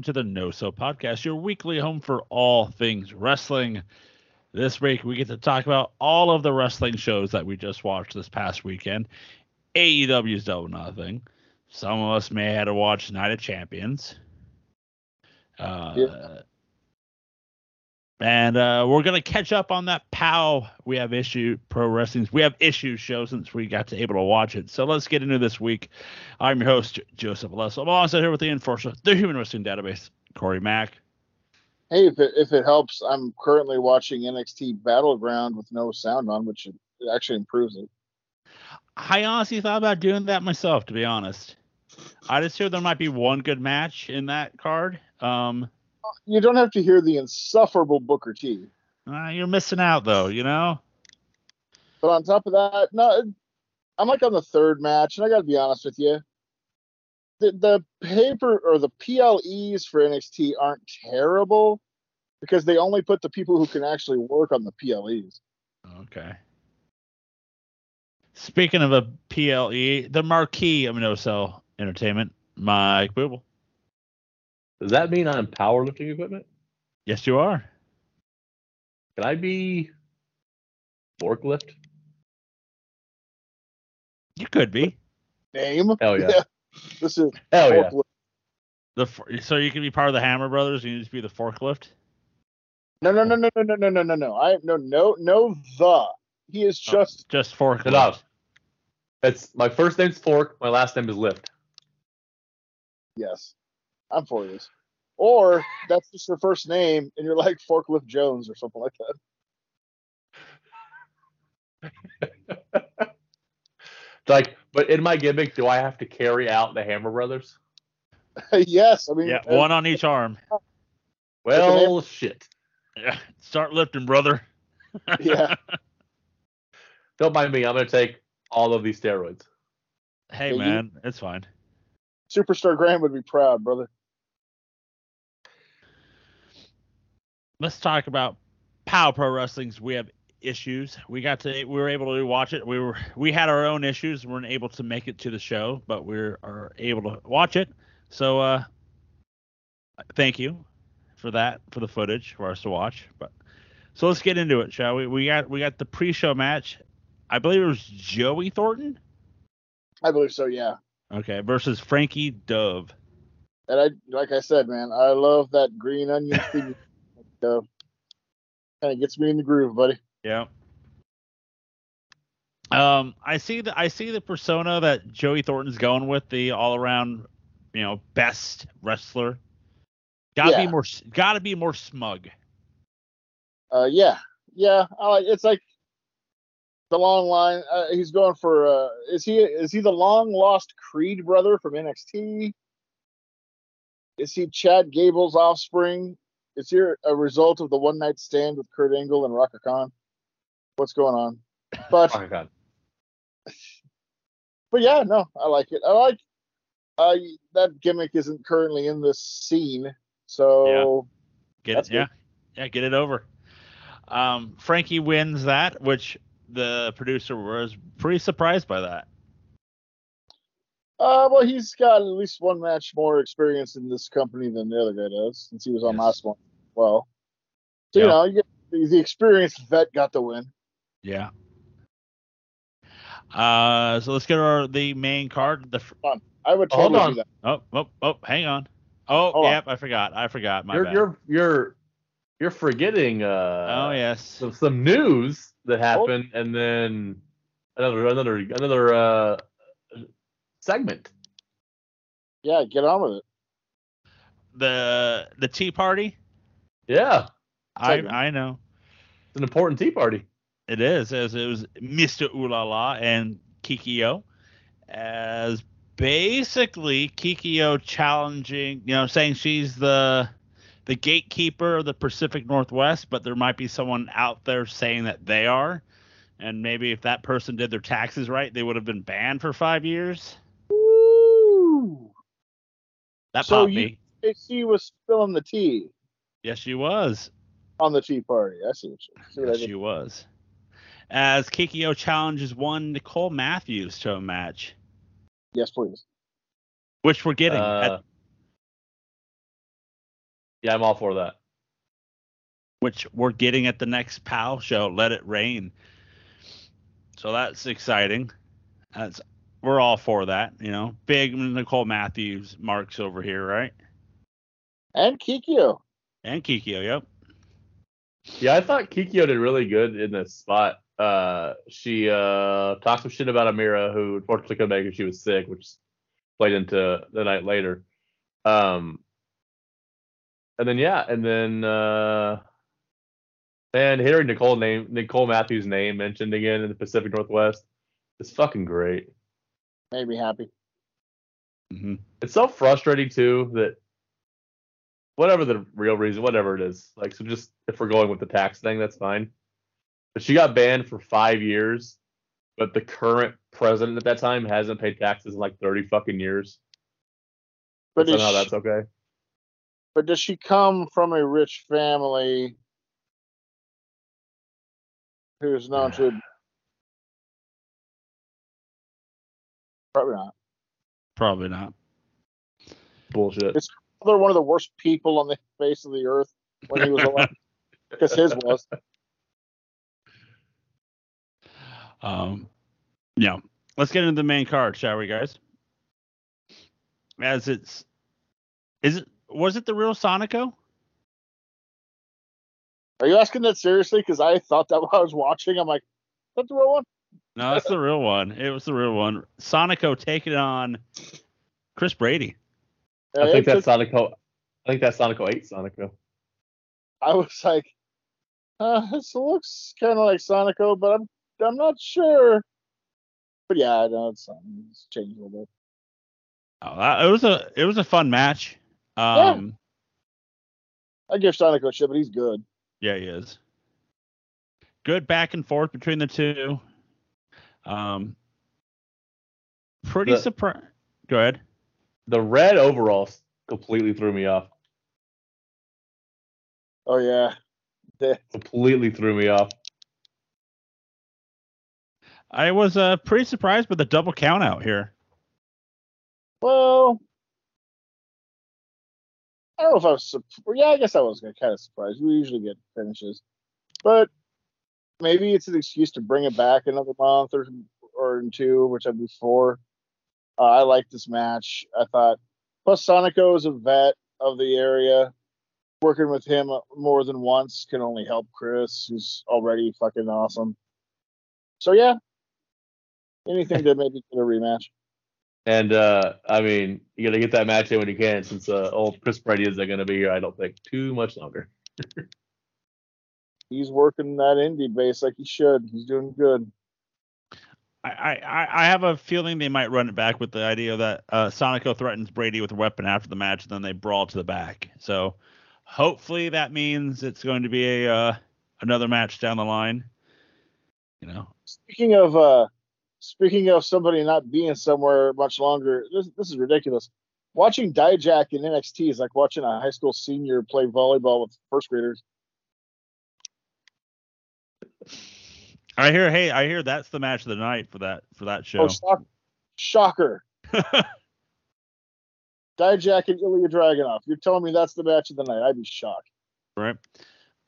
Welcome to the No Sell Podcast, your weekly home for all things wrestling. This week we get to talk about all of the wrestling shows that we just watched this past weekend. AEW's Double Nothing. Some of us may have had to watch Night of Champions. Uh, Yeah. And uh, we're gonna catch up on that POW. We have issue pro wrestling. We have issues show since we got to able to watch it. So let's get into this week. I'm your host Joseph Alesso. I'm alongside here with the enforcer, the Human Wrestling Database, Corey Mack. Hey, if it, if it helps, I'm currently watching NXT Battleground with no sound on, which it actually improves it. I honestly thought about doing that myself, to be honest. I just hear there might be one good match in that card. Um, You don't have to hear the insufferable Booker T. uh, you're missing out though, you know. But on top of that, no, I'm like on the third match, and I got to be honest with you. The, the paper or the PLEs for NXT aren't terrible because they only put the people who can actually work on the PLEs. Okay. Speaking of a PLE, the marquee of No Sell Entertainment, Mike Booble. Does that mean I'm powerlifting equipment? Yes, you are. Can I be forklift? You could be Name? Hell yeah. This is Hell yeah. the for- so you can be part of the Hammer Brothers and you just be the forklift. No, no, no, no, no, no, no, no, no, no. I no, no, no. The he is Oh, just just forklift. Enough. It's my first name's Fork. My last name is Lift. Yes, I'm for this. Or that's just your first name, and you're like Forklift Jones or something like that. like, but in my gimmick, do I have to carry out the Hammer Brothers? yes, I mean, Yeah, one on each arm. Well, shit. Yeah, start lifting, brother. Yeah, Don't mind me. I'm gonna take all of these steroids. Hey Yeah, you- man, it's fine. Superstar Graham would be proud, brother. Let's talk about Pow Pro Wrestling's. We have issues. We got to we were able to watch it. We were we had our own issues. We weren't able to make it to the show, but we are able to watch it. So uh thank you for that for the footage for us to watch. But so let's get into it, shall we? We got we got the pre-show match. I believe it was Joey Thornton. I believe so. Yeah, Okay, versus Frankie Dove. and I like I said, man, I love that green onion thing. uh, kind of gets me in the groove, buddy. Yeah. Um, I see the I see the persona that Joey Thornton's going with the all around, you know, best wrestler. Gotta Yeah. be more gotta be more smug. Uh, yeah, yeah. I like. It's like the long line. Uh, he's going for. Uh, is he? Is he the long lost Creed brother from NXT? Is he Chad Gable's offspring? Is he a result of the one night stand with Kurt Angle and Raka Khan? What's going on? But Oh my god. but yeah, no, I like it. I like. Uh, that gimmick isn't currently in this scene, so yeah. Get it? Yeah. Yeah, get it over. Um, Frankie wins that, which the producer was pretty surprised by that. Uh, well, he's got at least one match more experience in this company than the other guy does, since he was on Yes. last one. Well, so Yeah. you know, you get the, the experienced vet got the win. Yeah. Uh, so let's get our the main card. The fr- I would Hold on. that. oh oh oh, hang on. Oh, Hold on. yep, I forgot. I forgot. My You're bad. you're you're you're forgetting uh oh yes. some, some news that happened and then another another another uh segment. Yeah, get on with it. the the tea party. Yeah. I Segment. I know It's an important tea party. it is as it was Mr. Ulala and Kikyo as basically Kikyo challenging, you know, saying she's the the gatekeeper of the Pacific Northwest, but there might be someone out there saying that they are. And maybe if that person did their taxes right, they would have been banned for five years. Woo! That So popped you- me. AC was spilling the tea Yes, she was. on the tea party. I see what you see what Yes, did. she was. As Kikyo challenges one Nicole Matthews to a match, Yes, please. which we're getting. Uh, at, Yeah, I'm all for that. which we're getting at the next PAL show, Let It Rain. So that's exciting. That's we're all for that, you know. Big Nicole Matthews marks over here, right? And Kikyo. And Kikyo, yep. Yeah, I thought Kikyo did really good in this spot. Uh, she uh, talked some shit about Amira, who unfortunately couldn't make it. She was sick, which played into the night later. Um, and then yeah, and then uh, and hearing Nicole name Nicole Matthews' name mentioned again in the Pacific Northwest is fucking great. Made me happy. hmm It's so frustrating too that whatever the real reason, whatever it is, like so just if we're going with the tax thing, that's fine. But she got banned for five years, but the current president at that time hasn't paid taxes in like thirty fucking years. But But is somehow she- that's okay. But does she come from a rich family who's known to? Probably not. Probably not. Bullshit. It's- They're one of the worst people on the face of the earth when he was alive, because his was. Um, yeah. Let's get into the main card, shall we, guys? As it's, is it was it the real Sonico? Are you asking that seriously? Because I thought that while I was watching, I'm like, that's the real one? No, that's the real one. It was the real one. Sonico taking on Chris Brady. Yeah, I think it that's took- Sonico. I think that's Sonico eight Sonico. I was like, uh, this looks kind of like Sonico, but I'm I'm not sure. But yeah, I know it's, um, it's changed a little bit. Oh, that, it was a it was a fun match. Um, I give Sonico a shit, but he's good. yeah. he is. Good back and forth between the two. Um, pretty The- surprised. Go ahead. The red overalls completely threw me off. Oh yeah, The- Completely threw me off. I was uh pretty surprised with the double count out here. well, I don't know if I was. sup- well, Yeah, I guess I was kind of surprised. We usually get finishes, but maybe it's an excuse to bring it back another month or or in two, which I'd be for. Uh, I like this match. I thought. Plus, Sonico is a vet of the area. Working with him more than once can only help Chris, who's already fucking awesome. So yeah, anything to maybe get a rematch. And uh, I mean, you got to get that match in when you can, since uh, old Chris Brady isn't going to be here. I don't think too much longer. He's working that indie base like he should. He's doing good. I, I, have a feeling they might run it back with the idea that uh, Sonico threatens Brady with a weapon after the match, and then they brawl to the back. So hopefully that means it's going to be a uh, another match down the line. You know, Speaking of uh speaking of somebody not being somewhere much longer, this this is ridiculous. Watching Dijak in NXT is like watching a high school senior play volleyball with first graders. I hear. Hey, I hear that's the match of the night for that for that show. Oh, shock, shocker. Dijak and Ilya Dragunov. You're telling me that's the match of the night? I'd be shocked. right.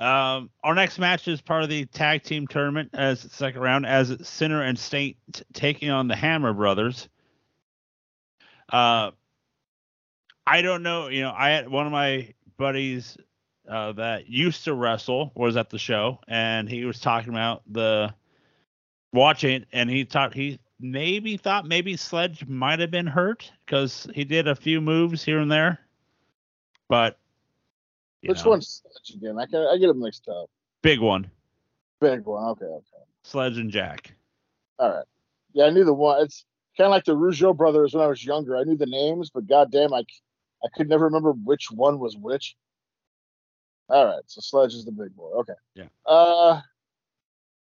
Um, our next match is part of the tag team tournament as second round as Sinner and Saint t- taking on the Hammer Brothers. Uh, I don't know. You know, I had one of my buddies uh, that used to wrestle was at the show, and he was talking about the watching it, and he thought he maybe thought maybe Sledge might have been hurt because he did a few moves here and there, but Which know, one's Sledge again? I can I get them mixed up. Big one, Big one. Okay, okay. Sledge and Jack. All right. Yeah, I knew the one. It's kind of like the Rougeau brothers when I was younger. I knew the names, but goddamn, I I could never remember which one was which. All right, so Sledge is the big boy. Okay. Yeah. Uh,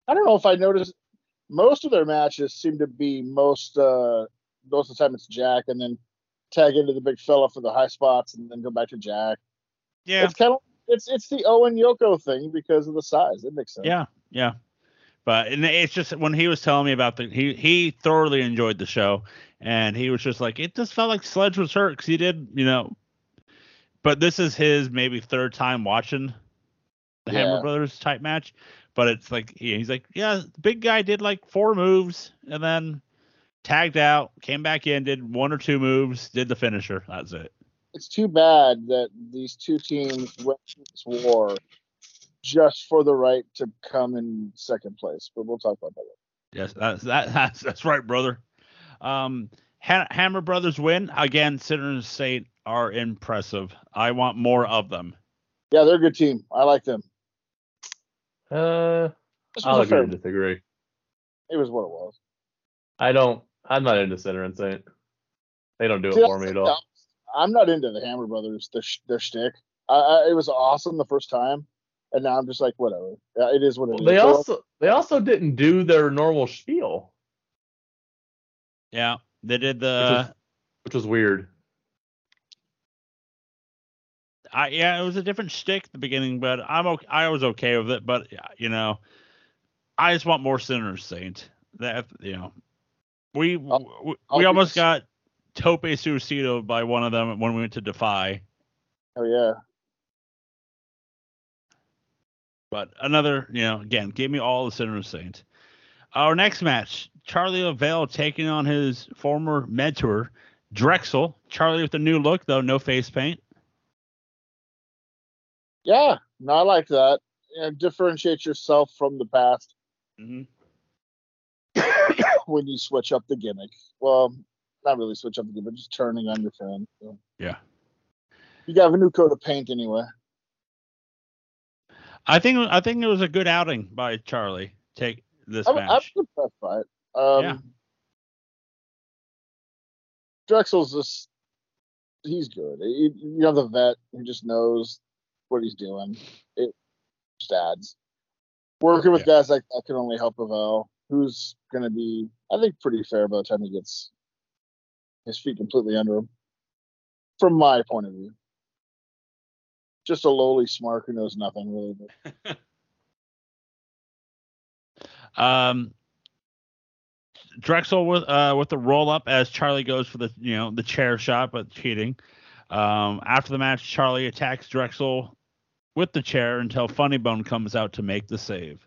I don't know if I noticed. Most of their matches seem to be most uh most of the time it's Jack, and then tag into the big fella for the high spots, and then go back to Jack. Yeah, It's kind of it's it's the Owen Yoko thing because of the size. It makes sense. yeah, yeah. But and it's just when he was telling me about the he he thoroughly enjoyed the show, and he was just like it just felt like Sledge was hurt because he did you know but this is his maybe third time watching the Hammer Brothers type match. But it's like he- he's like, yeah, the big guy did like four moves and then tagged out, came back in, did one or two moves, did the finisher. That's it. It's too bad that these two teams went to this war just for the right to come in second place. But we'll talk about that. later. Yes, that's that, that's that's right, brother. Um, ha- Hammer Brothers win again. Sinners Saint are impressive. I want more of them. Yeah, they're a good team. I like them. Uh, I'll was a fair. agree to disagree. It was what it was. I don't. I'm not into Sinner and Saint. They don't do it for me at all. I'm not into the Hammer Brothers. Their sh- their shtick. I, I, it was awesome the first time, and now I'm just like, whatever. Yeah, it is what it is. They They're- also they also didn't do their normal spiel, Yeah, they did which the. was, which was weird. I yeah, it was a different shtick at the beginning, but I'm okay. I was okay with it, but you know, I just want more Sinners Saint. That you know, we I'll- we, I'll we almost got Tope Suicida by one of them when we went to Defy. Oh yeah. But another, you know, again, give me all the Sinners Saint. Our next match, Charlie Lavelle taking on his former mentor, Drexel. Charlie with a new look though, no face paint. Yeah, no, I like that. Yeah, differentiate yourself from the past Mm-hmm. when you switch up the gimmick. Well, not really switch up the gimmick, but just turning on your fan. So. Yeah. You got a new coat of paint anyway. I think I think it was a good outing by Charlie. Take this I'm, I'm impressed by it. Um, Yeah. Drexel's just, he's good. He, you know, the vet who just knows what he's doing. It just adds. Working with guys like that can only help Ravel, who's going to be, I think, pretty fair by the time he gets his feet completely under him. From my point of view. Just a lowly smart who knows nothing really. Um, Drexel with uh with the roll up as Charlie goes for the you know the chair shot but cheating. Um, after the match, Charlie attacks Drexel with the chair until Funny Bone comes out to make the save.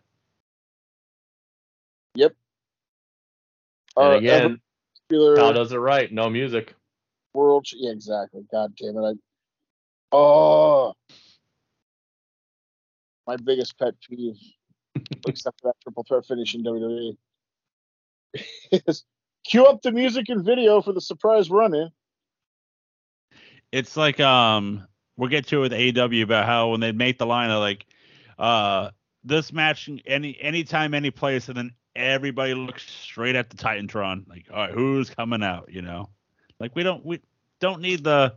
And Uh, again, ever popular- Kyle does it right. No music. World. Yeah, exactly. God damn it. I, oh, my biggest pet peeve, except for that triple threat finish in WWE, is cue up the music and video for the surprise run in. It's like um we'll get to it with AEW about how when they make the line of like uh this match any anytime any place and then everybody looks straight at the Titantron like all right who's coming out? You know? Like we don't we don't need the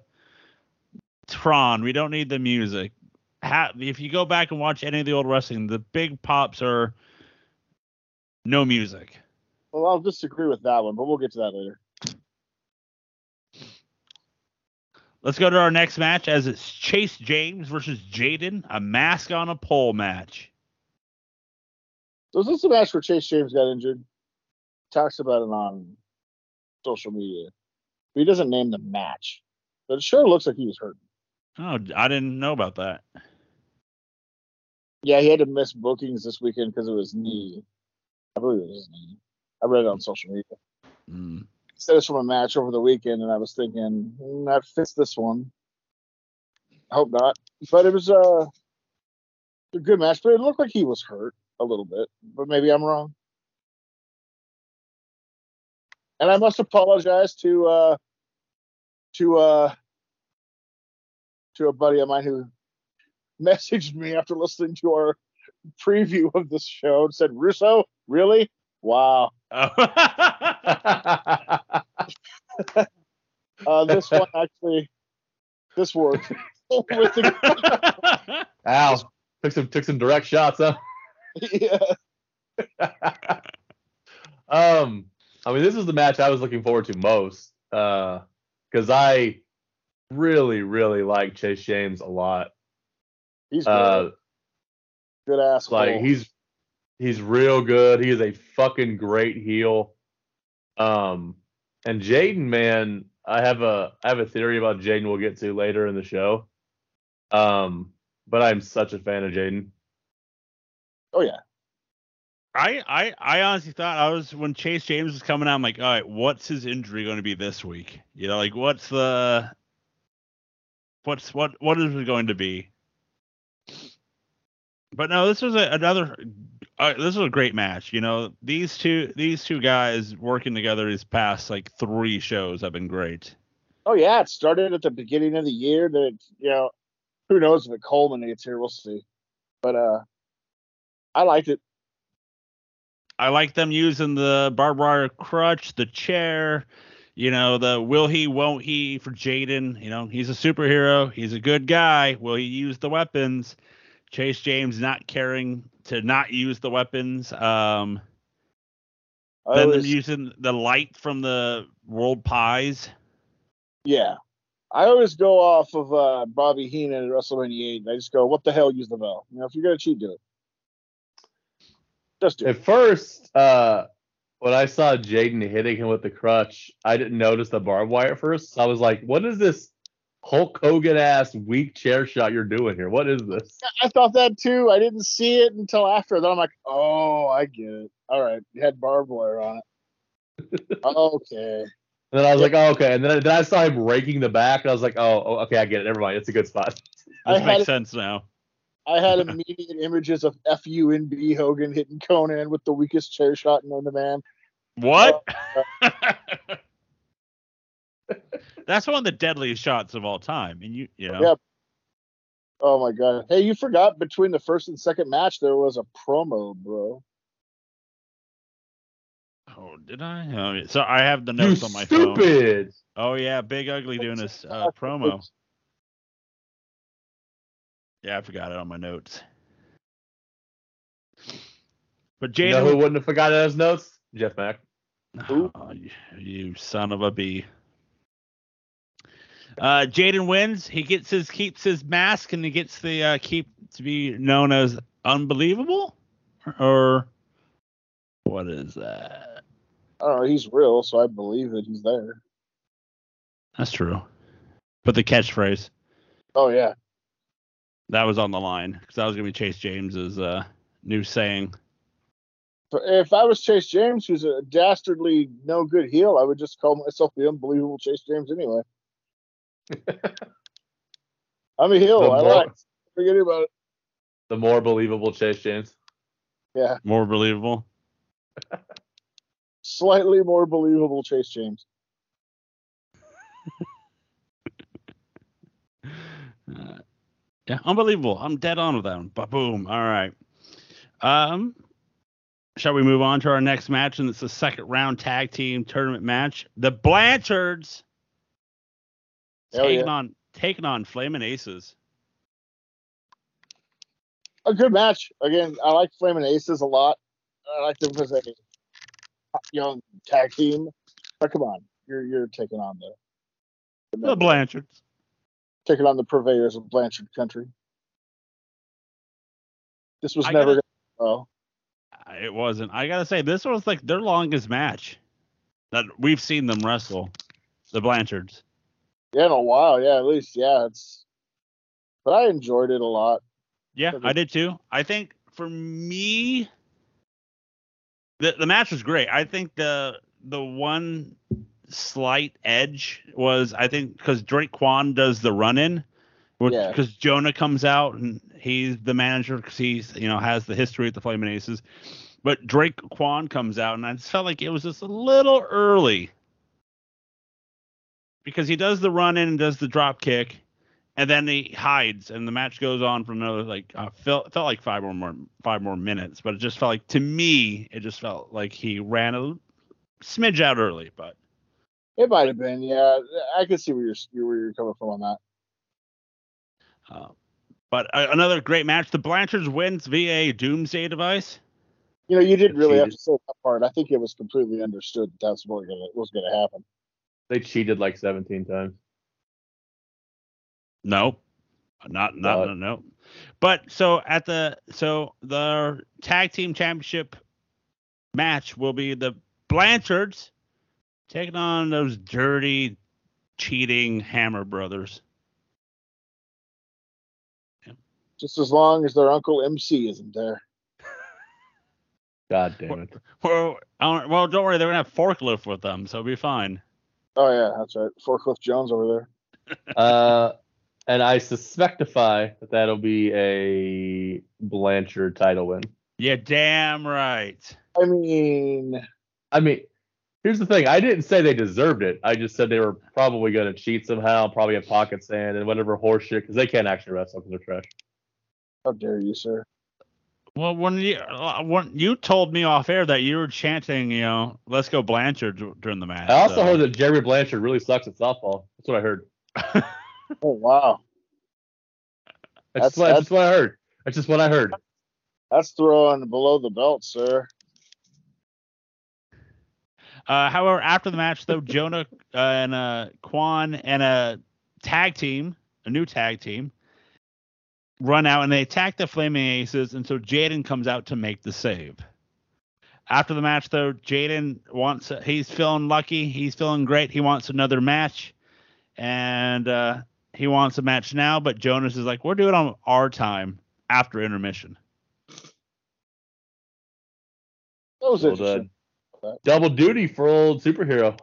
Tron we don't need the music. If you go back and watch any of the old wrestling the big pops are no music. Well, I'll disagree with that one, but we'll get to that later. Let's go to our next match as it's Chase James versus Jaden a mask on a pole match is this a match where Chase James got injured? Talks about it on social media. But he doesn't name the match. But it sure looks like he was hurt. Oh, I didn't know about that. Yeah, he had to miss bookings this weekend because of his knee. I believe it was his knee. I read it on social media. Mm. Said it's from a match over the weekend, and I was thinking mm, that fits this one. I hope not, but it was uh, a good match. But it looked like he was hurt a little bit, but maybe I'm wrong. And I must apologize to uh, to uh, to a buddy of mine who messaged me after listening to our preview of this show and said, "Russo, really? Wow." Oh. Uh, this one actually, this worked. With the- Ow. Took some took some direct shots, huh? yeah. Um, I mean, this is the match I was looking forward to most, uh, because I really, really like Chase James a lot. He's good. Uh, good ass. like he's he's real good. He is a fucking great heel. Um, and Jaden, man, I have a I have a theory about Jaden we'll get to later in the show. Um, but I'm such a fan of Jaden. Oh yeah. I, I I honestly thought I was when Chase James was coming out. I'm like, all right, what's his injury going to be this week? You know, like what's the what's what what is it going to be? But no, this was a, another. Uh, this was a great match. You know, these two these two guys working together these past like three shows have been great. Oh yeah, it started at the beginning of the year. That you know, who knows if it culminates here? We'll see. But uh, I liked it. I like them using the barbed wire crutch, the chair, you know, the will he, won't he for Jaden. You know, he's a superhero. He's a good guy. Will he use the weapons? Chase James not caring to not use the weapons. Um, I then was, them using the light from the world pies. yeah, I always go off of uh, Bobby Heenan at WrestleMania 8. And I just go, what the hell? Use the bell. You know, if you're gonna cheat, do it. Just do it. At first, uh, when I saw Jaden hitting him with the crutch, I didn't notice the barbed wire at first. So I was like, what is this Hulk Hogan ass weak chair shot you're doing here? What is this? I thought that too. I didn't see it until after. Then I'm like, oh, I get it. All right, you had barbed wire on it. okay. And then I was like, oh, okay. And then, then I saw him raking the back, and I was like, oh, oh, okay, I get it. Never mind. It's a good spot. I This had makes it- sense now. I had immediate images of FUNB Hogan hitting Conan with the weakest chair shot known to man. What? Oh, uh, That's one of the deadliest shots of all time. And you, you know, Yeah. Oh my god. Hey, you forgot between the first and second match there was a promo, bro. oh, did I? Oh, so I have the you notes on my phone. stupid. Oh yeah, Big Ugly doing this uh, promo. Yeah, I forgot it on my notes. But You know who wouldn't have forgotten his notes? Jeff Mack. Who? Oh, you, you son of a bee. Uh, Jaden wins. He gets his keeps his mask and he gets the uh, keep to be known as unbelievable, or what is that? I don't know, he's real, so I believe that he's there. That's true. But the catchphrase Oh yeah. that was on the line because that was gonna be Chase James's uh, new saying. If I was Chase James, who's a dastardly no good heel, I would just call myself the unbelievable Chase James anyway. I'm a heel. The I more- like. Forget about it. The more believable Chase James. Yeah. More believable. Slightly more believable Chase James. Uh, yeah, unbelievable. I'm dead on with that one. Ba boom. All right. Um, shall we move on to our next match? And it's the second round tag team tournament match. The Blanchards Taking yeah. on taking on Flamin' Aces. A good match. Again, I like Flaming Aces a lot. I like them as a young tag team. But come on, you're you're taking on the, The Blanchards. taking on the purveyors of Blanchard Country. This was I never. gotta- Oh, It wasn't. I gotta say, this was like their longest match that we've seen them wrestle. The Blanchards. Yeah, in a while. Yeah, at least. Yeah, it's. But I enjoyed it a lot. Yeah. I did too. I think for me, the the match was great. I think the the one slight edge was I think because Drake Quan does the run in, Yeah. because Jonah comes out and he's the manager because he's you know has the history at the Flaming Aces, but Drake Quan comes out and I just felt like it was just a little early because he does the run in and does the drop kick and then he hides and the match goes on for another like uh, felt felt like five or more five more minutes but it just felt like to me it just felt like he ran a smidge out early but It might have been. Yeah, I could see where you're where you're coming from on that. uh, but uh, another great match the Blanchards wins via doomsday device You know, you didn't really have to say that part. I think it was completely understood that that's what was going to happen. They cheated like 17 times. no not not Uh, no, no but so at the so the tag team championship match will be the Blanchards taking on those dirty cheating Hammer brothers Just as long as their uncle MC isn't there. God damn it. Well, don't- well, don't worry, they're gonna have forklift with them, so it'll be fine. Oh yeah, that's right. Forklift Jones over there. Uh, and I suspectify that that'll be a Blanchard title win. Yeah, damn right. I mean, I mean, here's the thing. I didn't say they deserved it. I just said they were probably going to cheat somehow, probably have pocket sand and whatever horseshit, because they can't actually wrestle because they're trash. how dare you, sir? Well, when you uh, when you told me off air that you were chanting, you know, "Let's go Blanchard" during the match. I also so- heard that Jerry Blanchard really sucks at softball. That's what I heard. Oh wow, That's, That's- what, that's just what I heard. That's just what I heard. that's throwing below the belt, sir. Uh, however, after the match, though, Jonah uh, and uh, Quan and a tag team, a new tag team, run out and they attack the Flaming Aces, and so Jaden comes out to make the save. After the match, though, Jaden wants he's feeling lucky, he's feeling great, he wants another match, and uh, he wants a match now. But Jonas is like, "We're doing it on our time after intermission." That was Well interesting. done. Double duty for old superhero.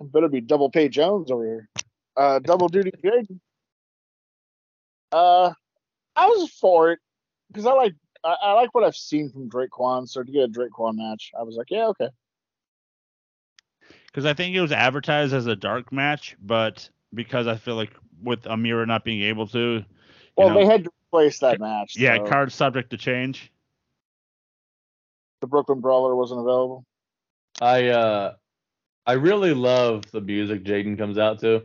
Better be double pay Jones over here. Uh, double duty Jaden. Uh, I was for it because I like I, I like what I've seen from Drake Quan. So to get a Drake Quan match, I was like, yeah, okay. because I think it was advertised as a dark match, but because I feel like with Amira not being able to, Well, know, they had to replace that match. yeah, so card subject to change. the Brooklyn Brawler wasn't available. I uh I really love the music Jaden comes out to.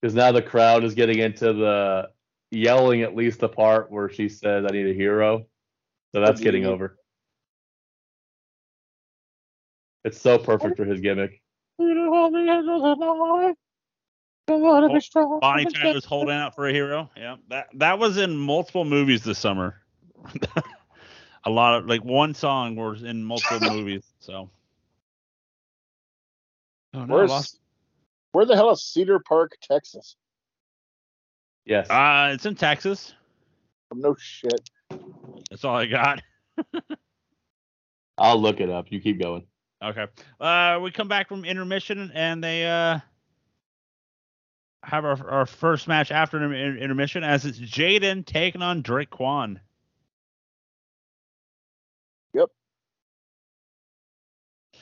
Because now the crowd is getting into the yelling at least the part where she says, I need a hero. So that's getting over. It's so perfect for his gimmick. Bonnie Tyler's holding out for a hero. Yeah, that that was in multiple movies this summer. a lot of like one song was in multiple movies. So. Oh no, Where's where the hell is Cedar Park, Texas? Yes. Uh, it's in Texas. No shit. That's all I got. I'll look it up. You keep going. Okay. Uh, we come back from intermission and they uh have our our first match after inter- intermission as it's Jaden taking on Drake Quan.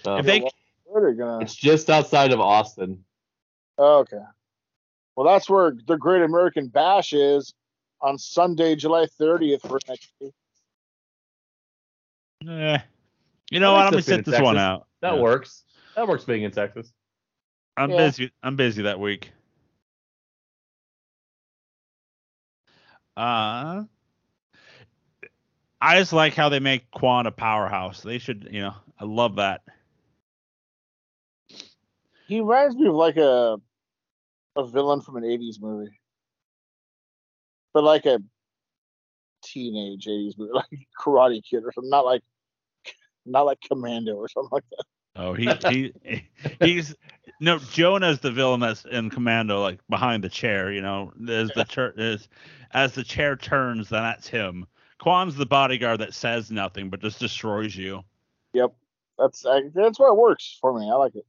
Uh, If they they gonna? it's just outside of Austin. Oh, okay. Well, that's where the Great American Bash is on Sunday, July 30th for next week. Eh, you know what? I'm gonna this sit in this one out. That Yeah. works. That works being in Texas. I'm Yeah. busy. I'm busy that week. Uh, I just like how they make Quan a powerhouse. They should, you know, I love that. He reminds me of like a a villain from an 80s movie, but like a teenage 80s movie, like Karate Kid or something. Not like not like Commando or something like that. Oh, he he he's no Jonah's the villain that's in Commando, like behind the chair. You know, as the as as the chair turns, then that's him. Quan's the bodyguard that says nothing but just destroys you. Yep, that's I, that's why it works for me. I like it.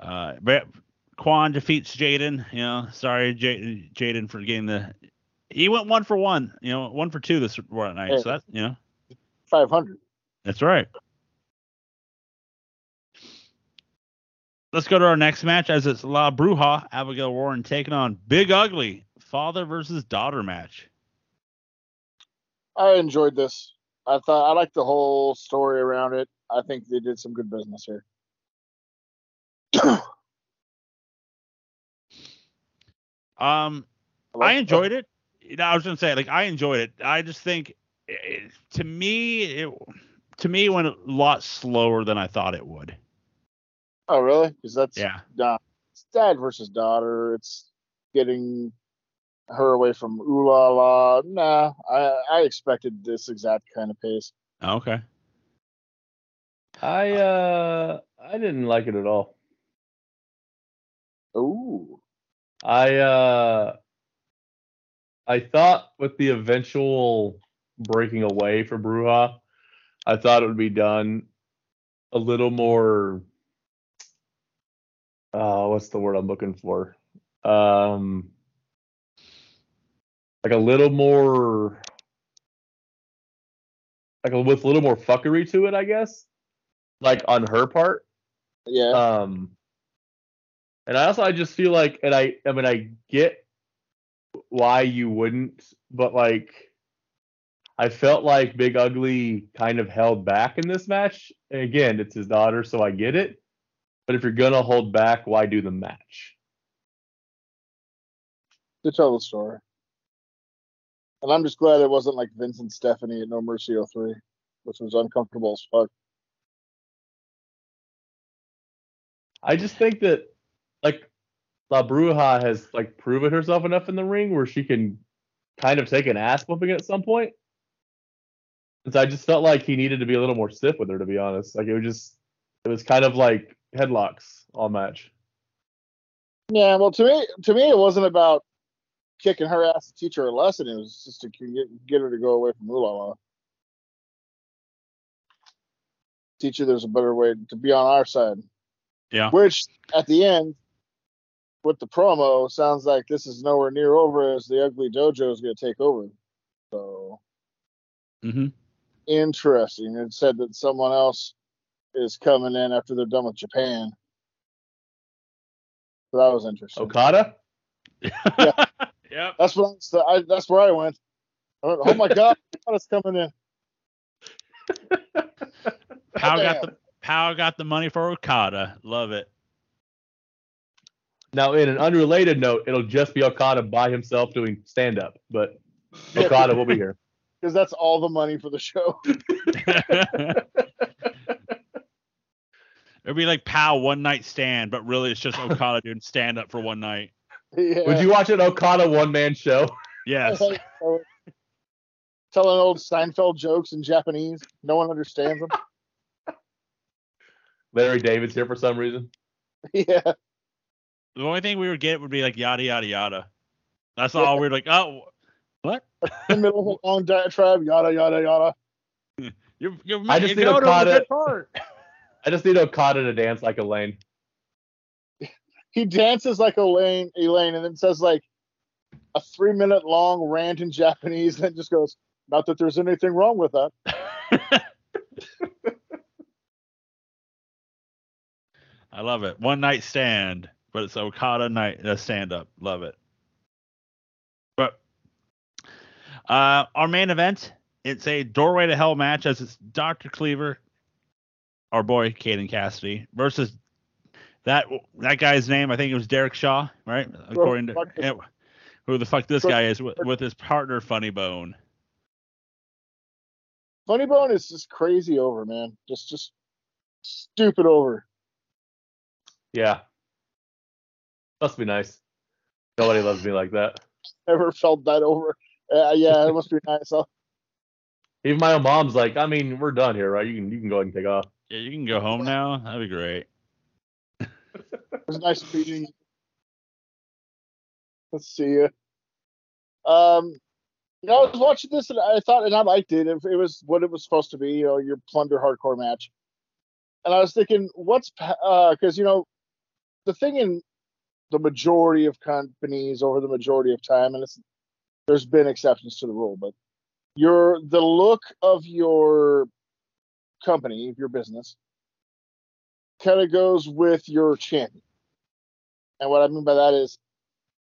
Uh, but Quan defeats Jaden. You know, sorry J- Jaden for getting the. He went one for one. You know, one for two this one night. So that's you know 500. that's right. Let's go to our next match as it's La Bruja, Abigail Warren taking on Big Ugly, father versus daughter match. I enjoyed this. I thought I liked the whole story around it. I think they did some good business here. Um, I enjoyed it. You know, I was gonna say like I enjoyed it. I just think it, to me it to me it went a lot slower than I thought it would. Oh, really? Because that's Yeah. nah, it's dad versus daughter. It's getting her away from ooh la la. Nah, I I expected this exact kind of pace. Okay. I uh I didn't like it at all. Ooh, I uh I thought with the eventual breaking away for Bruja, I thought it would be done a little more. Uh, what's the word I'm looking for? Um, like a little more, like a, with a little more fuckery to it, I guess. Like on her part. Yeah. Um, and I also I just feel like, and I I mean I get why you wouldn't, but like I felt like Big Ugly kind of held back in this match. And again, it's his daughter, so I get it. But if you're gonna hold back, why do the match? to tell the story. And I'm just glad it wasn't like Vincent Stephanie at No Mercy 03, which was uncomfortable as fuck. I just think that like La Bruja has like proven herself enough in the ring where she can kind of take an ass whooping at some point. And so I just felt like he needed to be a little more stiff with her, to be honest. Like it was just, it was kind of like headlocks all match. Yeah, well, to me, to me, it wasn't about kicking her ass to teach her a lesson. It was just to get, get her to go away from Ulala. Teach her there's a better way to be on our side. Yeah. Which at the end, with the promo, sounds like this is nowhere near over as the Ugly Dojo is going to take over. So Mm-hmm. interesting. It said that someone else is coming in after they're done with Japan. So that was interesting. Okada? yeah. yep. That's what I, I, that's where I went. I went, oh my god, Okada's coming in. Pow got the Pow got the money for Okada. Love it. Now, in an unrelated note, it'll just be Okada by himself doing stand up, but Okada will be here. because that's all the money for the show. It'd be like Pow one night stand, but really it's just Okada doing stand up for one night. yeah. Would you watch an Okada one man show? Yes. Telling old Seinfeld jokes in Japanese. No one understands them. Larry David's here for some reason. yeah. The only thing we would get would be like yada yada yada. That's all we're like, oh what? In the middle of a long diatribe, yada yada yada. You're, you're, I just you need go to the Okada- good. I just need Okada to dance like Elaine. He dances like Elaine, Elaine, and then says like a three minute long rant in Japanese, and then just goes, "Not that there's anything wrong with that." I love it. One night stand, but it's Okada night uh, stand up. Love it. But uh, our main event, it's a doorway to hell match as it's Dr. Cleaver, our boy Caden Cassidy, versus that that guy's name. I think it was Derek Shaw, right? According to it. who the fuck this guy is with, with his partner Funny Bone. Funny Bone is just crazy over, man. Just just stupid over. Yeah. Must be nice. Nobody loves me like that. Never felt that over. Uh, yeah, it must be nice. I'll- Even my own mom's like, I mean, we're done here, right? You can you can go ahead and take off. Yeah, you can go home now. That'd be great. It was nice meeting you. Let's see you. Um, you know, I was watching this and I thought, and I liked it. It, it was what it was supposed to be, you know, your plunder hardcore match. And I was thinking, what's uh because you know, the thing in the majority of companies over the majority of time, and it's there's been exceptions to the rule, but your the look of your company, your business, kind of goes with your champion. And what I mean by that is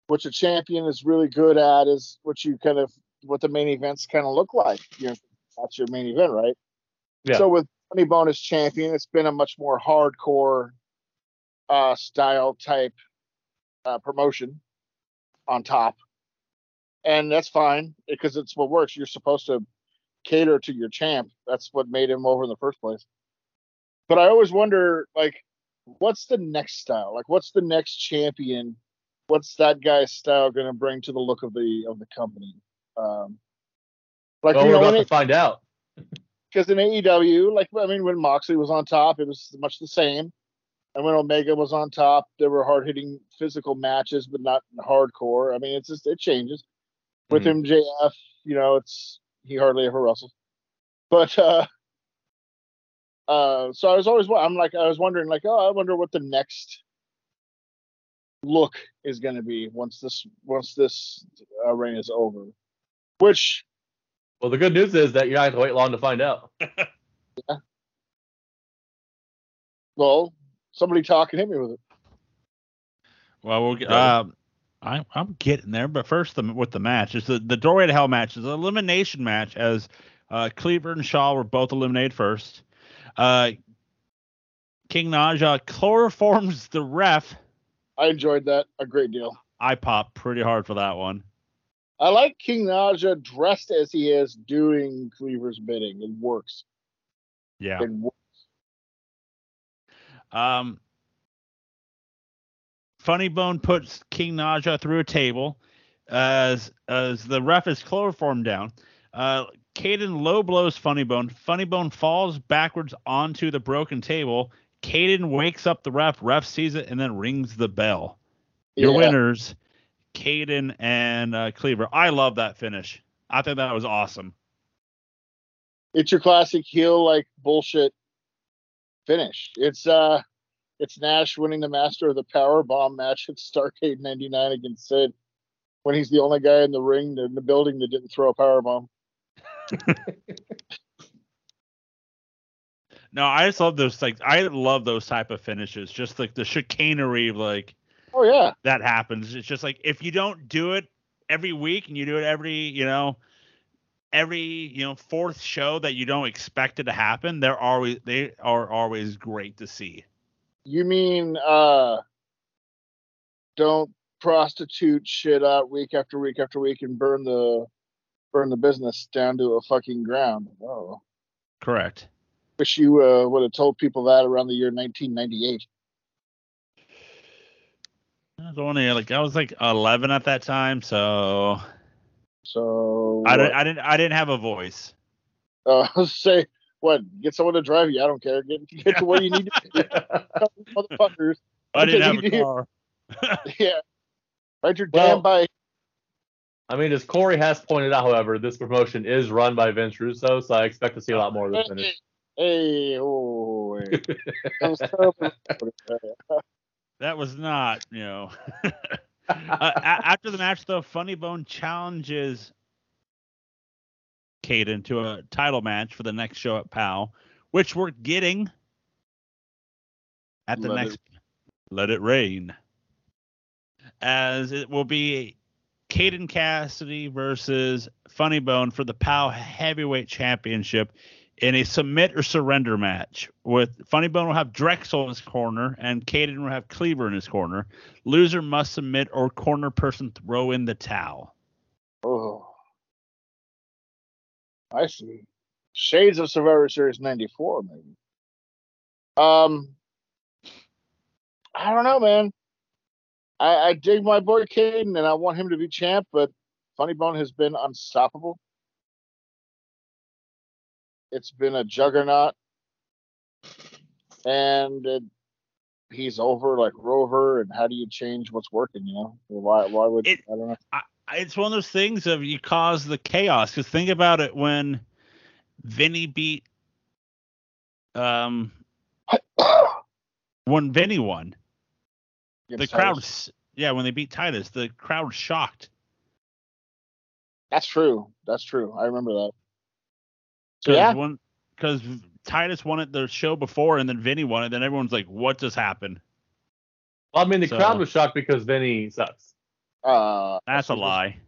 what your champion is really good at is what you kind of what the main events kind of look like. You that's your main event, right? Yeah. So with Funny Bonus Champion, it's been a much more hardcore uh style type uh promotion on top. And that's fine because it's what works. You're supposed to cater to your champ. That's what made him over in the first place. But I always wonder, like, what's the next style? Like, what's the next champion? What's that guy's style going to bring to the look of the of the company? Um, like, well, you we're know, about in to find out. because in AEW, like, I mean, when Moxley was on top, it was much the same. And when Omega was on top, there were hard hitting physical matches, but not hardcore. I mean, it's just it changes. with Mhm. MJF. You know, it's he hardly ever wrestles, but uh, uh, so I was always I'm like I was wondering like oh I wonder what the next look is going to be once this once this uh, reign is over, which Well, the good news is that you're not going to wait long to find out. well somebody talking hit me with it. Well, we'll get. No. Um, I, I'm getting there, but first, the, with the match, is the the doorway to hell match is an elimination match as uh, Cleaver and Shaw were both eliminated first. Uh, King Naja chloroforms the ref. I enjoyed that a great deal. I popped pretty hard for that one. I like King Naja dressed as he is doing Cleaver's bidding. It works. Yeah. It works. Um, Funny Bone puts King Naja through a table as as the ref is chloroformed down. Uh, Caden low blows Funny Bone. Funny Bone falls backwards onto the broken table. Caden wakes up the ref. Ref sees it and then rings the bell. Your Yeah. winners, Caden and uh, Cleaver. I love that finish. I think that was awesome. It's your classic heel like bullshit finish. It's uh it's Nash winning the Master of the Power Bomb match at Starcade '99 against Sid when he's the only guy in the ring in the building that didn't throw a power bomb. No, I just love those like I love those type of finishes. Just like the chicanery like Oh yeah, that happens. It's just like if you don't do it every week and you do it every, you know, every, you know, fourth show that you don't expect it to happen, they're always they are always great to see. you mean uh don't prostitute shit out week after week after week and burn the burn the business down to a fucking ground. Oh. Correct. Wish you uh, would have told people that around the year 1998. I was only like I was like 11 at that time, so So I didn't I didn't I didn't have a voice. uh, say what? Get someone to drive you. I don't care. Get get to where you need to be, motherfuckers. I didn't have a you- car. Yeah, ride your Well- damn bike. I mean, as Corey has pointed out, however, this promotion is run by Vince Russo, so I expect to see a lot more of this finish. Hey, oh, hey. That was terrible. That was not, you know. Uh, a- after the match, though, Funny Bone challenges Caden to a title match for the next show at POW, which we're getting at the Let next Let It Rain. As it will be Caden Cassidy versus Funny Bone for the POW Heavyweight Championship in a submit or surrender match. With Funny Bone will have Drexel in his corner and Caden will have Cleaver in his corner. Loser must submit or corner person throw in the towel. Oh, I see. Shades of Survivor Series '94, maybe. Um, I don't know, man. I, I dig my boy Caden, and I want him to be champ, but Funny Bone has been unstoppable. It's been a juggernaut, and it, he's over like Rover. And how do you change what's working? You know, why? Why would It- I don't know? I- It's one of those things of you cause the chaos. Because think about it when Vinny beat, um, when Vinny won, the crowd, Titus. yeah, when they beat Titus, the crowd shocked. That's true. That's true. I remember that. So, Because yeah, when because Titus won it the show before, and then Vinny won it, then everyone's like, "What just happened?" Well, I mean, the So- crowd was shocked because Vinny sucks. uh, That's a lie.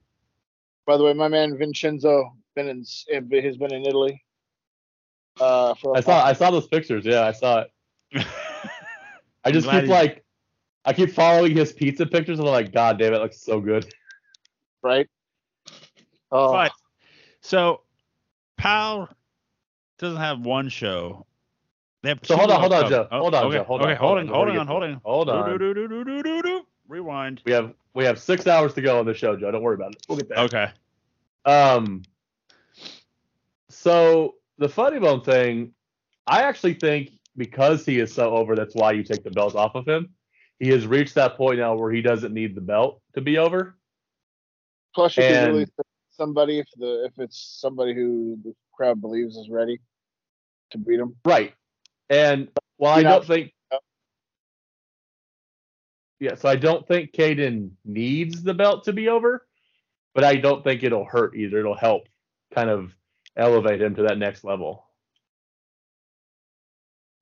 By the way, my man Vincenzo been in has been in Italy. Uh, for a I saw I saw those pictures. Yeah, I saw it. I just keep he- like, I keep following his pizza pictures, and I'm like, God damn it, looks so good. right? Oh, But so, POW doesn't have one show. They have So hold on, hold on, upcoming- Joe. Hold on, okay, Joe. Hold okay, on, hold hold on, on, hold on, hold on. Hold on. Do, do, do, do, do, do, do. Rewind. We have we have six hours to go on the show, Joe. Don't worry about it. We'll get there. Okay. Um. So the funny bone thing, I actually think because he is so over, that's why you take the belt off of him. He has reached that point now where he doesn't need the belt to be over. plus you can and- really somebody if the if it's somebody who the crowd believes is ready to beat them. Right. And while I know- don't think Yeah, so I don't think Caden needs the belt to be over, but I don't think it'll hurt either. It'll help kind of elevate him to that next level.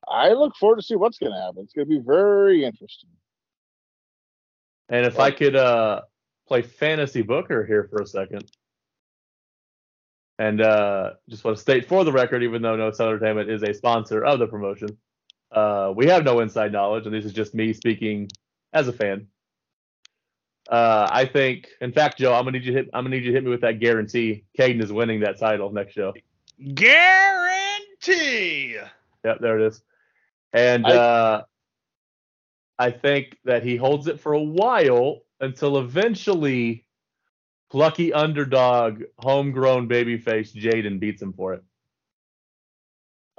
I look forward to see what's going to happen. It's going to be very interesting. And if I could uh play fantasy booker here for a second. And uh just want to state for the record, even though No Sell Entertainment is a sponsor of the promotion, uh we have no inside knowledge, and this is just me speaking as a fan. Uh I think in fact, Joe, I'm gonna need you hit I'm gonna need you to hit me with that guarantee. Caden is winning that title next show. Guarantee. Yep, there it is. And I- uh, I think that he holds it for a while until eventually plucky underdog, homegrown babyface Jaden beats him for it.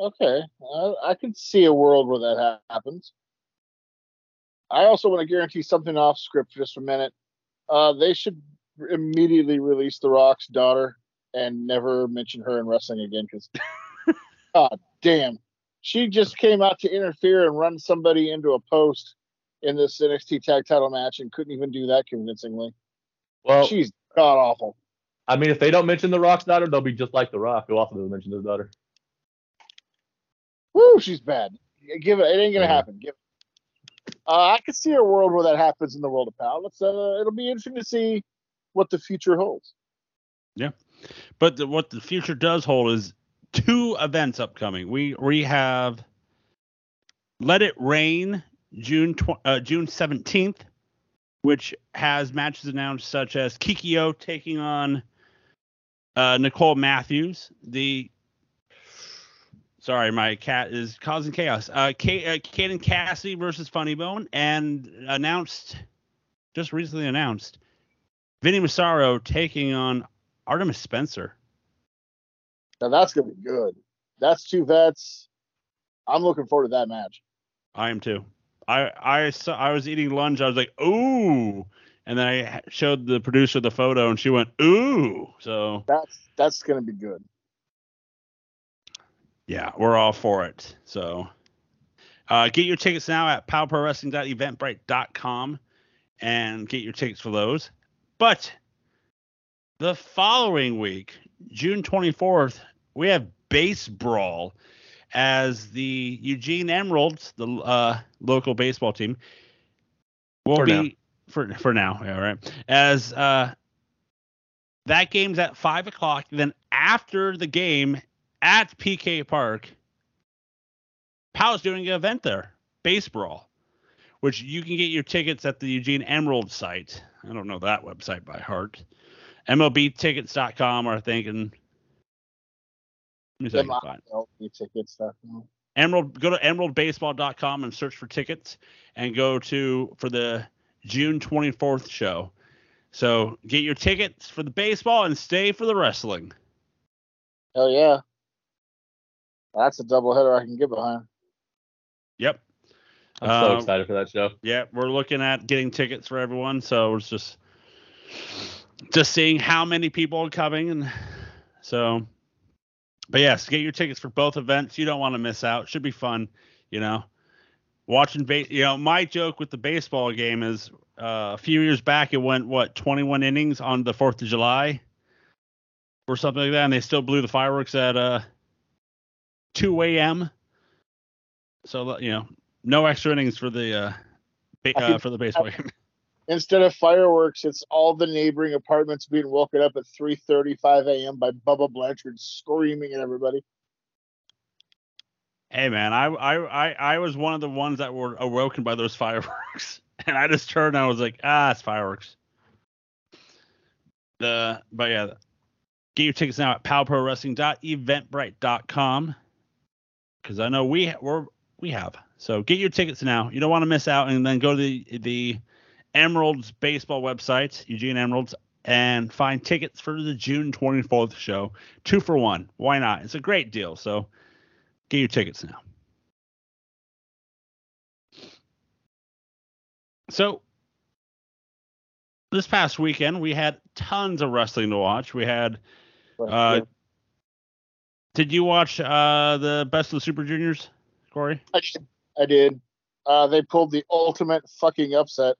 Okay, I, I can see a world where that happens. I also want to guarantee something off script for just a minute. Uh, they should immediately release The Rock's daughter and never mention her in wrestling again because, God damn, she just came out to interfere and run somebody into a post in this NXT Tag Title match and couldn't even do that convincingly. Well, She's god awful. I mean, if they don't mention The Rock's daughter, they'll be just like The Rock, who also doesn't mention his daughter. Woo, she's bad. Give it. It ain't gonna Yeah. happen. Give. It. Uh, I could see a world where that happens in the world of POW. It's uh, it'll be interesting to see what the future holds. Yeah, but the, what the future does hold is two events upcoming. We we have Let It Rain June tw- uh, June seventeenth, which has matches announced such as Kikyo taking on uh, Nicole Matthews. The sorry, my cat is causing chaos. Uh, K- uh, Kaden Cassidy versus Funny Bone, and announced just recently announced Vinny Massaro taking on Artemis Spencer. Now that's gonna be good. That's two vets. I'm looking forward to that match. I am too. I I saw I was eating lunch. I was like, ooh, and then I showed the producer the photo, and she went, ooh. So That's that's gonna be good. yeah, we're all for it. So uh, get your tickets now at powprowrestling.eventbrite.com and get your tickets for those. But the following week, June 24th, we have Base Brawl as the Eugene Emeralds, the uh, local baseball team, will For be now. for for now, yeah, right. As uh, that game's at five o'clock. Then after the game at PK Park, Pow's doing an event there, Base Brawl, which you can get your tickets at the Eugene Emerald site. I don't know that website by heart. MLBtickets.com, I think, and let me see if I can find. MILB ticket stuff. Emerald go to emeraldbaseball.com and search for tickets and go to for the June 24th show. So get your tickets for the baseball and stay for the wrestling. Hell yeah. That's a double header I can get behind. Yep. I'm so Uh, excited for that show. Yeah, we're looking at getting tickets for everyone, so it's just just seeing how many people are coming and so but yes, get your tickets for both events. You don't want to miss out. Should be fun, you know. Watching base, you know, my joke with the baseball game is uh, a few years back it went what 21 innings on the 4th of July or something like that and they still blew the fireworks at uh 2 a.m. So, you know, no extra innings for the uh, ba- uh for the baseball game. Instead of fireworks, it's all the neighboring apartments being woken up at 3:35 a.m. by Bubba Blanchard screaming at everybody. Hey man, I, I I I was one of the ones that were awoken by those fireworks, and I just turned and I was like, ah, it's fireworks. The but yeah, get your tickets now at powprowrestling.eventbrite.com because I know we we're we have. So get your tickets now. You don't want to miss out, and then go to the the Emeralds baseball website, Eugene Emeralds, and find tickets for the June 24th show. Two for one. Why not? It's a great deal. So get your tickets now. So this past weekend we had tons of wrestling to watch. We had. Uh, did you watch uh, the Best of the Super Juniors, Corey? I did. I did. Uh, they pulled the ultimate fucking upset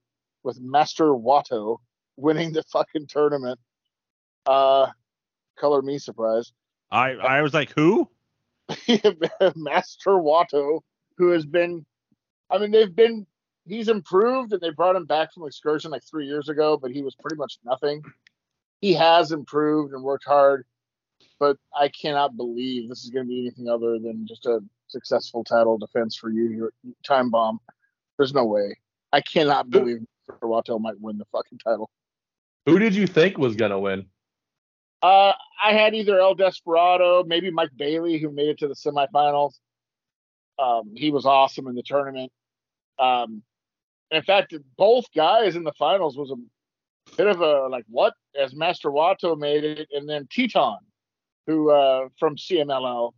with Master Wato winning the fucking tournament. Uh, color me surprised. I I was like, who? Master Wato, who has been, I mean, they've been, he's improved and they brought him back from excursion like three years ago, but he was pretty much nothing. He has improved and worked hard, but I cannot believe this is going to be anything other than just a successful title defense for you, your time bomb. There's no way. I cannot believe Wato might win the fucking title. Who did you think was gonna win? Uh, I had either El Desperado, maybe Mike Bailey, who made it to the semifinals. Um, he was awesome in the tournament. Um, in fact, both guys in the finals was a bit of a like what as Master Wato made it, and then Titán, who uh, from CMLL,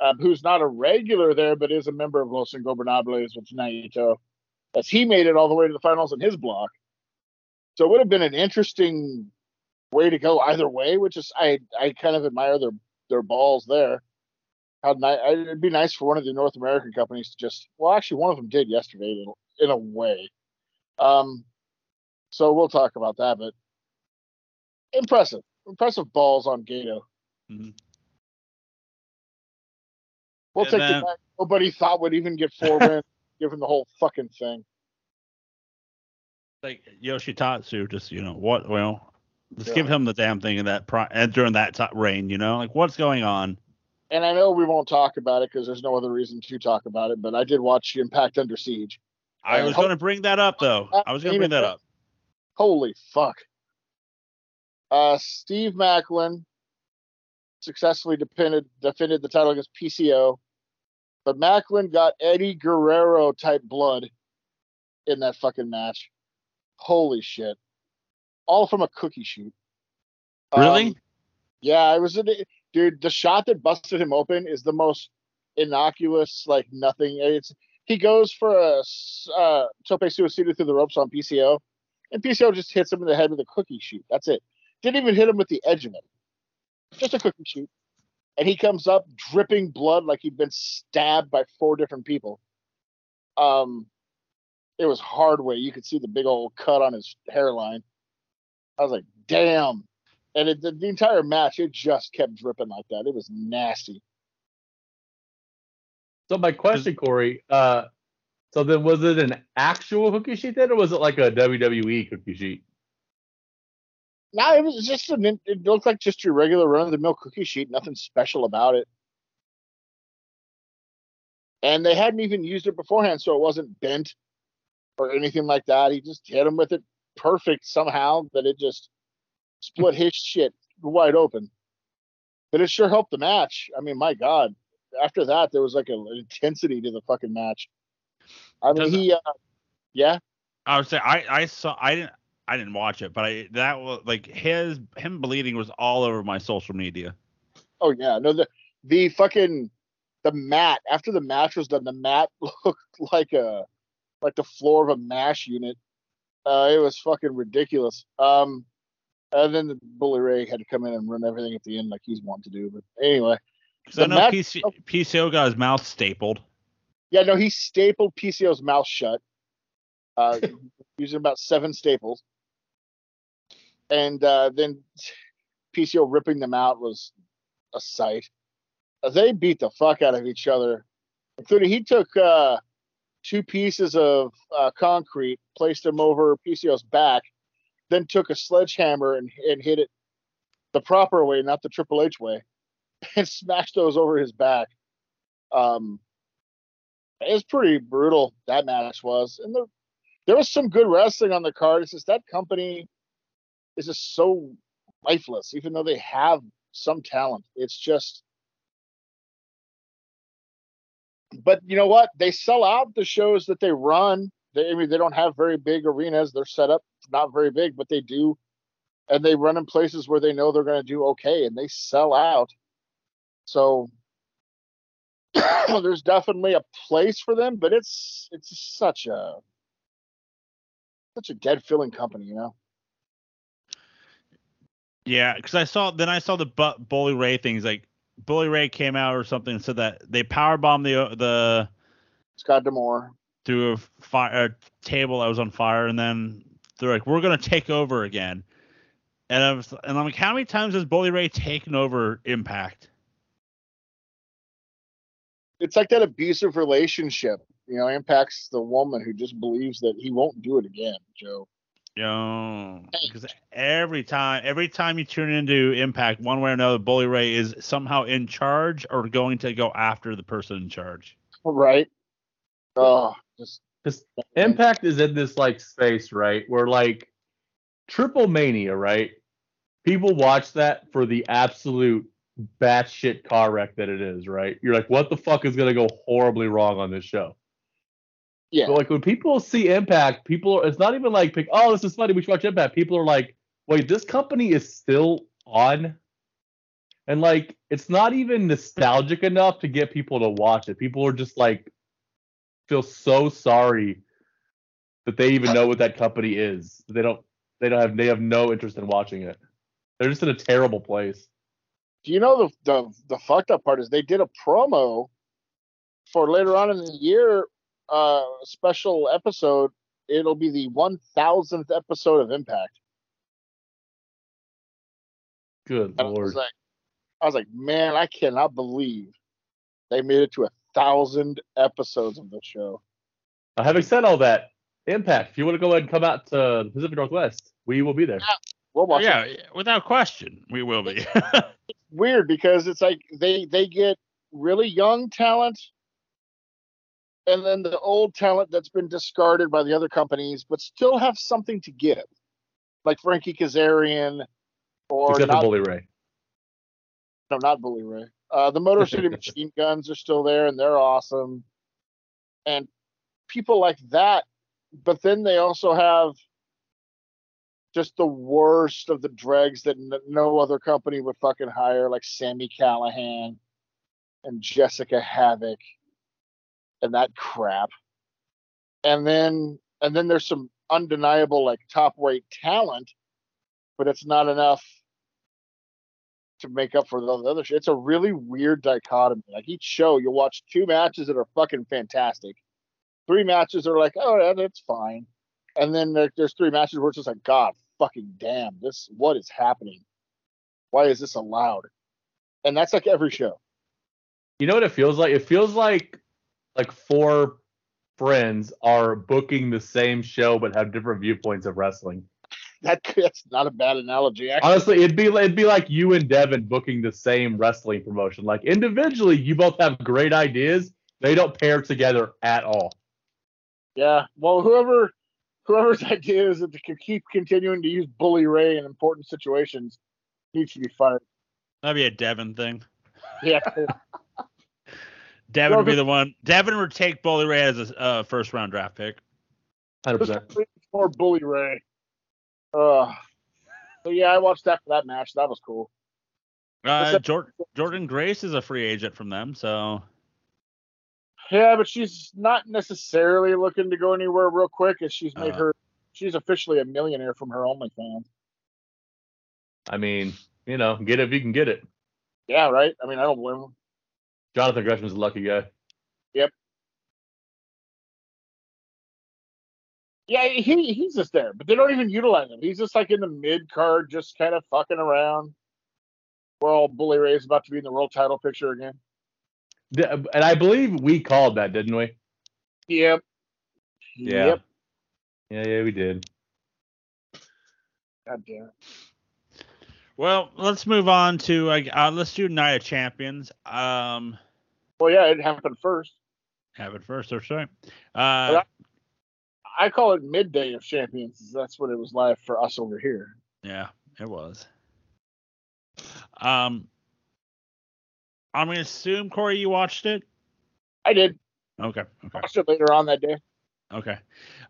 uh, who's not a regular there but is a member of Los Ingobernables with Naito, as he made it all the way to the finals in his block. So it would have been an interesting way to go either way, which is I I kind of admire their their balls there. How nice it'd be nice for one of the North American companies to just well, actually one of them did yesterday in a way. Um, so we'll talk about that, but impressive, impressive balls on Gedo. Mm-hmm. We'll and take then, the back. Nobody thought would even get four wins, given the whole fucking thing. Like Yoshitatsu, just you know what? Well, Let's yeah. give him the damn thing in that and during that t- reign, you know, like what's going on? And I know we won't talk about it because there's no other reason to talk about it, but I did watch Impact Under Siege. I was going to bring that up though. I was going to bring that up. Holy fuck! Uh, Steve Macklin successfully defended defended the title against PCO, but Macklin got Eddie Guerrero type blood in that fucking match. Holy shit! all from a cookie shoot. Really? Um, yeah, I was it, dude. The shot that busted him open is the most innocuous, like nothing. It's he goes for a uh, tope suicida through the ropes on PCO, and PCO just hits him in the head with a cookie shoot. That's it. Didn't even hit him with the edge of it. Just a cookie shoot. And he comes up dripping blood like he'd been stabbed by four different people. Um, it was hard way. You could see the big old cut on his hairline. I was like, damn. And it, the, the entire match, it just kept dripping like that. It was nasty. So my question, Corey, uh, so then was it an actual cookie sheet then, or was it like a WWE cookie sheet? No, it was just an. It looked like just your regular run of the mill cookie sheet. Nothing special about it. And they hadn't even used it beforehand, so it wasn't bent or anything like that. He just hit him with it perfect somehow that it just split his shit wide open. But it sure helped the match. I mean, my God. After that, there was like an intensity to the fucking match. I mean, he, uh, yeah. I would say I, I saw I didn't I didn't watch it, but I that was like his him bleeding was all over my social media. Oh yeah, no the the fucking the mat after the match was done, the mat looked like a like the floor of a mash unit. Uh, it was fucking ridiculous. Um, and then the Bully Ray had to come in and run everything at the end like he's wanting to do. But anyway, so no PC, PCO got his mouth stapled. Yeah, no, he stapled PCO's mouth shut, uh, using about seven staples, and uh, then PCO ripping them out was a sight. They beat the fuck out of each other, including he took uh, two pieces of uh, concrete, placed them over PCO's back, then took a sledgehammer and, and hit it the proper way, not the Triple H way, and smashed those over his back. Um, it was pretty brutal that match was, and there was some good wrestling on the card. It's just that company is just so lifeless, even though they have some talent. It's just but you know what? They sell out the shows that they run. They, I mean, they don't have very big arenas. They're set up not very big, but they do, and they run in places where they know they're going to do okay, and they sell out. So there's definitely a place for them, but it's it's such a such a dead filling company, you know. Yeah, because I saw then I saw the bu- Bully Ray things like Bully Ray came out or something and said that they power bombed the uh, the Scott D'Amore. through a fire a table that was on fire and then they're like we're gonna take over again. And I was and I'm like, how many times has Bully Ray taken over Impact? It's like that abusive relationship. You know, impacts the woman who just believes that he won't do it again, Joe. Yo, because every time, every time you tune into Impact, one way or another, Bully Ray is somehow in charge or going to go after the person in charge. Right? Oh, just Because Impact is in this like space, right? Where like Triplemanía, right? People watch that for the absolute batshit car wreck that it is, right? You're like, what the fuck is gonna go horribly wrong on this show? Yeah. But like when people see Impact, people are, it's not even like, pick, oh, this is funny, we should watch Impact. People are like, wait, this company is still on, and like it's not even nostalgic enough to get people to watch it. People are just like feel so sorry that they even know what that company is. They don't. They don't have. They have no interest in watching it. They're just in a terrible place. Do you know the, the the fucked up part is they did a promo for later on in the year uh special episode. It'll be the one thousandth episode of Impact. Good And I was lord. like, I was like, man, I cannot believe they made it to a thousand episodes of the show. Uh, having said all that, Impact. If you want to go ahead and come out to the Pacific Northwest, we will be there. We'll watch it. yeah, without question, we will be. weird because it's like they they get really young talent and then the old talent that's been discarded by the other companies but still have something to give like frankie kazarian or Except for not, Bully Ray. no not bully ray. Uh, the motor city machine guns are still there and they're awesome. And people like that but then they also have just the worst of the dregs that n- no other company would fucking hire, like Sami Callihan and Jessicka Havok and that crap. And then and then there's some undeniable like top rate talent, but it's not enough to make up for the other shit. It's a really weird dichotomy. Like each show, you'll watch two matches that are fucking fantastic. Three matches are like, oh, yeah, that's fine. And then there, there's three matches where it's just like, God fucking damn, this what is happening? Why is this allowed? And that's like every show. You know what it feels like? It feels like like four friends are booking the same show but have different viewpoints of wrestling. That that's not a bad analogy. Actually, Honestly, it'd be it'd be like you and Devin booking the same wrestling promotion. Like individually, you both have great ideas. They don't pair together at all. yeah. Well, whoever whoever's idea is that they can keep continuing to use Bully Ray in important situations needs to be fired. That'd be a Devin thing. Yeah. Devin Well, would be the- the one. Devin would take Bully Ray as a uh, first round draft pick. Hundred Just percent. more Bully Ray. Uh, so yeah, I watched that for that match. That was cool. Uh, that- Jordan Jordynne Grace is a free agent from them, so Yeah, but she's not necessarily looking to go anywhere real quick as she's made Uh. her she's officially a millionaire from her OnlyFans. I mean, you know, get it if you can get it. Yeah, right? I mean I don't blame him. Jonathan Gresham's a lucky guy. Yep. Yeah, he he's just there, but they don't even utilize him. He's just like in the mid card, just kind of fucking around. Well, Bully Ray is about to be in the world title picture again. Th- And I believe we called that, didn't we? Yep. Yeah. Yep. Yeah, yeah, we did. God damn it. well, let's move on to uh, let's do Night of Champions. Um, Well, yeah, it happened first. Happened first, or sorry. Uh, I call it midday of champions. That's what it was like for us over here. Yeah, it was. Um, I'm gonna assume Corey, you watched it. I did Okay, okay, watch it later on that day. okay.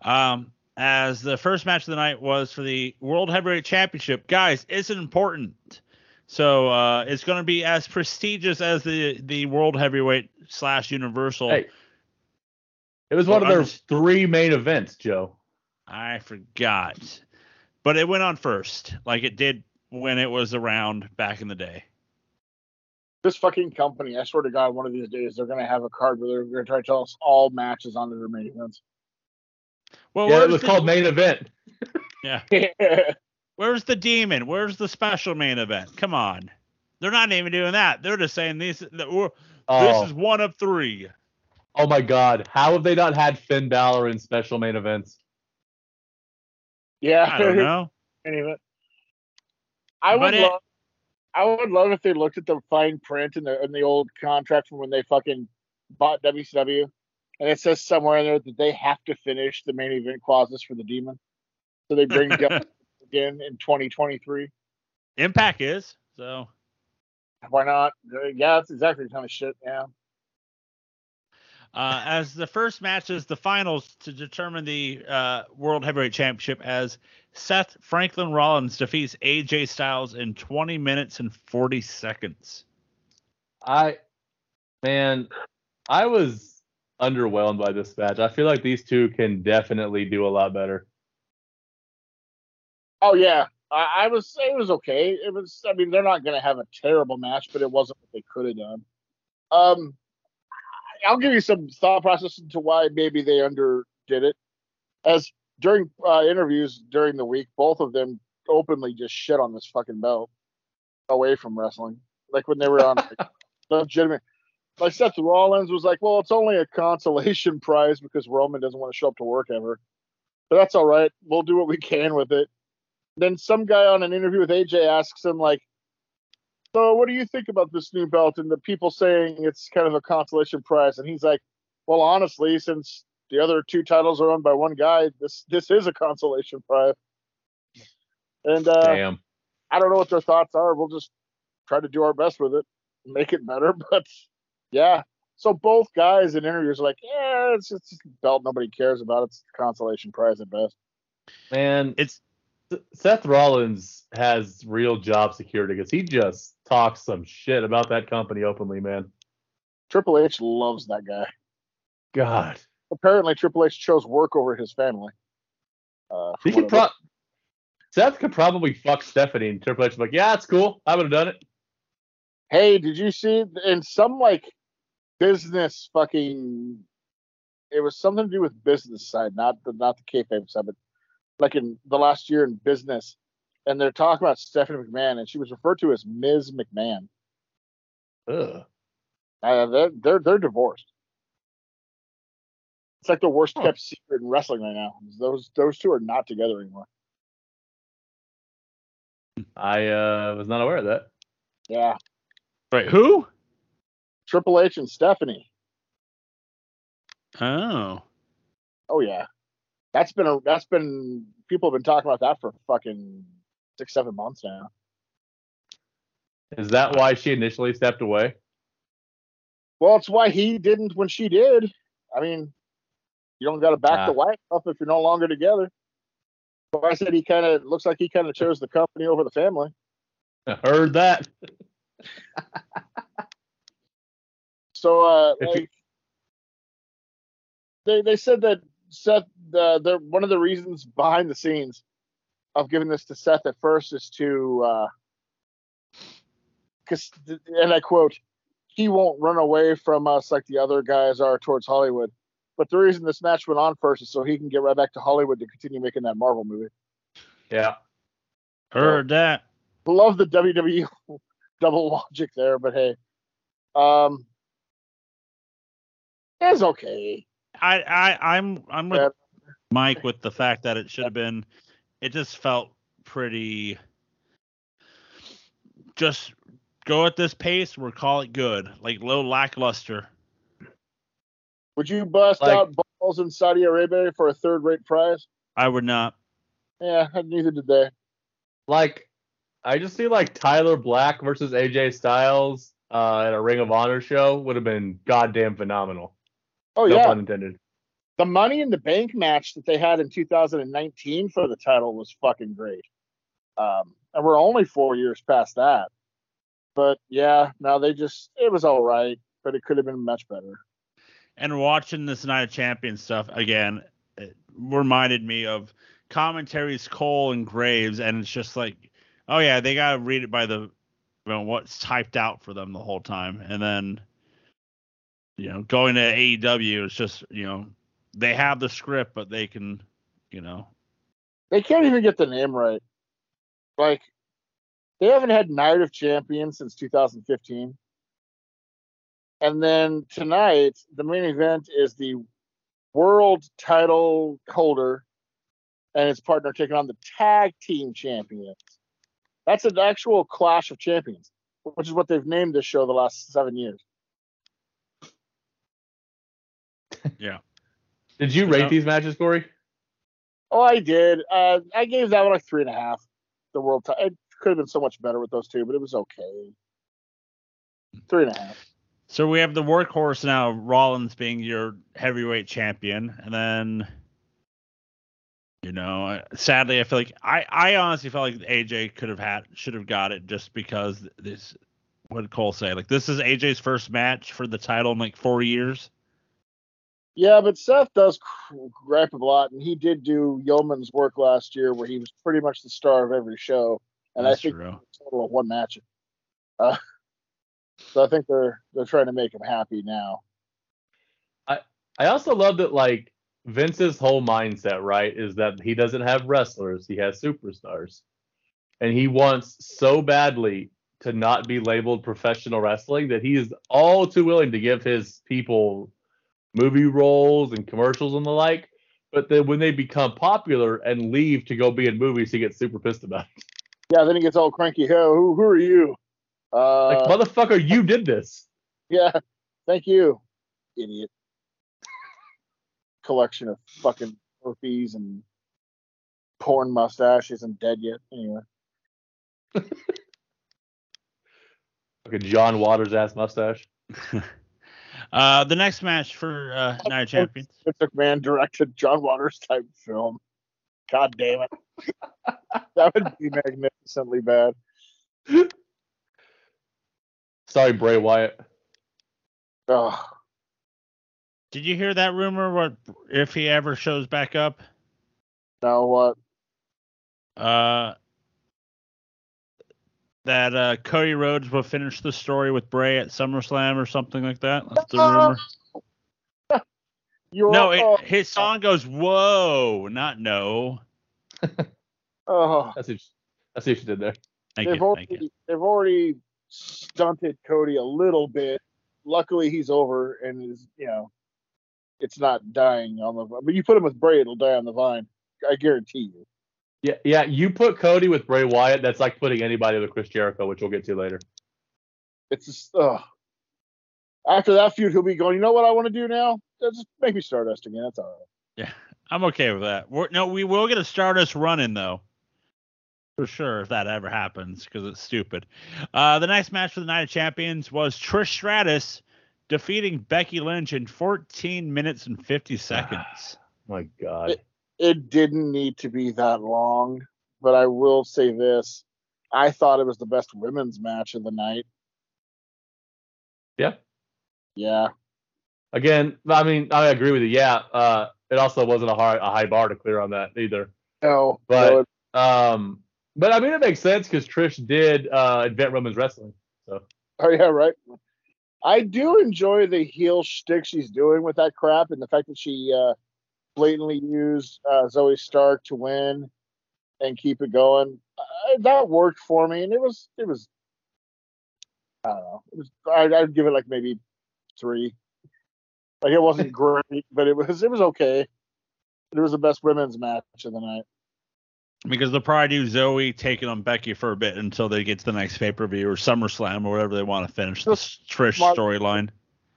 Um, as the first match of the night was for the World Heavyweight Championship, guys, it's important. So uh, it's going to be as prestigious as the the World Heavyweight slash Universal. Hey, it was one of their I'm three main events, Joe. I forgot, but it went on first, like it did when it was around back in the day. This fucking company, I swear to God, one of these days they're gonna have a card where they're gonna try to tell us all matches on their main events. Well, yeah, it was the, called main event. Where's the demon? Where's the special main event? Come on. They're not even doing that. They're just saying these. that we're- Oh, This is one of three. oh my God, how have they not had Finn Balor in special main events? yeah, I don't know. main event. I But would it- love, I would love if they looked at the fine print in the in the old contract from when they fucking bought WCW, and it says somewhere in there that they have to finish the main event clauses for the Demon, so they bring Demon again in 2023. Impact is so. Why not? Uh, Yeah, that's exactly the kind of shit. Yeah. Uh, as the first match is the finals to determine the uh, World Heavyweight Championship as Seth Franklin Rollins defeats AJ Styles in 20 minutes and 40 seconds. I, man, I was underwhelmed by this match. I feel like these two can definitely do a lot better. Oh yeah, I, I was. It was okay. It was. I mean, they're not going to have a terrible match, but it wasn't what they could have done. Um, I'll give you some thought process into why maybe they underdid it. As during uh, interviews during the week, both of them openly just shit on this fucking belt away from wrestling. Like when they were on like, legitimate. Like Seth Rollins was like, "Well, it's only a consolation prize because Roman doesn't want to show up to work ever, but that's all right. We'll do what we can with it." Then some guy on an interview with AJ asks him like, "So what do you think about this new belt?" And the people saying it's kind of a consolation prize, and he's like, "Well, honestly, since the other two titles are owned by one guy, this this is a consolation prize." And uh, Damn. I don't know what their thoughts are. We'll just try to do our best with it, make it better. But yeah, so both guys in interviews are like, "Yeah, it's just a belt nobody cares about. It's a consolation prize at best." Man, It's Seth Rollins has real job security because he just talks some shit about that company openly, man. Triple H loves that guy. God, apparently Triple H chose work over his family. Uh, he could pro- Seth could probably fuck Stephanie and Triple H is like, yeah, it's cool. I would have done it. Hey, did you see in some like business fucking? It was something to do with business side, not the not the kayfabe side, but like in the last year in business, and they're talking about Stephanie McMahon, and she was referred to as Ms. McMahon. Ugh. Uh, they're they're they're divorced. It's like the worst Huh. kept secret in wrestling right now. Those those two are not together anymore. I uh, was not aware of that. Yeah, right. Who? Triple H and Stephanie. Oh. Oh yeah, that's been a that's been people have been talking about that for fucking six seven months now. Is that why she initially stepped away? Well, it's why he didn't when she did. I mean, you don't got to back Ah. the wife up if you're no longer together. But I said he kind of looks like he kind of chose the company over the family. I heard that. So uh, like, they they said that Seth the the one of the reasons behind the scenes of giving this to Seth at first is to because and I quote he won't run away from us like the other guys are towards Hollywood. But the reason this match went on first is so he can get right back to Hollywood to continue making that Marvel movie. Yeah. Heard that. Love the WWE double logic there, but hey, um, it's okay. I, I I'm I'm with Yeah. Mike with the fact that it should have been. It just felt pretty. Just go at this pace. We'll call it good. Like low lackluster. Would you bust Like- out balls in Saudi Arabia for a third-rate prize? I would not. Yeah, neither did they. Like, I just see like Tyler Black versus AJ Styles uh, at a Ring of Honor show would have been goddamn phenomenal. Oh no yeah, pun intended. the Money in the Bank match that they had in 2019 for the title was fucking great. Um, and we're only four years past that. But yeah, now they just it was all right, but it could have been much better. And watching this Night of Champions stuff again, it reminded me of commentaries Cole and Graves, and it's just like Oh yeah, they gotta read it by the you know, what's typed out for them the whole time, and then you know going to AEW is just you know they have the script, but they can you know They can't even get the name right. Like, they haven't had Night of Champions since 2015. And then tonight, the main event is the world title holder and his partner taking on the tag team champions. That's an actual clash of champions, which is what they've named this show the last seven years. Did you No. rate these matches, Corey? Oh, I did. Uh, I gave that one like three and a half. The world title. It could have been so much better with those two, but it was okay. Three and a half. So we have the workhorse now, Rollins being your heavyweight champion, and then you know, sadly, I feel like I, I honestly felt like AJ could have had should have got it just because this. What did Cole say? Like this is AJ's first match for the title in like four years. Yeah, but Seth does cr- gripe a lot, and he did do yeoman's work last year, where he was pretty much the star of every show, and That's I think true. a total of one match. Uh, so I think they're they're trying to make him happy now. I I also love that like Vince's whole mindset, right, is that he doesn't have wrestlers, he has superstars. And he wants so badly to not be labeled professional wrestling that he is all too willing to give his people movie roles and commercials and the like. But then when they become popular and leave to go be in movies, he gets super pissed about it. Yeah, then he gets all cranky. Hey, who who are you? Uh, Like, motherfucker, you did this. yeah, thank you, idiot. Collection of fucking herpes and porn mustaches and dead yet. Anyway, Like a John Waters ass mustache. uh, the next match for uh, Night of Champions. Vince McMahon directed John Waters type film. God damn it. that would be magnificently bad. Sorry, Bray Wyatt. Oh, Did you hear that rumor? What if he ever shows back up? now what? Uh, that uh, Cody Rhodes will finish the story with Bray at SummerSlam or something like that. That's the rumor. No, it, his song goes "Whoa," not "No." oh. That's what, that's what you did there. Thank they've you, already thank you. they've already stunted Cody a little bit. Luckily, he's over and is you know, it's not dying on the. But you put him with Bray, it'll die on the vine. I guarantee you. Yeah, yeah. You put Cody with Bray Wyatt. That's like putting anybody with Chris Jericho, which we'll get to later. It's just ugh. After that feud, he'll be going. You know what I want to do now? Just make me Stardust again. That's all right. Yeah, I'm okay with that. We're, no, we will get a Stardust run-in though, for sure if that ever happens because it's stupid. Uh, the next match for the Night of Champions was Trish Stratus defeating Becky Lynch in 14 minutes and 50 seconds. My God. It- It didn't need to be that long, but I will say this: I thought it was the best women's match of the night. Yeah. Yeah. Again, I mean, I agree with you. Yeah. Uh, it also wasn't a high, a high bar to clear on that either. No. But- no, Um, but I mean, it makes sense because Trish did uh, invent women's wrestling. So Oh yeah, right. I do enjoy the heel shtick she's doing with that crap, and the fact that she uh, blatantly used uh, Zoe Stark to win and keep it going. Uh, that worked for me, and it was it was. I don't know. It was. I'd, I'd give it like maybe three. Like it wasn't great, but it was it was okay. It was the best women's match of the night. Because they'll probably do Zoe taking on Becky for a bit until they get to the next pay per view or SummerSlam or whatever they want to finish the Trish storyline.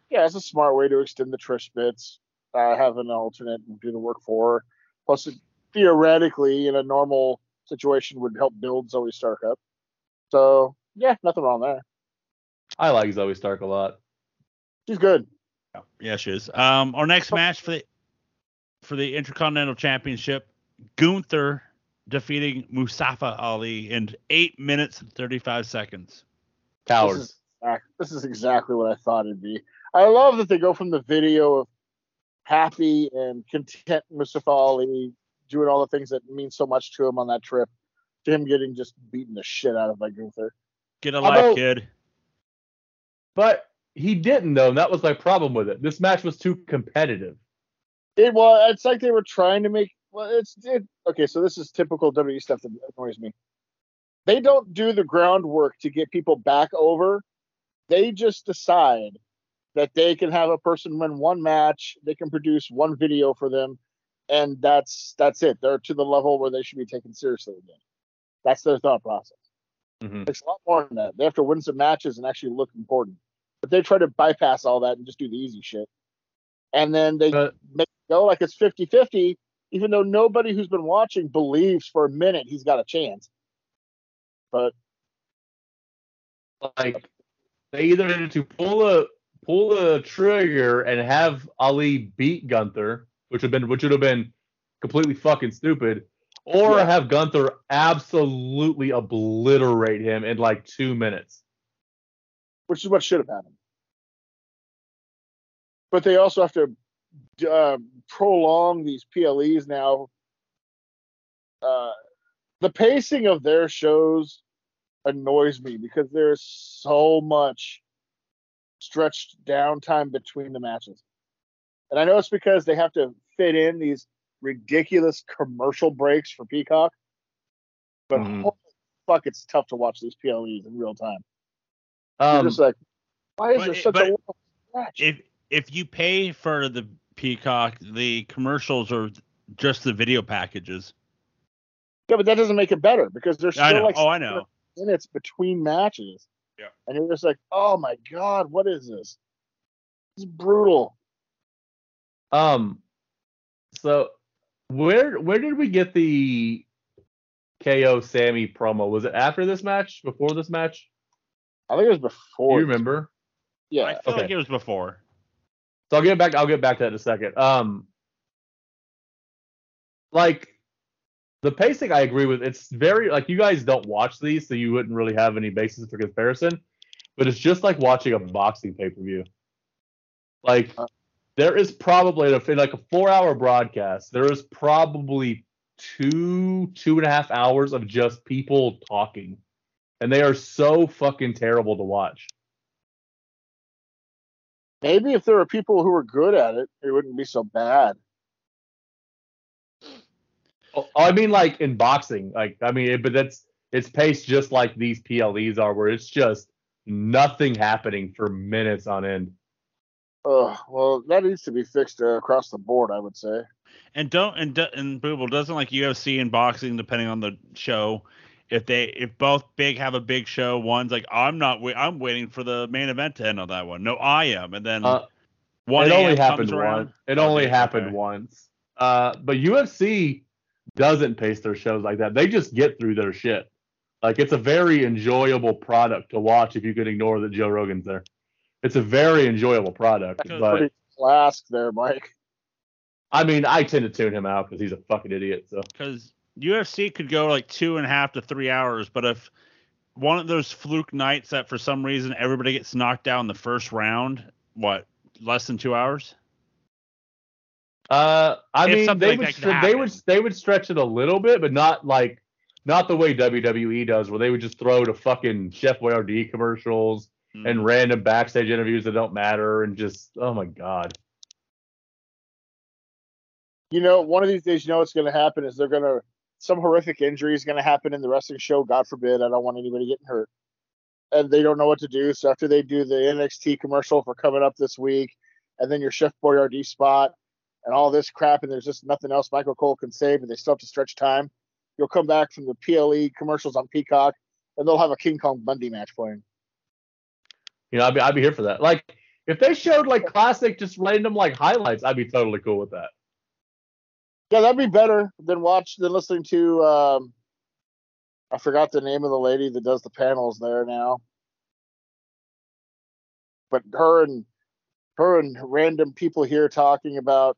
yeah, it's a smart way to extend the Trish bits. Uh, have an alternate and do the work for her. Plus, it, theoretically, in a normal situation, would help build Zoe Stark up. So, yeah, nothing wrong there. I like Zoe Stark a lot. She's good. Yeah, she is. Um, our next match for the for the Intercontinental Championship, Gunther defeating Mustafa Ali in eight minutes and thirty five seconds. Cowards. This is, this is exactly what I thought it'd be. I love that they go from the video of happy and content Mustafa Ali doing all the things that mean so much to him on that trip to him getting just beaten the shit out of by Gunther. Get a life, kid. But he didn't though, and that was my problem with it. This match was too competitive. It well, it's like they were trying to make. Well, it's it, okay. So this is typical WWE stuff that annoys me. They don't do the groundwork to get people back over. They just decide that they can have a person win one match. They can produce one video for them, and that's that's it. They're to the level where they should be taken seriously again. That's their thought process. Mhm. It's a lot more than that. They have to win some matches and actually look important. But they try to bypass all that and just do the easy shit. And then they But make it go like it's 50 50, even though nobody who's been watching believes for a minute he's got a chance. But like they either needed to pull a pull the trigger and have Ali beat Gunther, which would have been which would have been completely fucking stupid, or Yeah. have Gunther absolutely obliterate him in like two minutes. which is what should have happened. But they also have to uh, prolong these PLEs now. Uh, the pacing of their shows annoys me because there's so much stretched downtime between the matches. And I know it's because they have to fit in these ridiculous commercial breaks for Peacock. But Mhm. holy fuck, it's tough to watch these PLEs in real time. You're Um, just like, why is there it- such a long stretch? If if you pay for the Peacock, the commercials are just the video packages. yeah, but that doesn't make it better because there's I still know. like oh, I know. minutes between matches. Yeah. And you're just like, oh my god, what is this? It's brutal. um, so where where did we get the KO Sami promo? Was it after this match? Before this match? I think it was Do before. you remember? Yeah. I feel like it was before. So I'll get back. I'll get back to that in a second. Um, like the pacing, I agree with. It's very like you guys don't watch these, so you wouldn't really have any basis for comparison. But it's just like watching a boxing pay per view. Like Uh. there is probably in like a four hour broadcast, there is probably two two and a half hours of just people talking, and they are so fucking terrible to watch. Maybe if there were people who were good at it, it wouldn't be so bad. Oh, I mean, like in boxing, like I mean, it, but that's it's paced just like these PLEs are, where it's just nothing happening for minutes on end. Oh, well, that needs to be fixed uh, across the board, I would say. And don't and do- and Booble doesn't like UFC and boxing, depending on the show. If they if both big have a big show, one's like I'm not wait, I'm waiting for the main event to end on that one. No, I am, and then Uh, one it only AM happened once. It only happened okay. once. Uh, but UFC doesn't pace their shows like that. They just get through their shit. Like it's a very enjoyable product to watch if you can ignore that Joe Rogan's there. It's a very enjoyable product, That's but Pretty flask there, Mike. I mean, I tend to tune him out because he's a fucking idiot. So because UFC could go like two and a half to three hours, but if one of those fluke nights that for some reason everybody gets knocked down in the first round, what less than two hours? Uh, I If mean, they like would stre- they would they would stretch it a little bit, but not like not the way WWE does, where they would just throw to fucking Chef Boyardee commercials Mm. and random backstage interviews that don't matter, and just oh my god. You know, one of these days, you know what's going to happen is they're going to some horrific injury is going to happen in the wrestling show. God forbid. I don't want anybody getting hurt, and they don't know what to do. So after they do the NXT commercial for coming up this week, and then your Chef Boyardee spot, and all this crap, and there's just nothing else Michael Cole can say, and they still have to stretch time. You'll come back from the PLE commercials on Peacock, and they'll have a King Kong Bundy match playing. You know, I'd be I'd be here for that. Like if they showed like classic, just random like highlights, I'd be totally cool with that. Yeah, that'd be better than watch than listening to. Um, I forgot the name of the lady that does the panels there now, but her and her and random people here talking about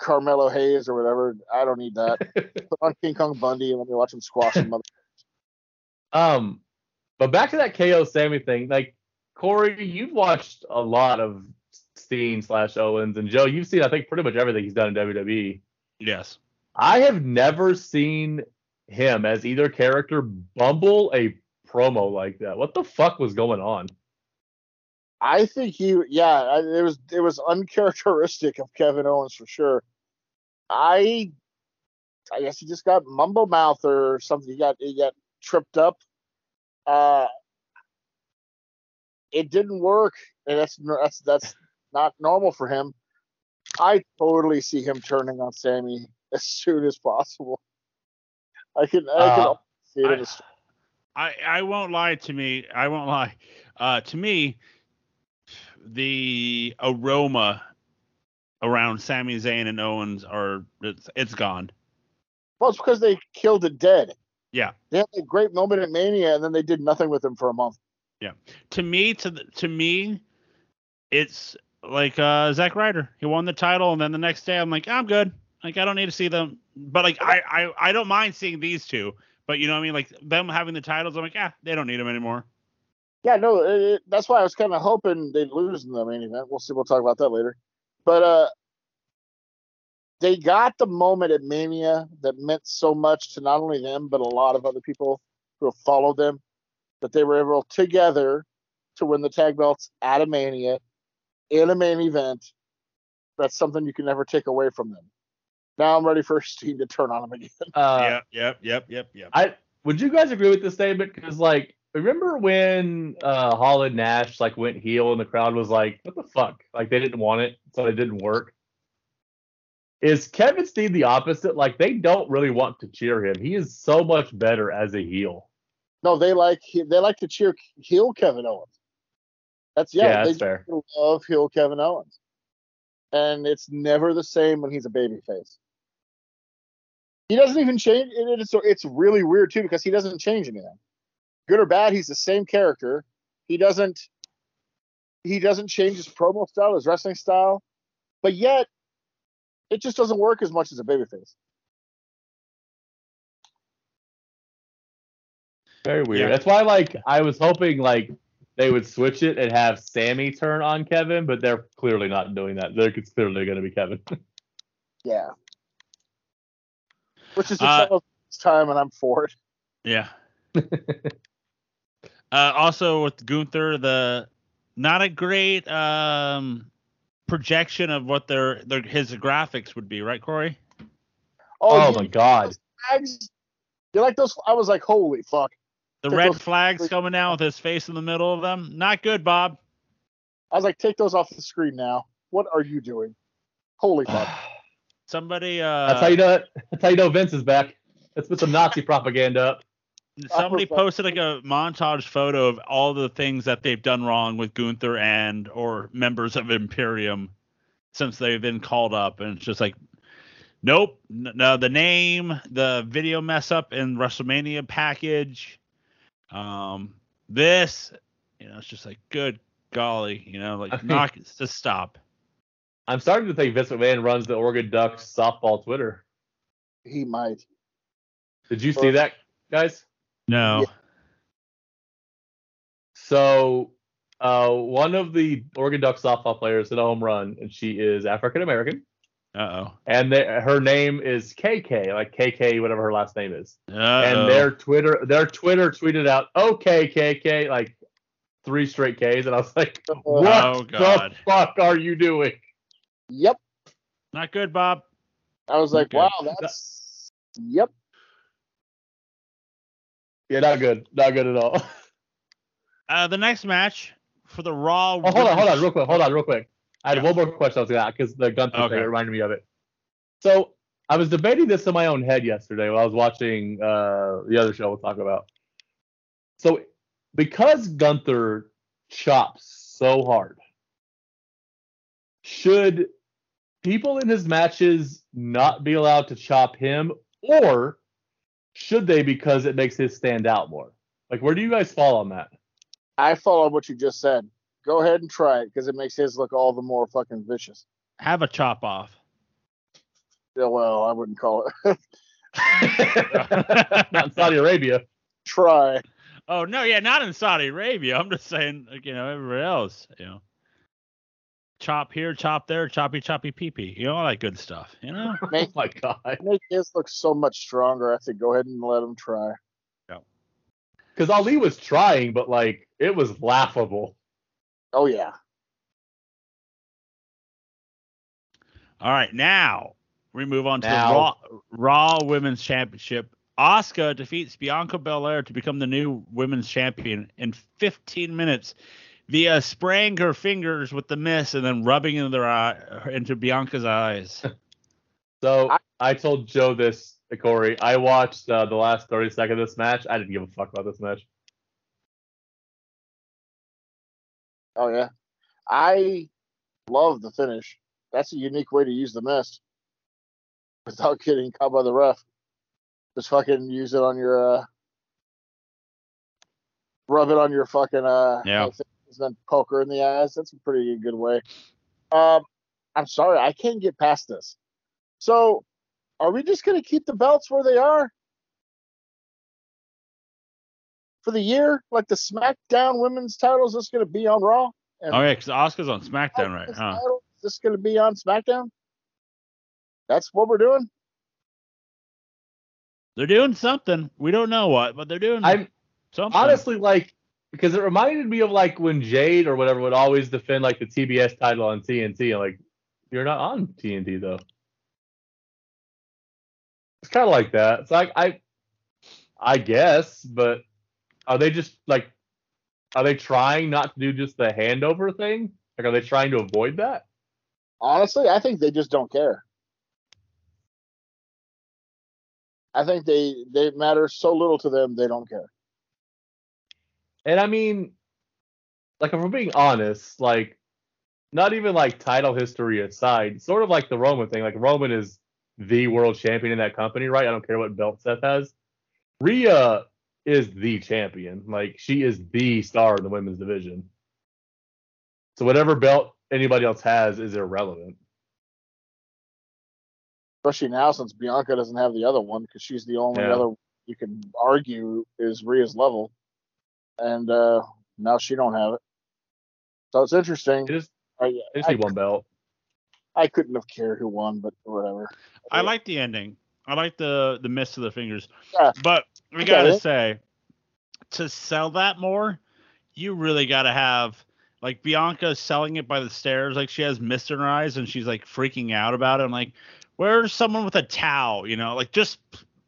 Carmelo Hayes or whatever. I don't need that. Put on King Kong Bundy and let me watch him squash some mother. Um, but back to that KO Sami thing, like Corey, you've watched a lot of Steen slash Owens, and Joe, you've seen I think pretty much everything he's done in WWE. Yes. I have never seen him as either character bumble a promo like that. What the fuck was going on? I think he, yeah, it was it was uncharacteristic of Kevin Owens for sure. I, I guess he just got mumble mouth or something. He got he got tripped up. Uh, it didn't work, and that's that's that's not normal for him. I totally see him turning on Sami as soon as possible. I can I can Uh, see it I- I I won't lie to me. I won't lie. Uh, to me, the aroma around Sami Zayn and Owens are it's, it's gone. Well, it's because they killed it dead. Yeah. They had a great moment at Mania, and then they did nothing with him for a month. Yeah, to me, to the, to me, it's like uh, Zack Ryder. He won the title, and then the next day, I'm like, I'm good. Like I don't need to see them. But like I I I don't mind seeing these two. But you know what I mean? Like them having the titles, I'm like, ah, they don't need them anymore. Yeah, no, it, it- that's why I was kind of hoping they'd lose in the main event. We'll see. We'll talk about that later. But uh, they got the moment at Mania that meant so much to not only them but a lot of other people who have followed them. That they were able together to win the tag belts at a Mania in a main event. That's something you can never take away from them. Now I'm ready for Steen to turn on them again. Uh, yep, yep, yep, yep, yep. I would you guys agree with this statement? Because like, remember when uh Holland Nash like went heel and the crowd was like, "What the fuck?" Like they didn't want it, so it didn't work. Is Kevin Steen the opposite? Like they don't really want to cheer him. He is so much better as a heel. No, they like they like to cheer heel Kevin Owens. That's yeah, Yeah, they that's fair. love heel Kevin Owens, and it's never the same when he's a babyface. He doesn't even change. It, it's it's really weird too because he doesn't change anything, good or bad. He's the same character. He doesn't he doesn't change his promo style, his wrestling style, but yet it just doesn't work as much as a babyface. Very weird. Yeah. That's why like I was hoping like they would switch it and have Sami turn on Kevin, but they're clearly not doing that. They're clearly going to be Kevin. Yeah, which is the Uh, time, and I'm for it. Yeah. uh, also with Gunther, the not a great um, projection of what their their his graphics would be, right, Corey? oh you- my god. flags? You like those? I was like, holy fuck. The Take red those- flags coming out with his face in the middle of them. Not good, Bob. I was like, take those off the screen now. What are you doing? Holy fuck. Somebody uh That's how you know it. That's how you know Vince is back. Let's put some Nazi propaganda up. Somebody posted like a montage photo of all the things that they've done wrong with Gunther and or members of Imperium since they've been called up, and it's just like, nope, no, the name, the video mess up in WrestleMania package, um, this, you know, it's just like, good golly, you know, like knock, just stop. I'm starting to think Vince McMahon runs the Oregon Ducks softball Twitter. He might. Did you see that, guys? No, So, uh, one of the Oregon Ducks softball players hit a home run, and she is African American, uh oh, and they, her name is KK, like KK, whatever her last name is. uh And their Twitter, their Twitter tweeted out, "Okay, KK," like three straight Ks, and I was like, "What Oh, God. the fuck are you doing?" Yep. not good, Bob. I was like, Okay. wow, that's. Yep. Yeah, not good, not good at all. Uh, the next match for the Raw. Oh, hold on, hold on, real quick, hold on, real quick. I had Yeah. one more question I was gonna ask because the Gunther Okay. thing reminded me of it. So I was debating this in my own head yesterday while I was watching uh, the other show we'll talk about. So because Gunther chops so hard, should people in his matches not be allowed to chop him, or should they because it makes his stand out more? Like, where do you guys fall on that? I follow what you just said. Go ahead and try it because it makes his look all the more fucking vicious. Have a chop off. Yeah, well, I wouldn't call it. not in Saudi Arabia. try. Oh no, yeah, not in Saudi Arabia. I'm just saying, like, you know, everywhere else, you know. Chop here, chop there, choppy choppy pee pee. You know all that good stuff. You know. Oh my god. make his look so much stronger. I think go ahead and let him try. Yeah. Because Ali was trying, but like it was laughable. Oh yeah. All right, now we move on to Now. the Raw, Raw Women's Championship. Asuka defeats Bianca Belair to become the new women's champion in 15 minutes via spraying her fingers with the mist and then rubbing into their eye, into Bianca's eyes. So I- I, told Joe this, Corey. I watched uh, the last 30 seconds of this match. I didn't give a fuck about this match. Oh yeah. I love the finish. That's a unique way to use the mist without getting caught by the ref. Just fucking use it on your uh rub it on your fucking uh Yeah. things and then poke her in the eyes. That's a pretty good way. Um I'm sorry, I can't get past this. So are we just gonna keep the belts where they are? For the year? Like the SmackDown women's title is just gonna be on Raw? And Oh yeah, because Asuka's on SmackDown right, huh? title is this going to be on SmackDown? That's what we're doing. They're doing something. We don't know what, but they're doing I'm something. honestly like because it reminded me of like when Jade or whatever would always defend like the TBS title on TNT. And like, you're not on TNT though. It's kind of like that. It's like I, I guess, but are they just like, are they trying not to do just the handover thing? Like, are they trying to avoid that? Honestly, I think they just don't care. I think they they matter so little to them they don't care. And I mean, like if we're being honest, like not even like title history aside, sort of like the Roman thing. Like Roman is the world champion in that company, right? I don't care what belt Seth has. Rhea is the champion. Like she is the star in the women's division. So whatever belt anybody else has is irrelevant. Especially now since Bianca doesn't have the other one because she's the only Yeah. other you can argue is Rhea's level, and uh now she don't have it. So it's interesting. It is I, they just I, need one belt. I couldn't have cared who won, but whatever. I like the ending. I like the the mist of the fingers. Yeah. But we Okay. gotta say, to sell that more, you really gotta have like Bianca selling it by the stairs, like she has mist in her eyes and she's like freaking out about it. I'm like, where's someone with a towel? You know, like just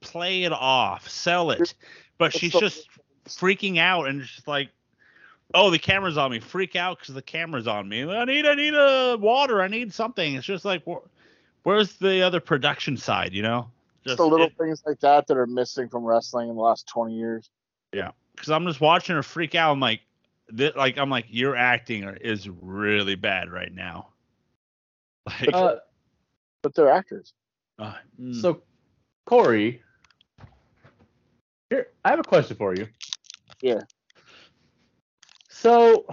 play it off, sell it. But It's she's the- just freaking out and just like, oh, the camera's on me. Freak out because the camera's on me. I need, I need a water. I need something. It's just like, wh- where's the other production side? You know, Just the little it- things like that that are missing from wrestling in the last 20 years. Yeah, because I'm just watching her freak out. I'm like, thi- like I'm like, your acting is really bad right now. Like, Uh, But they're actors. uh, mm. so Corey, here I have a question for you. Yeah. So,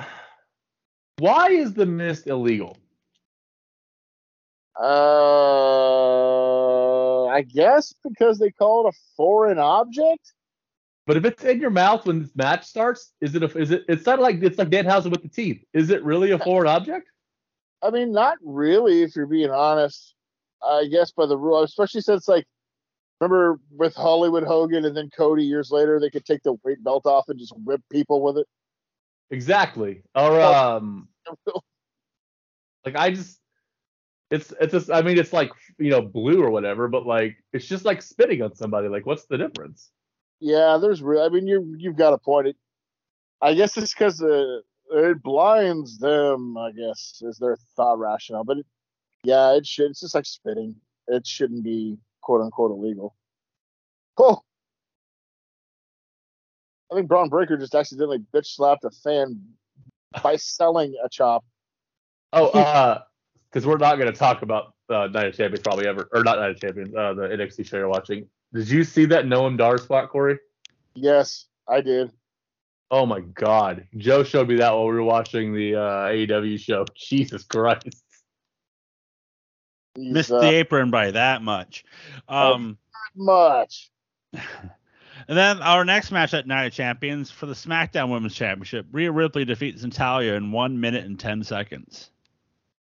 why is the mist illegal? Uh, I guess because they call it a foreign object. But if it's in your mouth when this match starts, is it? A, is it? It's not like it's like Danhausen with the teeth. Is it really a foreign object? I mean, not really, if you're being honest. I guess by the rule, especially since like, remember with Hollywood Hogan and then Cody years later, they could take the weight belt off and just whip people with it. Exactly. Or um, like I just, it's it's just. I mean, it's like you know blue or whatever, but like it's just like spitting on somebody. Like, what's the difference? Yeah, there's real. I mean, you you've got a point. It, I guess it's because uh, it blinds them. I guess is their thought rationale. But it, yeah, it should. It's just like spitting. It shouldn't be quote unquote illegal. Oh, I think Bron Breakker just accidentally bitch slapped a fan by selling a chop. Oh, uh, because we're not going to talk about uh, Night of Champions probably ever, or not Night of Champions, uh, the NXT show you're watching. Did you see that Noam Dar spot, Corey? Yes, I did. Oh my God, Joe showed me that while we were watching the uh, AEW show. Jesus Christ. He's, missed uh, the apron by that much. Oh. Um, much. and then our next match at Night of Champions for the SmackDown Women's Championship, Rhea Ripley defeats Natalya in one minute and ten seconds.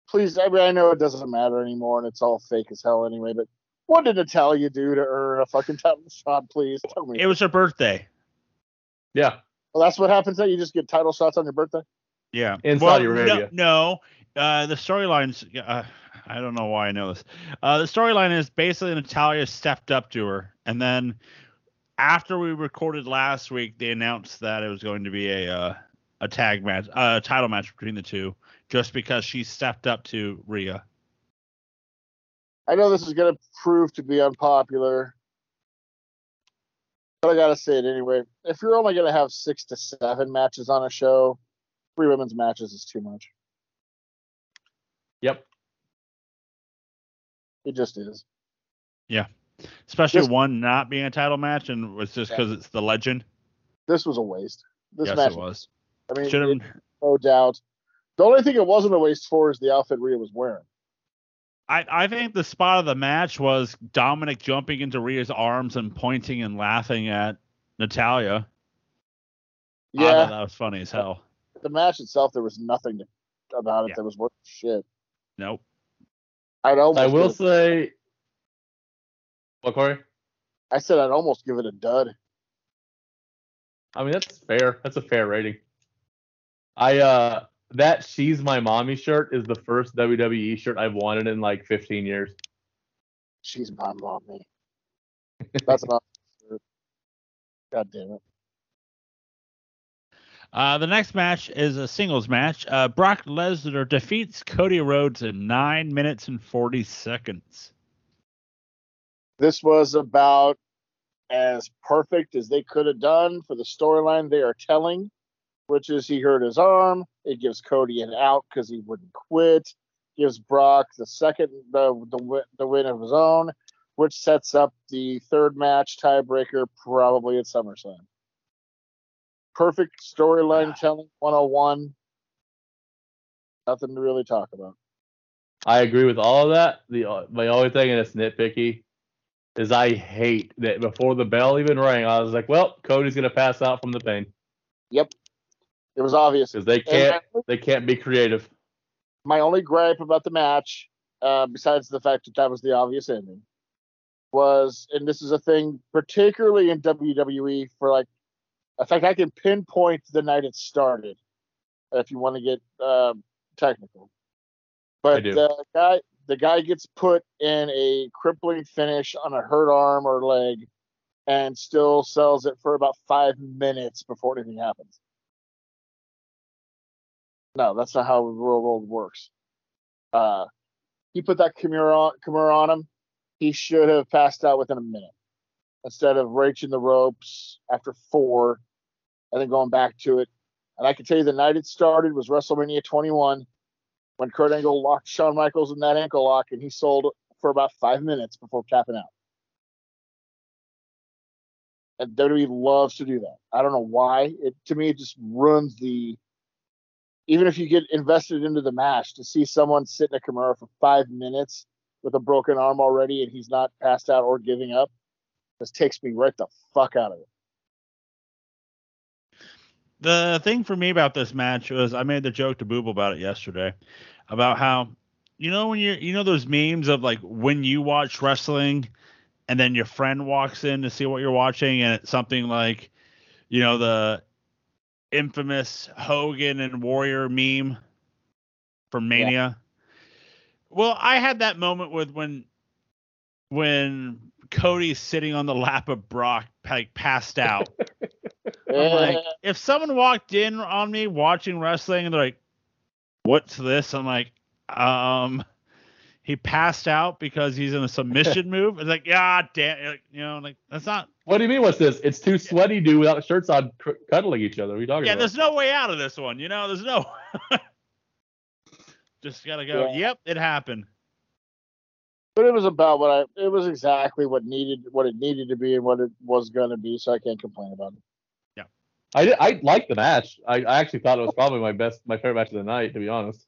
please, I mean, I know it doesn't matter anymore and it's all fake as hell anyway, but what did Natalya do to earn a fucking title shot? Please tell me. It was her birthday. Yeah. well, that's what happens. That you just get title shots on your birthday. Yeah. In well, Saudi Arabia. No, no. Uh, the storylines. Uh, I don't know why I know this. Uh, the storyline is basically Natalya stepped up to her, and then after we recorded last week, they announced that it was going to be a uh, a tag match, a title match between the two, just because she stepped up to Rhea. I know this is going to prove to be unpopular, but I got to say it anyway. If you're only going to have six to seven matches on a show, three women's matches is too much. Yep. It just is. Yeah. Especially Just- one not being a title match, and was just because it's the legend. This was a waste. This yes, match, it was. I mean, it- no doubt. The only thing it wasn't a waste for is the outfit Rhea was wearing. I, I think the spot of the match was Dominic jumping into Rhea's arms and pointing and laughing at Natalya. Yeah, that was funny as hell. the match itself, there was nothing about it Yeah. that was worth shit. Nope. I'd almost. I will say. What, Corey? I said I'd almost give it a dud. I mean, that's fair. That's a fair rating. I uh that she's my mommy shirt is the first WWE shirt I've wanted in like 15 years. She's my mommy. That's not. God damn it. Uh, the next match is a singles match. Uh, Brock Lesnar defeats Cody Rhodes in nine minutes and 40 seconds. This was about as perfect as they could have done for the storyline they are telling, which is he hurt his arm. It gives Cody an out because he wouldn't quit. Gives Brock the second the the the win of his own, which sets up the third match tiebreaker probably at SummerSlam. Perfect storyline telling 101. Nothing to really talk about. I agree with all of that. The uh, my only thing, and it's nitpicky, is I hate that before the bell even rang, I was like, well, Cody's gonna pass out from the pain Yep, It was obvious. because they can't I- they can't be creative. my only gripe about the match, uh, besides the fact that that was the obvious ending, was, and this is a thing particularly in WWE for like, in fact, I can pinpoint the night it started, if you want to get um, technical. But the guy, the guy gets put in a crippling finish on a hurt arm or leg, and still sells it for about five minutes before anything happens. No, that's not how the real world works. Uh, he put that Kimura on, Kimura on him. He should have passed out within a minute instead of reaching the ropes after four and then going back to it. And I can tell you the night it started was WrestleMania 21 when Kurt Angle locked Shawn Michaels in that ankle lock and he sold for about five minutes before tapping out. And WWE loves to do that. I don't know why. It to me it just ruins the even if you get invested into the match to see someone sit in a Kimura for five minutes with a broken arm already and he's not passed out or giving up, this takes me right the fuck out of it. The thing for me about this match was I made the joke to Boob about it yesterday about how you know when you you know those memes of like when you watch wrestling and then your friend walks in to see what you're watching and it's something like you know the infamous Hogan and Warrior meme from Mania. Well, I had that moment with when when Cody's sitting on the lap of Brock like passed out. I'm like, if someone walked in on me watching wrestling and they're like, "What's this?" I'm like, um, he passed out because he's in a submission move. It's like, yeah, damn, like, you know, like that's not. What do you mean? What's this? It's two sweaty dude without shirts on, cr- cuddling each other. What are you talking Yeah, about? there's no way out of this one. You know, there's no. Just gotta go. Yeah. Yep, it happened. But it was about what I it was exactly what needed what it needed to be and what it was gonna be, so I can't complain about it. Yeah, I did, I liked the match. I, I actually thought it was probably my best, my favorite match of the night, to be honest.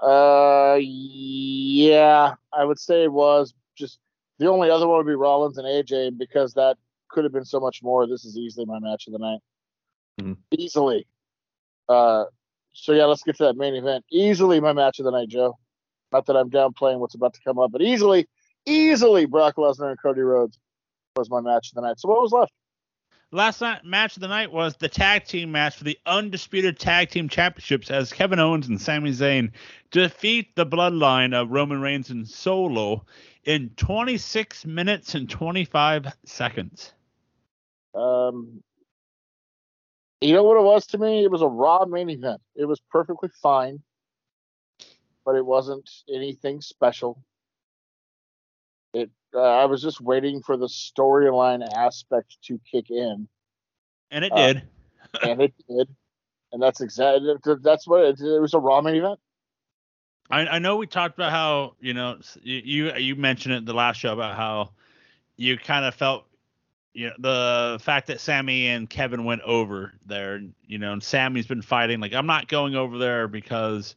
Uh yeah, I would say it was just the only other one would be Rollins and AJ because that could have been so much more. This is easily my match of the night. Mhm. Easily. Uh so yeah, let's get to that main event. Easily my match of the night, Joe. Not that I'm downplaying what's about to come up, but easily, easily Brock Lesnar and Cody Rhodes was my match of the night. So what was left? Last night match of the night was the tag team match for the undisputed tag team championships as Kevin Owens and Sami Zayn defeat the bloodline of Roman Reigns and Solo in 26 minutes and 25 seconds. Um, you know what it was to me? It was a Raw main event. It was perfectly fine, but it wasn't anything special. It. Uh, I was just waiting for the storyline aspect to kick in, And it Uh, did. and it did. And that's exactly that's what it, it was a Raw main event. I, I know we talked about how you know you you, mentioned it in the last show about how you kind of felt you know the fact that Sami and Kevin went over there you know and Sami's been fighting like I'm not going over there because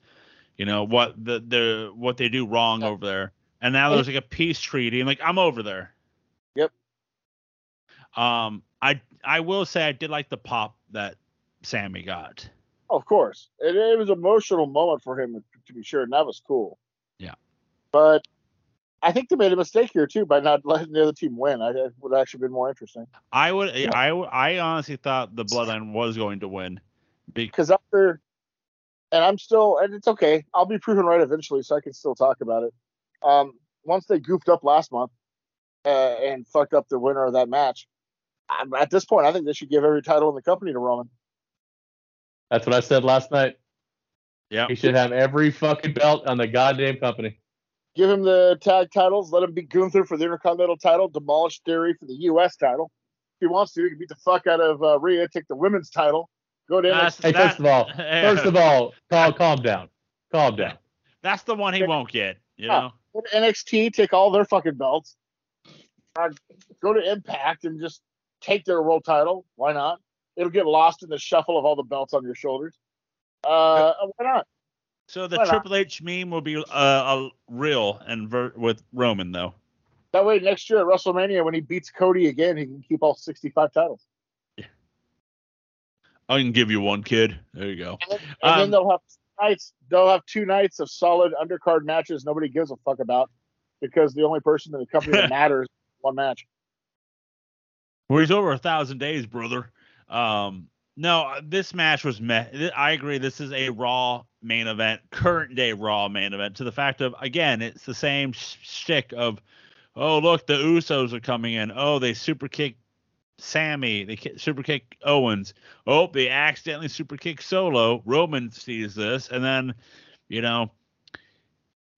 you know what the the what they do wrong over there and now there's like a peace treaty and like I'm over there. Yep. Um I I will say I did like the pop that Sami got. Of course, it, it was an emotional moment for him to be sure, and that was cool. Yeah. But I think they made a mistake here too by not letting the other team win. I it would have actually been more interesting I would I I honestly thought the bloodline was going to win because after, and I'm still, and it's okay. I'll be proven right eventually, so I can still talk about it. Um, once they goofed up last month uh, and fucked up the winner of that match, I'm, at this point, I think they should give every title in the company to Roman. That's what I said last night. yeah He should have every fucking belt on the goddamn company. Give him the tag titles. Let him beat Gunther for the Intercontinental title. Demolish Theory for the U.S. title. If he wants to, he can beat the fuck out of uh, Rhea, take the women's title, go to That's- Hey, That- first of all, first of all, calm, calm down, calm down. That's the one he won't get. You Yeah. know. go to NXT, take all their fucking belts. Uh, go to Impact and just take their world title. Why not? It'll get lost in the shuffle of all the belts on your shoulders. Uh, why not? So the Why not? Triple H meme will be uh, a real and ver- with Roman though. That way, next year at WrestleMania, when he beats Cody again, he can keep all 65 titles. I can give you one, kid. There you go. And, then, and then Um, they'll have nights. They'll have two nights of solid undercard matches nobody gives a fuck about because the only person in the company that matters one match. Well, he's over a thousand days, brother. Um, no, this match was meh. I agree. This is a Raw main event, current day Raw main event. To the fact of again, it's the same sh- shtick of, oh look, the Usos are coming in. Oh, they super kick Sami. They ki- super kick Owens. Oh, they accidentally super kick Solo. Roman sees this, and then, you know,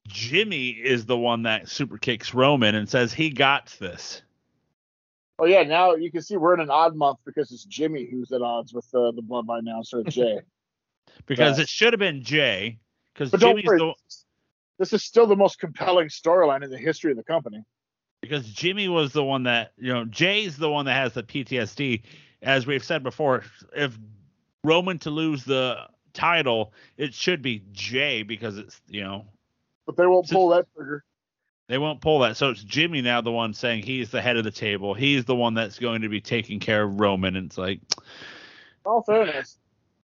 Jimmy is the one that super kicks Roman and says he got this. Oh yeah, now you can see we're in an odd month because it's Jimmy who's at odds with uh, the Bloodline now instead of Jey. because Yeah. it should have been Jey. Because Jimmy's worry, the this is still the most compelling storyline in the history of the company. Because Jimmy was the one that you know Jey's the one that has the PTSD. As we've said before, if Roman to lose the title, it should be Jay because it's you know But they won't pull that trigger. they won't pull that. So it's Jimmy now the one saying he's the head of the table. He's the one that's going to be taking care of Roman. And it's like all fairness,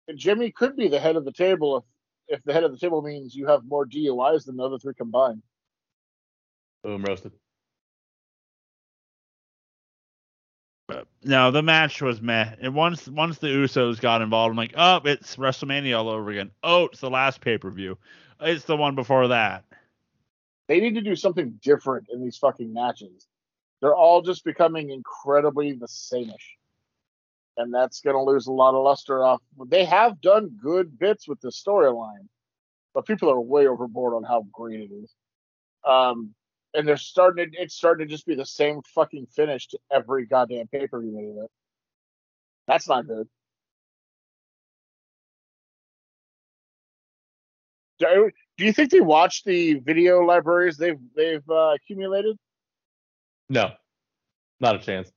and Jimmy could be the head of the table if if the head of the table means you have more DUIs than the other three combined. Boom, roasted. No, the match was meh. And once once the Usos got involved, I'm like, oh, it's WrestleMania all over again. Oh, it's the last pay per view. It's the one before that. They need to do something different in these fucking matches. They're all just becoming incredibly the sameish. And that's going to lose a lot of luster off. They have done good bits with the storyline, but people are way overboard on how great it is. Um, and they're starting to, it's starting to just be the same fucking finish to every goddamn pay per view main event. That's not good. Do, do you think they watch the video libraries they've they've uh, accumulated? No, not a chance.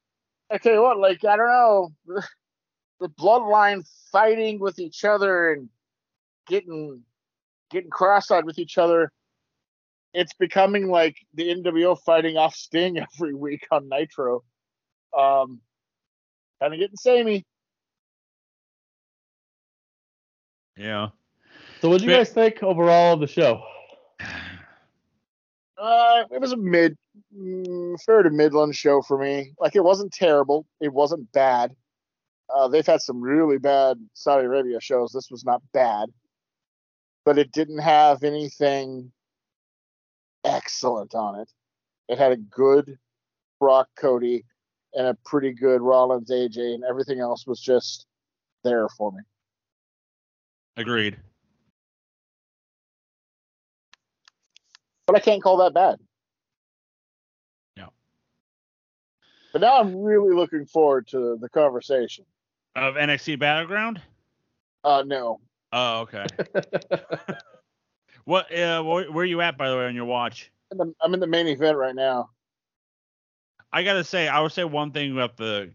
I tell you what, like I don't know, the, the bloodline fighting with each other and getting getting cross-eyed with each other. It's becoming like the NWO fighting off Sting every week on Nitro. Um, kind of getting samey. Yeah. So, what do you But- guys think overall of the show? Uh, it was a mid, mm, fair to Midland show for me. Like it wasn't terrible. It wasn't bad. Uh, they've had some really bad Saudi Arabia shows. This was not bad, but it didn't have anything excellent on it. It had a good Brock Cody and a pretty good Rollins AJ, and everything else was just there for me. Agreed. But I can't call that bad. No. But now I'm really looking forward to the conversation. Of NXT Battleground? Uh, no, Oh, okay. what? Uh, where, where are you at, by the way, on your watch? I'm in the main event right now. I gotta say, I would say one thing about the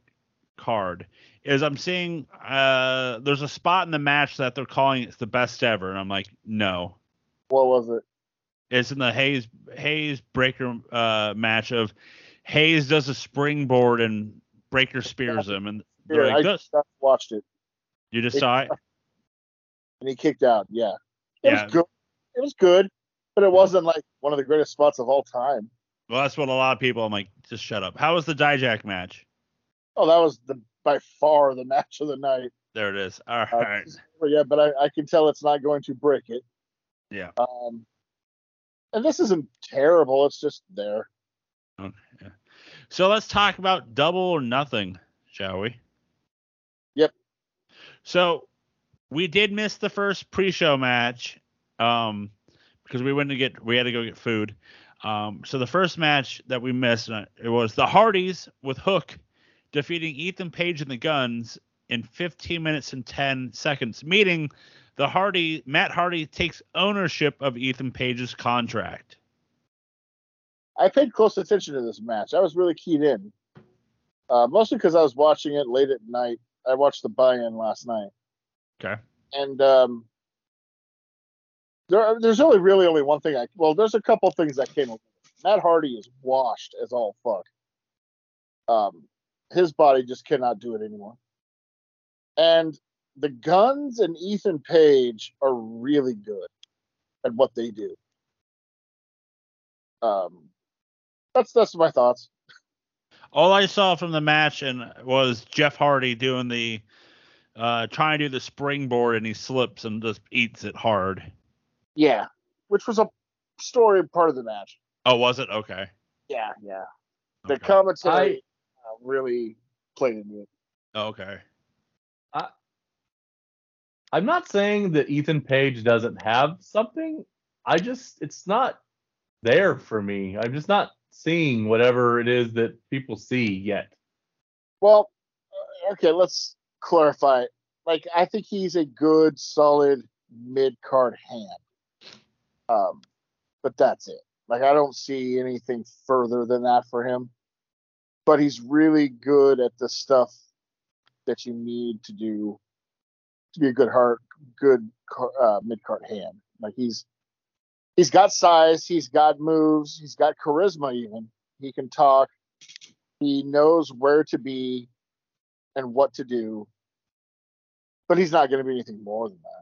card is I'm seeing uh there's a spot in the match that they're calling it's the best ever, and I'm like, no. What was it? It's in the Hayes Hayes Breakker uh match of Hayes does a springboard and Breakker spears him, and they're Here, like, I "This- just watched it, you just saw it. and he kicked out. Yeah, it Yeah. was good. It was good, but it wasn't like one of the greatest spots of all time. Well, that's what a lot of people. I'm like, just shut up. How was the Dijak match? Oh, that was the by far the match of the night. There it is. All Uh, right. yeah, but I, I can tell it's not going to break it. Yeah. Um, and this isn't terrible. It's just there. Okay. So let's talk about double or nothing, shall we? Yep. So we did miss the first pre-show match, um, because we went to get we had to go get food. Um, so the first match that we missed, uh, it was the Hardys with Hook defeating Ethan Page and the Gunns in 15 minutes and 10 seconds, meaning the Hardy Matt Hardy takes ownership of Ethan Page's contract. I paid close attention to this match. I was really keyed in, uh, mostly because I was watching it late at night. I watched the buy-in last night. Okay. And um, there, there's only really only one thing I. Well, there's a couple things that came. Up. Matt Hardy is washed as all fuck. Um, his body just cannot do it anymore. And the Gunns and Ethan Page are really good at what they do. Um, that's that's my thoughts. All I saw from the match and was Jeff Hardy doing the uh trying to do the springboard and he slips and just eats it hard. Yeah, which was a story part of the match. Oh, was it? Okay. Yeah, yeah. The Okay. commentary uh, really played into it. Oh, okay. I, I'm not saying that Ethan Page doesn't have something. I just it's not there for me. I'm just not seeing whatever it is that people see yet. Well, uh, okay, let's clarify. Like, I think he's a good, solid mid card hand. Um, but that's it. Like, I don't see anything further than that for him. But he's really good at the stuff that you need to do to be a good heart, good uh, mid card hand. Like he's he's got size, he's got moves, he's got charisma. Even he can talk. He knows where to be and what to do. But he's not going to be anything more than that.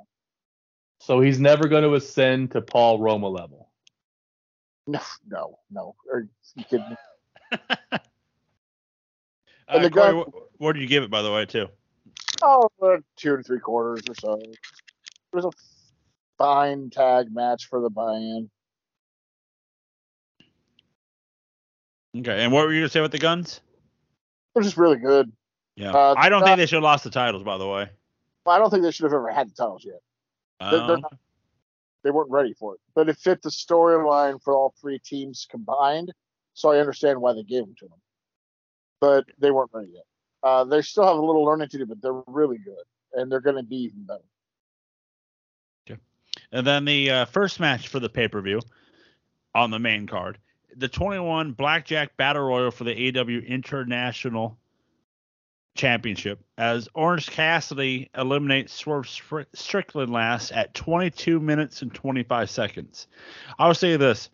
So he's never going to ascend to Paul Roma level. No, no, no. Are you kidding me? Uh, And the Corey, guy- wh- where did you give it, by the way, too? Oh, uh, two and three quarters or so. It was a fine tag match for the buy-in. Okay. And what were you gonna say with the Gunns? It was just really good. Yeah. Uh, I don't uh, think they should have lost the titles, by the way. I don't think they should have ever had the titles yet. They're- they're Um, not- They weren't ready for it. But it fit the storyline for all three teams combined, so I understand why they gave them to them. But they weren't ready yet. Uh, they still have a little learning to do, but they're really good, and they're going to be even better. Okay. And then the uh, first match for the pay per view on the main card, the 21 Blackjack Battle Royal for the AW International Championship, as Orange Cassidy eliminates Swerve Strickland last at 22 minutes and 25 seconds. I will say this.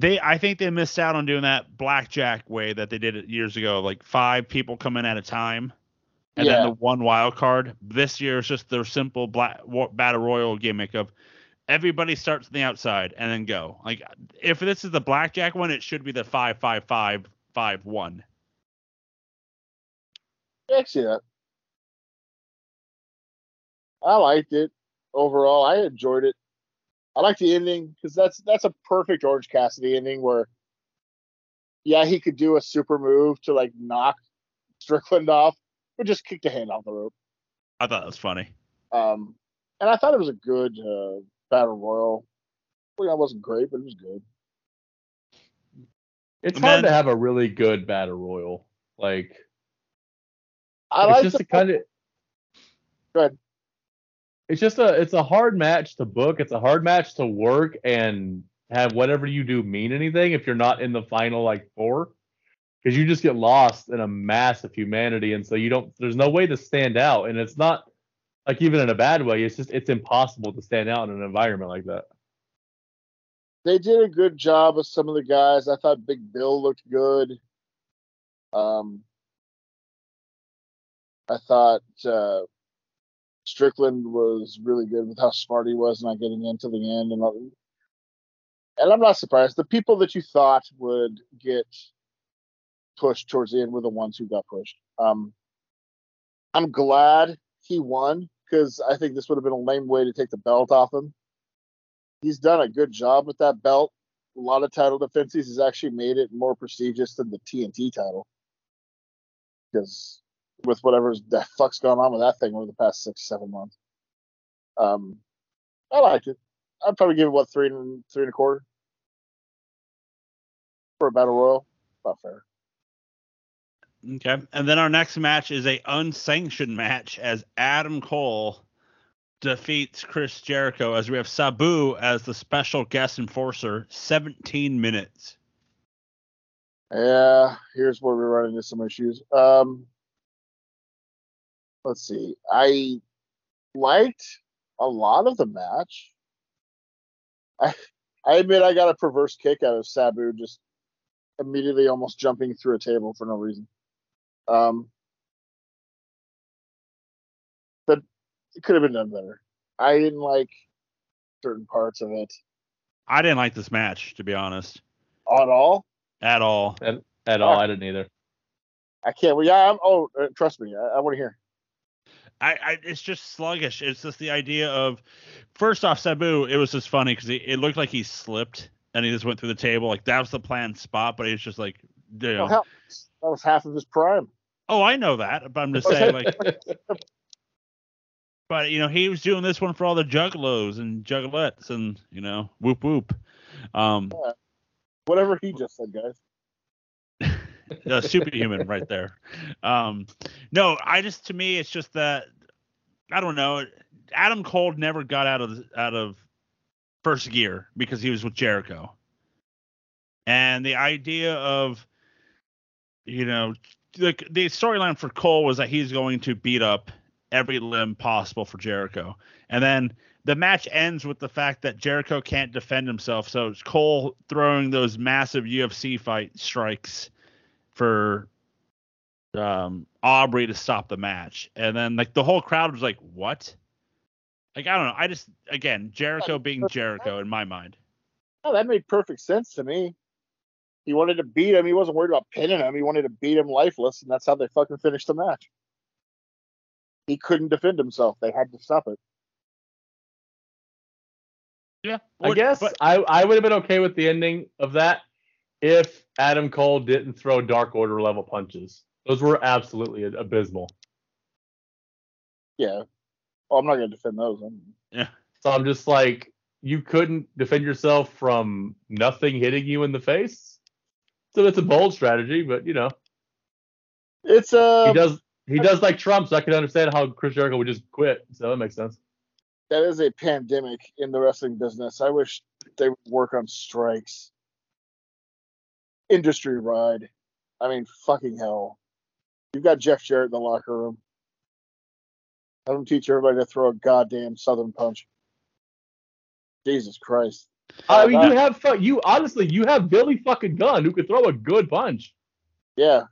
They, I think they missed out on doing that blackjack way that they did it years ago, like five people come in at a time. and Yeah. then the one wild card. This year is just their simple black battle royal gimmick of everybody starts on the outside and then go. Like if this is the blackjack one, it should be the five five five five one. Yeah, I see. I liked it overall. I enjoyed it. I like the ending because that's that's a perfect Orange Cassidy ending where, yeah, he could do a super move to like knock Strickland off, but just kick the hand off the rope. I thought that was funny. Um, and I thought it was a good uh, battle royal. Well, that wasn't great, but it was good. It's And hard then- to have a really good battle royal. Like I it's like just the a kind of Go ahead. it's just a it's a hard match to book. It's a hard match to work and have whatever you do mean anything if you're not in the final like four. Because you just get lost in a mass of humanity, and so you don't. There's no way to stand out, and it's not like even in a bad way. It's just it's impossible to stand out in an environment like that. they did a good job with some of the guys. I thought Big Bill looked good. Um, I thought uh, Strickland was really good with how smart he was not getting into the end, and all- and I'm not surprised. The people that you thought would get pushed towards the end were the ones who got pushed. Um, I'm glad he won because I think this would have been a lame way to take the belt off him he's done a good job with that belt. A lot of title defenses. He's actually made it more prestigious than the TNT title. Because with whatever the fuck's gone on with that thing over the past six, seven months. Um, I liked it. I'd probably give it what three and three and a quarter for a battle royal. Not fair. Okay. And then our next match is a unsanctioned match as Adam Cole defeats Chris Jericho as we have Sabu as the special guest enforcer, 17 minutes. Yeah, here's where we run into some issues. Um, let's see. I liked a lot of the match. I I admit I got a perverse kick out of Sabu just immediately almost jumping through a table for no reason. Um, but it could have been done better. I didn't like certain parts of it I didn't like this match, to be honest, at all. at all. At at all, I didn't either. I can't. Well, yeah. I'm, oh, uh, trust me. I, I want to hear. I, I it's just sluggish. It's just the idea of first off, Sabu. It was just funny because it looked like he slipped and he just went through the table. Like that was the planned spot, but he was just like, you know, Well, hell, that was half of his prime. oh, I know that, but I'm just saying, like, but you know, he was doing this one for all the juggalos and juggalettes and you know, whoop whoop. Um, Whatever he just said, guys. uh, superhuman right there. Um, no, I just to me it's just that I don't know. Adam Cole never got out of out of first gear because he was with Jericho, and the idea of you know the the storyline for Cole was that he's going to beat up every limb possible for Jericho, and then the match ends with the fact that Jericho can't defend himself, so it's Cole throwing those massive UFC fight strikes for um Aubrey to stop the match. And then like the whole crowd was like, "What?" Like I don't know. I just again, Jericho being Jericho in my mind. Oh, that made perfect sense to me. He wanted to beat him. He wasn't worried about pinning him. He wanted to beat him lifeless, and that's how they fucking finished the match. He couldn't defend himself. They had to stop it. Yeah. I guess but I, I would have been okay with the ending of that if Adam Cole didn't throw Dark Order level punches. Those were absolutely abysmal. Yeah. Oh, I'm not going to defend those. I'm, yeah. So I'm just like, you couldn't defend yourself from nothing hitting you in the face. So it's a bold strategy, but you know, it's uh, he does he does like Trump, so I can understand how Chris Jericho would just quit. So that makes sense. that is a pandemic in the wrestling business. I wish they would work on strikes. Industry ride. I mean, fucking hell. You've got Jeff Jarrett in the locker room. Have him teach everybody to throw a goddamn southern punch. Jesus Christ. I mean, Uh, you have fu- you honestly you have Billy fucking Gunn who could throw a good punch. Yeah.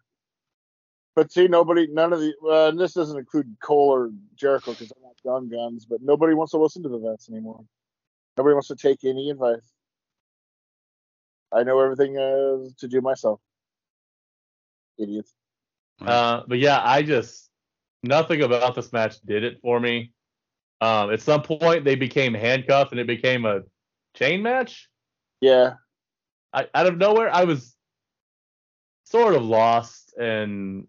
But see, nobody, none of the, uh, and this doesn't include Cole or Jericho because they're not gun guns, but nobody wants to listen to the vets anymore. Nobody wants to take any advice. I know everything uh, to do myself. Idiots. Uh, but yeah, I just nothing about this match did it for me. Um, at some point, they became handcuffed and it became a chain match. Yeah. I, out of nowhere, I was sort of lost, and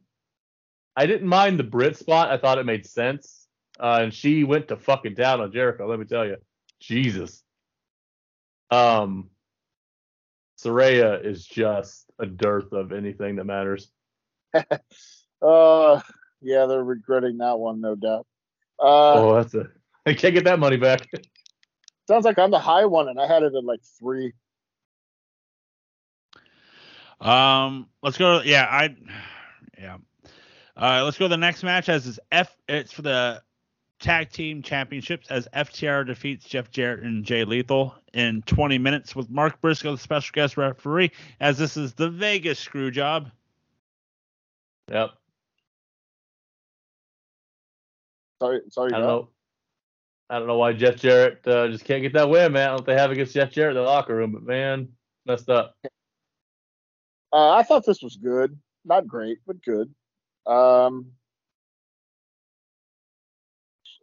I didn't mind the Britt spot. I thought it made sense. Uh, and she went to fucking town on Jericho. Let me tell you, Jesus. Um, Saraya is just a dearth of anything that matters. Uh, yeah, they're regretting that one, no doubt. Uh, oh, that's a. I can't get that money back. sounds like I'm the high one, and I had it at like three. Um, let's go. Yeah, I. Yeah. Uh, let's go to the next match as is F. It's for the tag team championships as FTR defeats Jeff Jarrett and Jay Lethal in 20 minutes with Mark Briscoe, the special guest referee, as this is the Vegas screw job. Yep. Sorry, sorry. I don't know. I don't know why Jeff Jarrett uh, just can't get that win, man. I don't know if they have against Jeff Jarrett in the locker room, but man, messed up. Uh, I thought this was good. Not great, but good. Um,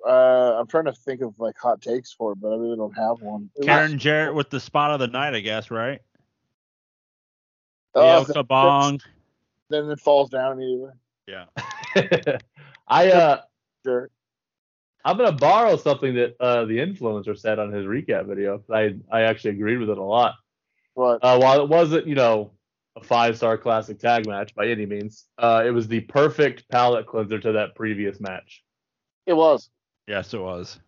uh, I'm trying to think of like hot takes for it, but I really don't have one. It was- Karen Jarrett with the spot of the night, I guess, right? Oh, yeah, Kabong. then it falls down immediately. Yeah. I uh, Sure. I'm gonna borrow something that uh, the influencer said on his recap video. I I actually agreed with it a lot. But Uh, while it wasn't, you know, a five star classic tag match by any means, uh, it was the perfect palate cleanser to that previous match. it was. Yes, it was.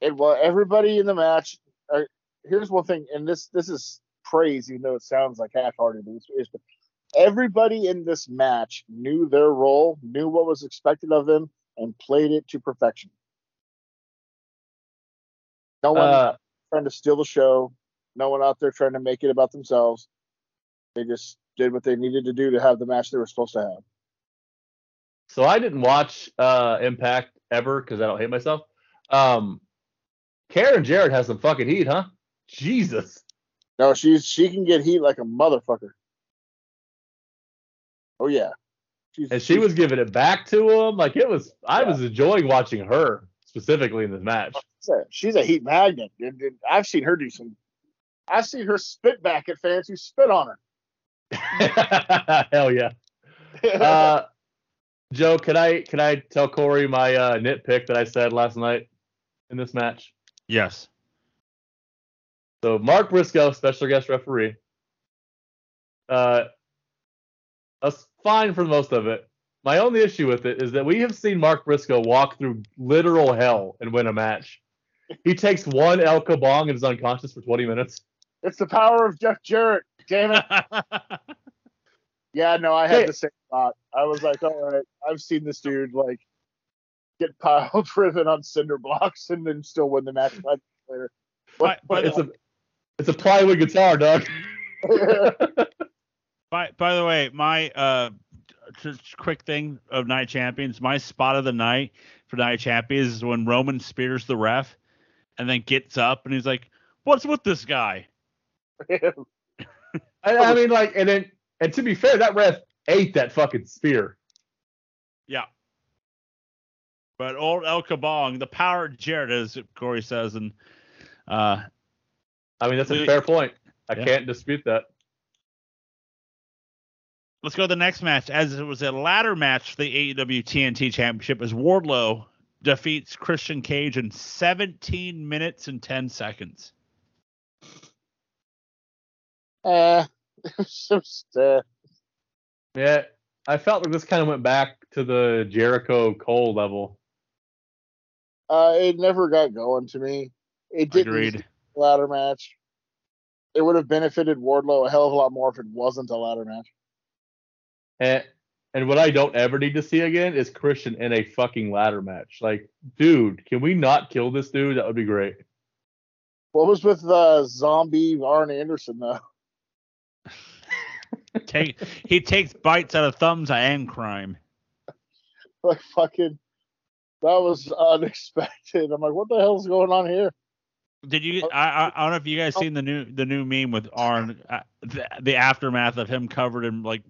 It was. Everybody in the match. Uh, here's one thing, and this this is praise, even though it sounds like half-hearted. It's, everybody in this match knew their role, knew what was expected of them, and played it to perfection. No one Uh, trying to steal the show. No one out there trying to make it about themselves. They just did what they needed to do to have the match they were supposed to have. so I didn't watch uh, Impact ever because I don't hate myself. Um, Karen Jarrett has some fucking heat, huh? Jesus. No, she's she can get heat like a motherfucker. Oh yeah. She's, And she was giving it back to him. Like it was, I was enjoying watching her specifically in this match. she's a, she's a heat magnet. dude, dude. I've seen her do some. I've seen her spit back at fans who spit on her. Hell yeah. Uh, Joe, can I can I tell Corey my uh, nitpick that I said last night in this match? Yes. So Mark Briscoe, special guest referee. Uh, that's fine for most of it. My only issue with it is that we have seen Mark Briscoe walk through literal hell and win a match. He takes one El Kabong and is unconscious for 20 minutes. it's the power of Jeff Jarrett. Damn it. Yeah, no, I had the same thought. I was like, all right, I've seen this dude like get pile driven on cinder blocks and then still win the match five later. What, But- It's a it's a plywood guitar, dog. By by the way, my uh just quick thing of night champions, my spot of the night for night champions is when Roman spears the ref and then gets up and he's like, "What's with this guy?" I, I mean, like, and then and to be fair, that ref ate that fucking spear. Yeah. But old El Kabong, the power of Jarrett, as Corey says, and uh, I mean, that's a We- fair point. I Yeah. can't dispute that. let's go to the next match. As it was a ladder match for the AEW TNT Championship, as Wardlow defeats Christian Cage in 17 minutes and 10 seconds. uh, it was just, uh, Yeah, I felt like this kind of went back to the Jericho Cole level. uh, it never got going to me. It didn't Agreed. ladder match. It would have benefited Wardlow a hell of a lot more if it wasn't a ladder match. And and what I don't ever need to see again is Christian in a fucking ladder match. Like, dude, can we not kill this dude? That would be great. What was with uh, zombie Arn Anderson though? Take he takes bites out of thumbs and crime. like fucking. That was unexpected. I'm like, what the hell's going on here? Did you? I, I I don't know if you guys seen the new the new meme with Arn, uh, the, the aftermath of him covered in like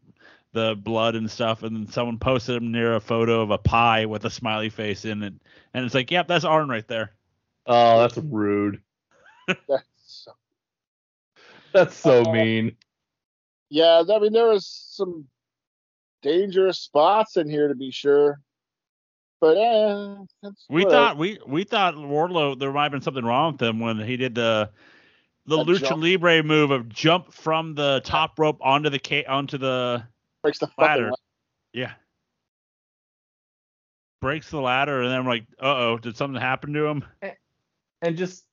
the blood and stuff, and then someone posted him near a photo of a pie with a smiley face in it, and it's like, yep, that's Arn right there. Oh, that's rude. That's so- That's so Uh, mean. Yeah, I mean there was some dangerous spots in here to be sure, but eh, that's We whatever. thought we we thought Wardlow there might have been something wrong with him when he did the the That lucha jump. libre move of jump from the top rope onto the ca- onto the breaks the ladder. ladder. yeah breaks the ladder and then we're like uh oh did something happen to him And just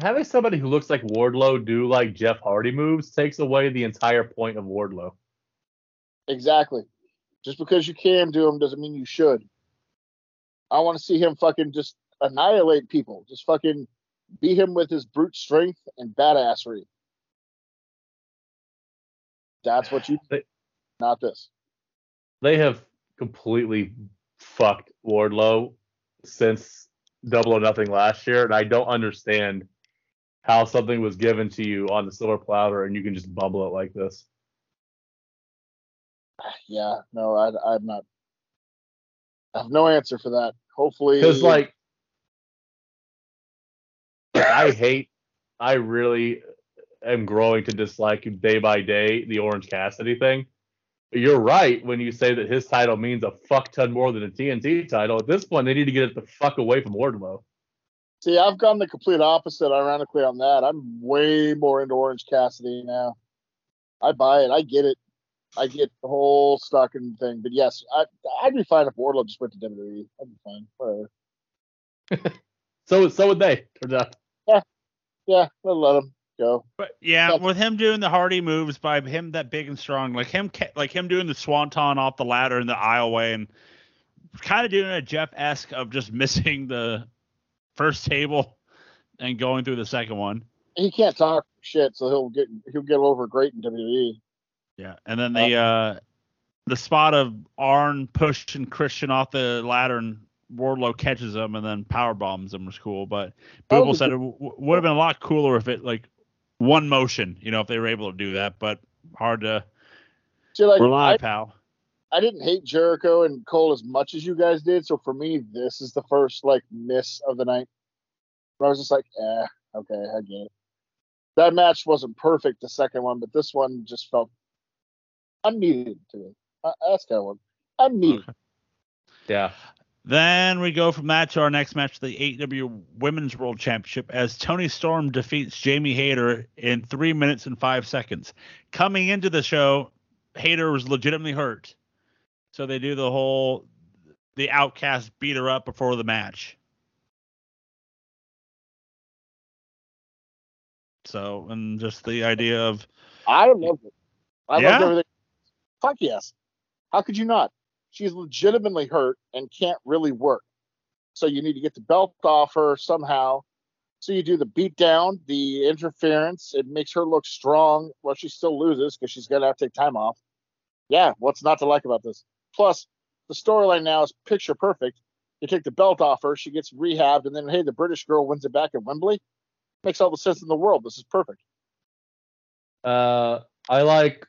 having somebody who looks like Wardlow do like Jeff Hardy moves takes away the entire point of Wardlow. Exactly. Just because you can do them doesn't mean you should. I want to see him fucking just annihilate people. Just fucking beat him with his brute strength and badassery. That's what you They- not this. They have completely fucked Wardlow since Double or Nothing last year, and I don't understand how something was given to you on the silver platter and you can just bubble it like this. Yeah, no, I, I'm not. I have no answer for that. Hopefully, Because like, I hate, I really am growing to dislike day by day the Orange Cassidy thing. You're right when you say that his title means a fuck ton more than a TNT title. At this point, they need to get it the fuck away from Wardlow. See, I've gone the complete opposite. Ironically, on that, I'm way more into Orange Cassidy now. I buy it. I get it. I get the whole stocking thing. But yes, I, I'd be fine if Wardlow just went to WWE. I'd be fine. Whatever. So so would they. Turns out. Yeah, let let him go. but yeah Yeah. with him doing the hardy moves by him that big and strong like him like him doing the swanton off the ladder in the aisleway and kind of doing a jeff-esque of just missing the first table and going through the second one He can't talk shit, so he'll get he'll get over great in. WWE. Yeah, and then the uh, the spot of Arn pushing Christian off the ladder and Wardlow catches him and then power bombs him was cool. But Booble was said it w- would have been a lot cooler if it like one motion, you know, if they were able to do that. But hard to See, like rely, I, pal. I didn't hate Jericho and Cole as much as you guys did. So for me, this is the first like miss of the night. Where I was just like, eh, okay, I get it. That match wasn't perfect, the second one, but this one just felt unneeded to me. Uh, that's kind of one. Unneeded. Okay. Yeah. Then we go from that to our next match, the AEW Women's World Championship, as Toni Storm defeats Jamie Hayter in three minutes and five seconds. Coming into the show, Hayter was legitimately hurt, so they do the whole the Outcast beat her up before the match. So, and just the idea of I love it. I Yeah? loved everything. Fuck yes. How could you not? She's legitimately hurt and can't really work. So you need to get the belt off her somehow. So you do the beat down, the interference. It makes her look strong. Well, she still loses because she's gonna have to take time off. Yeah, what's not to like about this? Plus, the storyline now is picture perfect. You take the belt off her, she gets rehabbed, and then hey, the British girl wins it back at Wembley. Makes all the sense in the world. This is perfect. Uh, I like.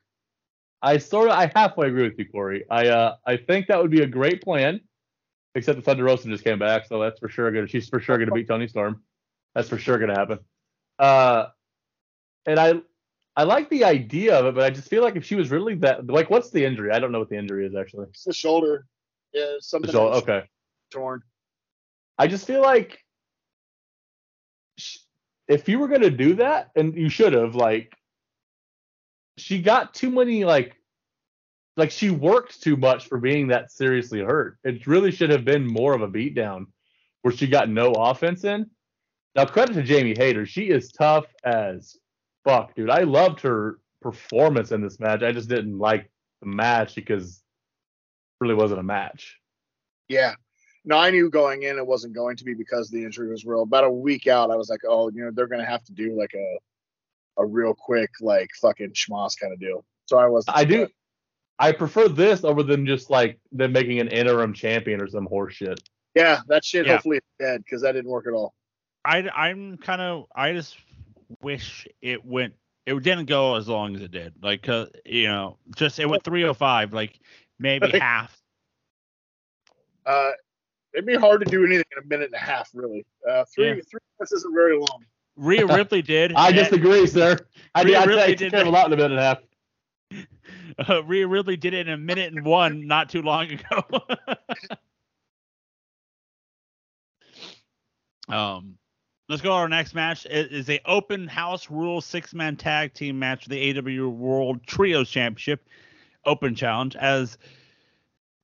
I sort of, I halfway agree with you, Corey. I, uh, I think that would be a great plan. Except the Thunder Rosa just came back, so that's for sure gonna. She's for sure gonna beat Toni Storm. That's for sure gonna happen. Uh, and I, I like the idea of it, but I just feel like if she was really that, like, what's the injury? I don't know what the injury is actually. It's the shoulder. Yeah, something So that's okay. torn. I just feel like sh- if you were gonna do that, and you should have, like, she got too many like, like she worked too much for being that seriously hurt. It really should have been more of a beatdown where she got no offense in. Now credit to Jamie Hayter, she is tough as fuck, dude. I loved her performance in this match. I just didn't like the match because it really wasn't a match. Yeah. No, I knew going in it wasn't going to be because the injury was real. About a week out, I was like, oh, you know, they're gonna have to do like a a real quick, like fucking schmoss kind of deal. So I was I do. I prefer this over than just like them making an interim champion or some horse shit. Yeah, that shit Yeah. hopefully is dead because that didn't work at all. I I'm kind of I just wish it went it didn't go as long as it did. Like uh, you know, just it went 305, like maybe Okay. half. Uh, it'd be hard to do anything in a minute and a half, really. Uh, three Yeah. three minutes isn't very long. Rhea Ripley did. I and- disagree, sir. I did. Rhea I Ripley take did care a lot in a minute and a half. Uh, Rhea Ripley did it in a minute and one not too long ago. um, let's go to our next match. It is a open house rule six man tag team match for the AW World Trios Championship Open Challenge as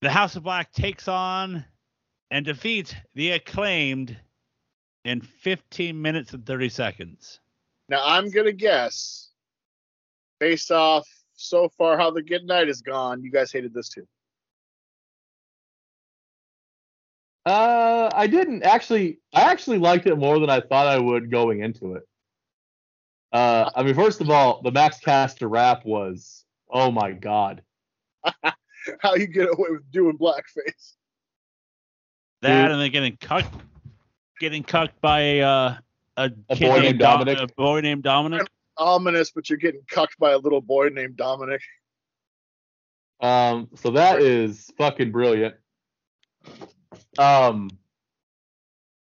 the House of Black takes on and defeats the acclaimed in 15 minutes and 30 seconds. Now I'm gonna guess, based off so far how the good night is gone, you guys hated this too. Uh, I didn't actually. I actually liked it more than I thought I would going into it. Uh, I mean, first of all, the Max Caster rap was, oh my god. How you get away with doing blackface? That Dude. and then getting cucked, getting cucked by uh, a, A kid boy named Dom- Dominic. A boy named Dominic. Ominous, but you're getting cucked by a little boy named Dominic. Um, so that is fucking brilliant. Um,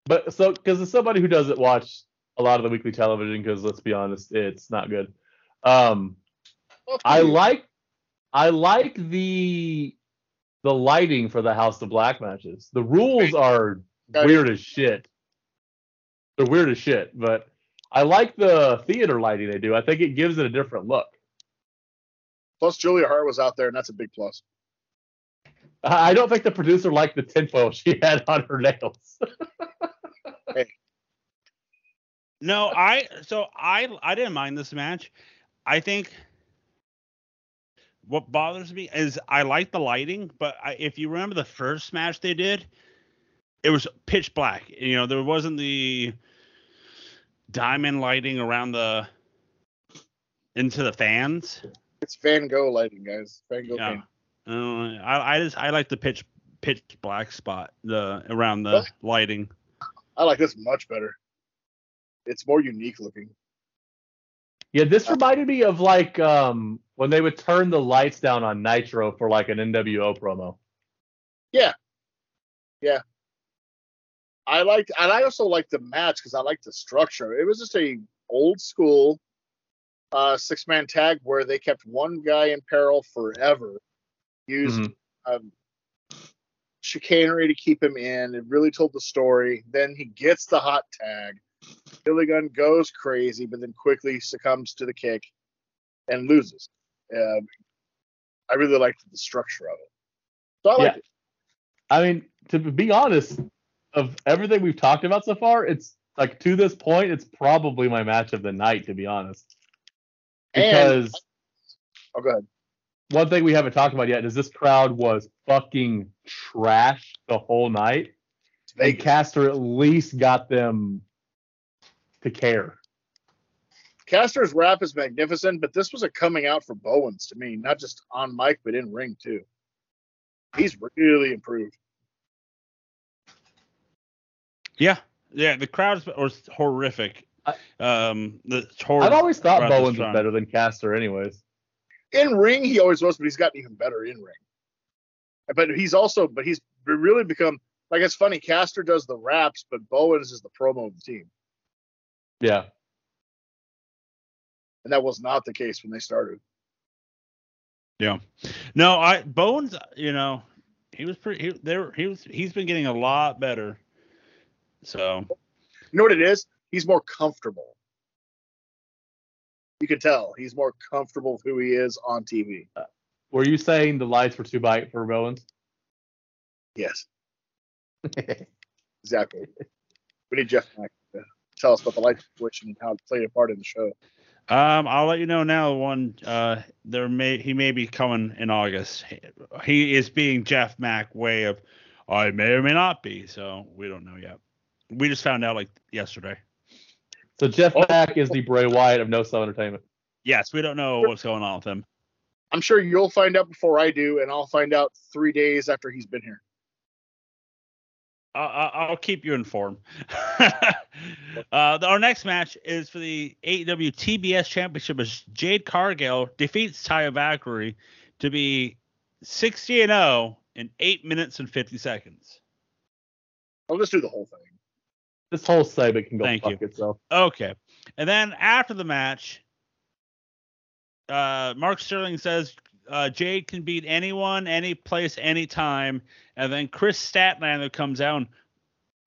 but so because as somebody who doesn't watch a lot of the weekly television, because let's be honest, it's not good. Um, I like I like the the lighting for the House of Black matches. The rules are Got it. weird as shit. They're weird as shit, but I like the theater lighting they do. I think it gives it a different look. Plus, Julia Hart was out there, and that's a big plus. I I don't think the producer liked the tinfoil she had on her nails. No, I so I I didn't mind this match. I think what bothers me is I like the lighting, but I, if you remember the first match they did, it was pitch black. You know, there wasn't the diamond lighting around the into the fans. It's Van Gogh lighting, guys. Van Gogh. Yeah. paint. Uh, I I just I like the pitch pitch black spot the around the Well- lighting. I like this much better. It's more unique looking. Yeah, this reminded me of like um when they would turn the lights down on Nitro for like an NWO promo. Yeah, yeah. I liked, and I also liked the match because I liked the structure. It was just a old school uh, six man tag where they kept one guy in peril forever, used Mhm. um, chicanery to keep him in. It really told the story. Then he gets the hot tag. Billy Gunn goes crazy, but then quickly succumbs to the kick and loses. Um, I really liked the structure of it. So I liked Yeah. it. I mean, to be honest, of everything we've talked about so far, it's like to this point, it's probably my match of the night, to be honest. And- Because Oh, go ahead. One thing we haven't talked about yet is this crowd was fucking trash the whole night. It's And Vegas. Caster at least got them to care. Caster's rap is magnificent, but this was a coming out for Bowens to me, not just on mic, but in ring too. He's really improved. Yeah, yeah. The crowd was horrific. I- Um, the hor- I've always thought Bowens was better than Caster, anyways. In ring, he always was, but he's gotten even better in ring. But he's also, but he's really become like it's funny. Caster does the raps, but Bowens is the promo of the team, Yeah. and that was not the case when they started. Yeah. No, I Bones. You know, he was pretty. He, there, he was. He's been getting a lot better. So You know what it is? He's more comfortable. You can tell he's more comfortable with who he is on TV. Were you saying the lights were too bright for Bowens? Yes, exactly. We need Jeff Mack to tell us about the light situation and how it played a part in the show. Um, I'll let you know now. One, uh, there may he may be coming in August. He is being Jeff Mack way of, I may or may not be. So we don't know yet. We just found out like yesterday. So Jeff Oh. Mack is the Bray Wyatt of No Sell Entertainment. Yes, we don't know what's going on with him. I'm sure you'll find out before I do, and I'll find out three days after he's been here. I'll, I'll keep you informed. uh, our next match is for the AEW TBS Championship as Jade Cargill defeats Taya Valkyrie to be 60 and 0 in 8 minutes and 50 seconds. I'll just do the whole thing. This whole segment can go Thank fuck you. itself. Okay. And then after the match, uh, Mark Sterling says uh, Jade can beat anyone, any place, anytime. And then Kris Statlander comes out and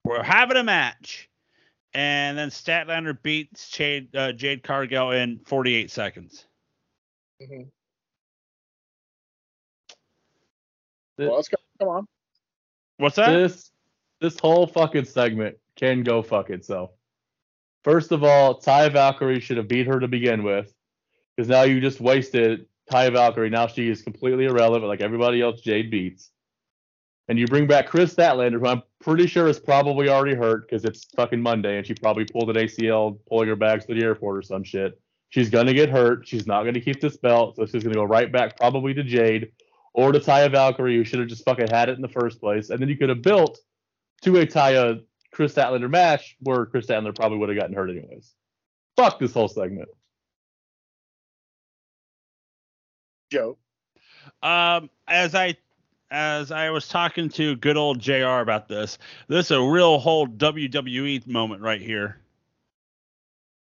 we're having a match. And then Statlander beats Jade, uh, Jade Cargill in 48 seconds. Mhm. Th- Well, let's go. Come on. What's that? This this whole fucking segment can go fuck itself. First of all, Ty Valkyrie should have beat her to begin with, because now you just wasted Ty Valkyrie. Now she is completely irrelevant, like everybody else Jade beats. And you bring back Kris Statlander, who I'm pretty sure is probably already hurt because it's fucking Monday and she probably pulled an ACL pulling her bags to the airport or some shit. She's gonna get hurt. She's not gonna keep this belt, so she's gonna go right back probably to Jade or to Taya Valkyrie, who should have just fucking had it in the first place. And then you could have built to a Taya Kris Statlander match where Kris Statlander probably would have gotten hurt anyways. Fuck this whole segment. Joe. Um, as I as I was talking to good old JR about this, this is a real whole WWE moment right here.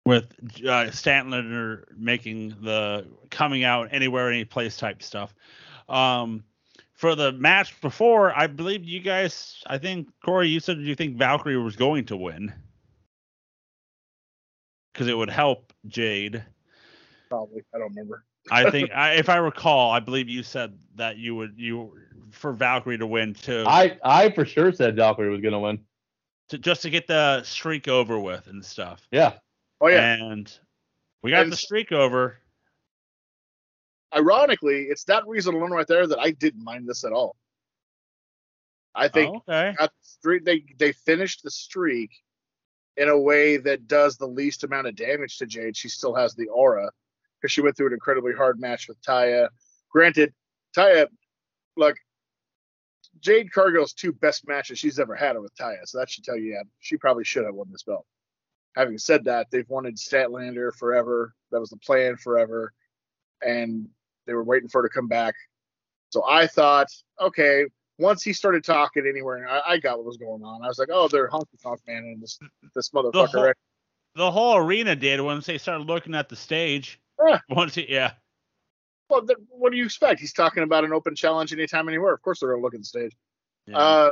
With uh, Statlander making the coming out anywhere, any place type stuff. Um, for the match before, I believe you guys, I think Corey, you said you think Valkyrie was going to win because it would help Jade. Probably. I don't remember. I think, I, if I recall, I believe you said that you would you for Valkyrie to win too, I I for sure said Valkyrie was gonna win. to, just to get the streak over with and stuff. Yeah. Oh yeah. And we got And the streak over. Ironically, it's that reason alone right there that I didn't mind this at all. I think Oh, okay. got the streak they they finished the streak in a way that does the least amount of damage to Jade. She still has the aura because she went through an incredibly hard match with Taya. Granted, Taya, look, Jade Cargill's two best matches she's ever had are with Taya, so that should tell you, yeah, she probably should have won this belt. Having said that, they've wanted Statlander forever. That was the plan forever, and they were waiting for her to come back. So I thought, okay, once he started talking anywhere, I, I got what was going on. I was like, oh, they're honky tonk man and this this motherfucker. whole- right? The whole arena did once they started looking at the stage. Yeah. Once he, yeah. Well, th- what do you expect? He's talking about an open challenge anytime, anywhere. Of course, they're gonna look at the stage. yeah. Uh,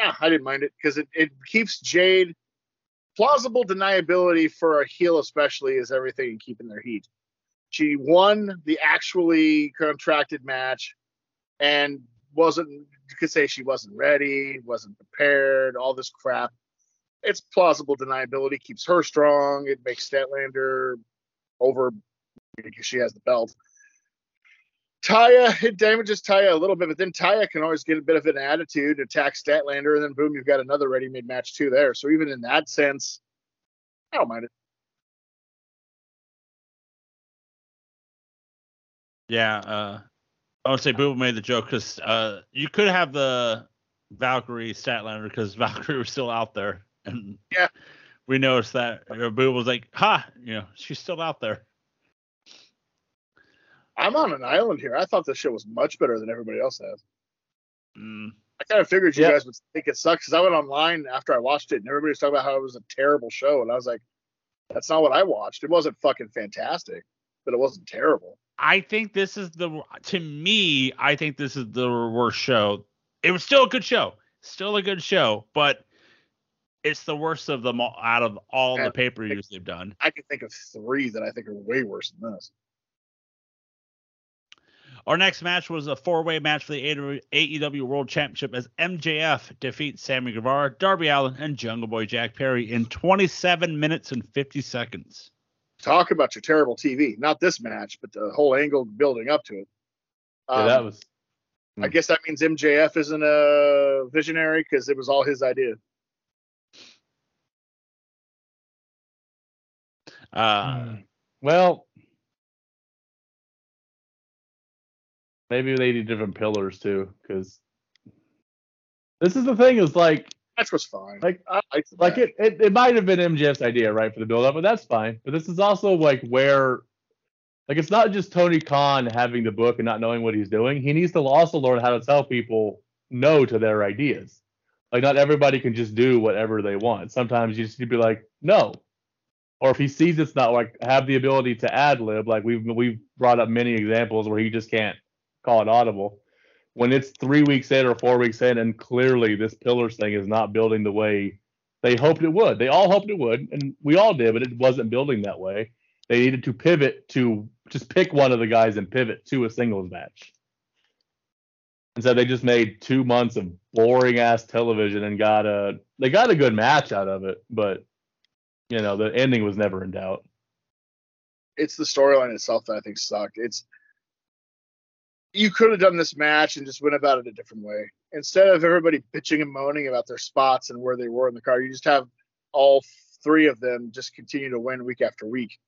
nah, I didn't mind it because it, it keeps Jade plausible deniability for a heel, especially, is everything in keeping their heat. She won the actually contracted match and wasn't. You could say she wasn't ready, wasn't prepared, all this crap. It's plausible deniability keeps her strong. It makes Statlander over because she has the belt. Taya, it damages Taya a little bit, but then Taya can always get a bit of an attitude, attack Statlander, and then boom, you've got another ready-made match too there. So even in that sense, I don't mind it. Yeah, uh, I would say Booba made the joke because uh, you could have the Valkyrie Statlander because Valkyrie was still out there, and Yeah. we noticed that Booba was like, "Ha, you know, she's still out there." I'm on an island here. I thought this show was much better than everybody else has. Mm, I kind of figured you Yeah. guys would think it sucks because I went online after I watched it and everybody was talking about how it was a terrible show, and I was like, that's not what I watched. It wasn't fucking fantastic, but it wasn't terrible. I think this is the to me. I think this is the worst show. It was still a good show, still a good show, but it's the worst of them all, out of all Yeah. the pay per views they've done. I can think of three that I think are way worse than this. Our next match was a four-way match for the AEW World Championship as MJF defeats Sammy Guevara, Darby Allin, and Jungle Boy Jack Perry in 27 minutes and 50 seconds. Talk about your terrible TV. Not this match, but the whole angle building up to it. Yeah, Um, that was I guess that means MJF isn't a visionary because it was all his idea. Uh, Hmm. well. Maybe they need different pillars too, because this is the thing. Is like Match was fine. Like- I the like match. it, it, it might have been MJF's idea, right, for the build up, but that's fine. But this is also like where like it's not just Tony Khan having the book and not knowing what he's doing. He needs to also learn how to tell people no to their ideas. Like not everybody can just do whatever they want. Sometimes you just need to be like, no. Or if he sees it's not like have the ability to ad lib, like we've we've brought up many examples where he just can't call it audible. When it's three weeks in or four weeks in, and clearly this pillars thing is not building the way they hoped it would. They all hoped it would, and we all did, but it wasn't building that way. They needed to pivot to just pick one of the guys and pivot to a singles match. And so they just made two months of boring ass television and got a they got a good match out of it, but you know the ending was never in doubt. it's the storyline itself that I think sucked. It's you could have done this match and just went about it a different way. Instead of everybody bitching and moaning about their spots and where they were in the car, you just have all three of them just continue to win week after week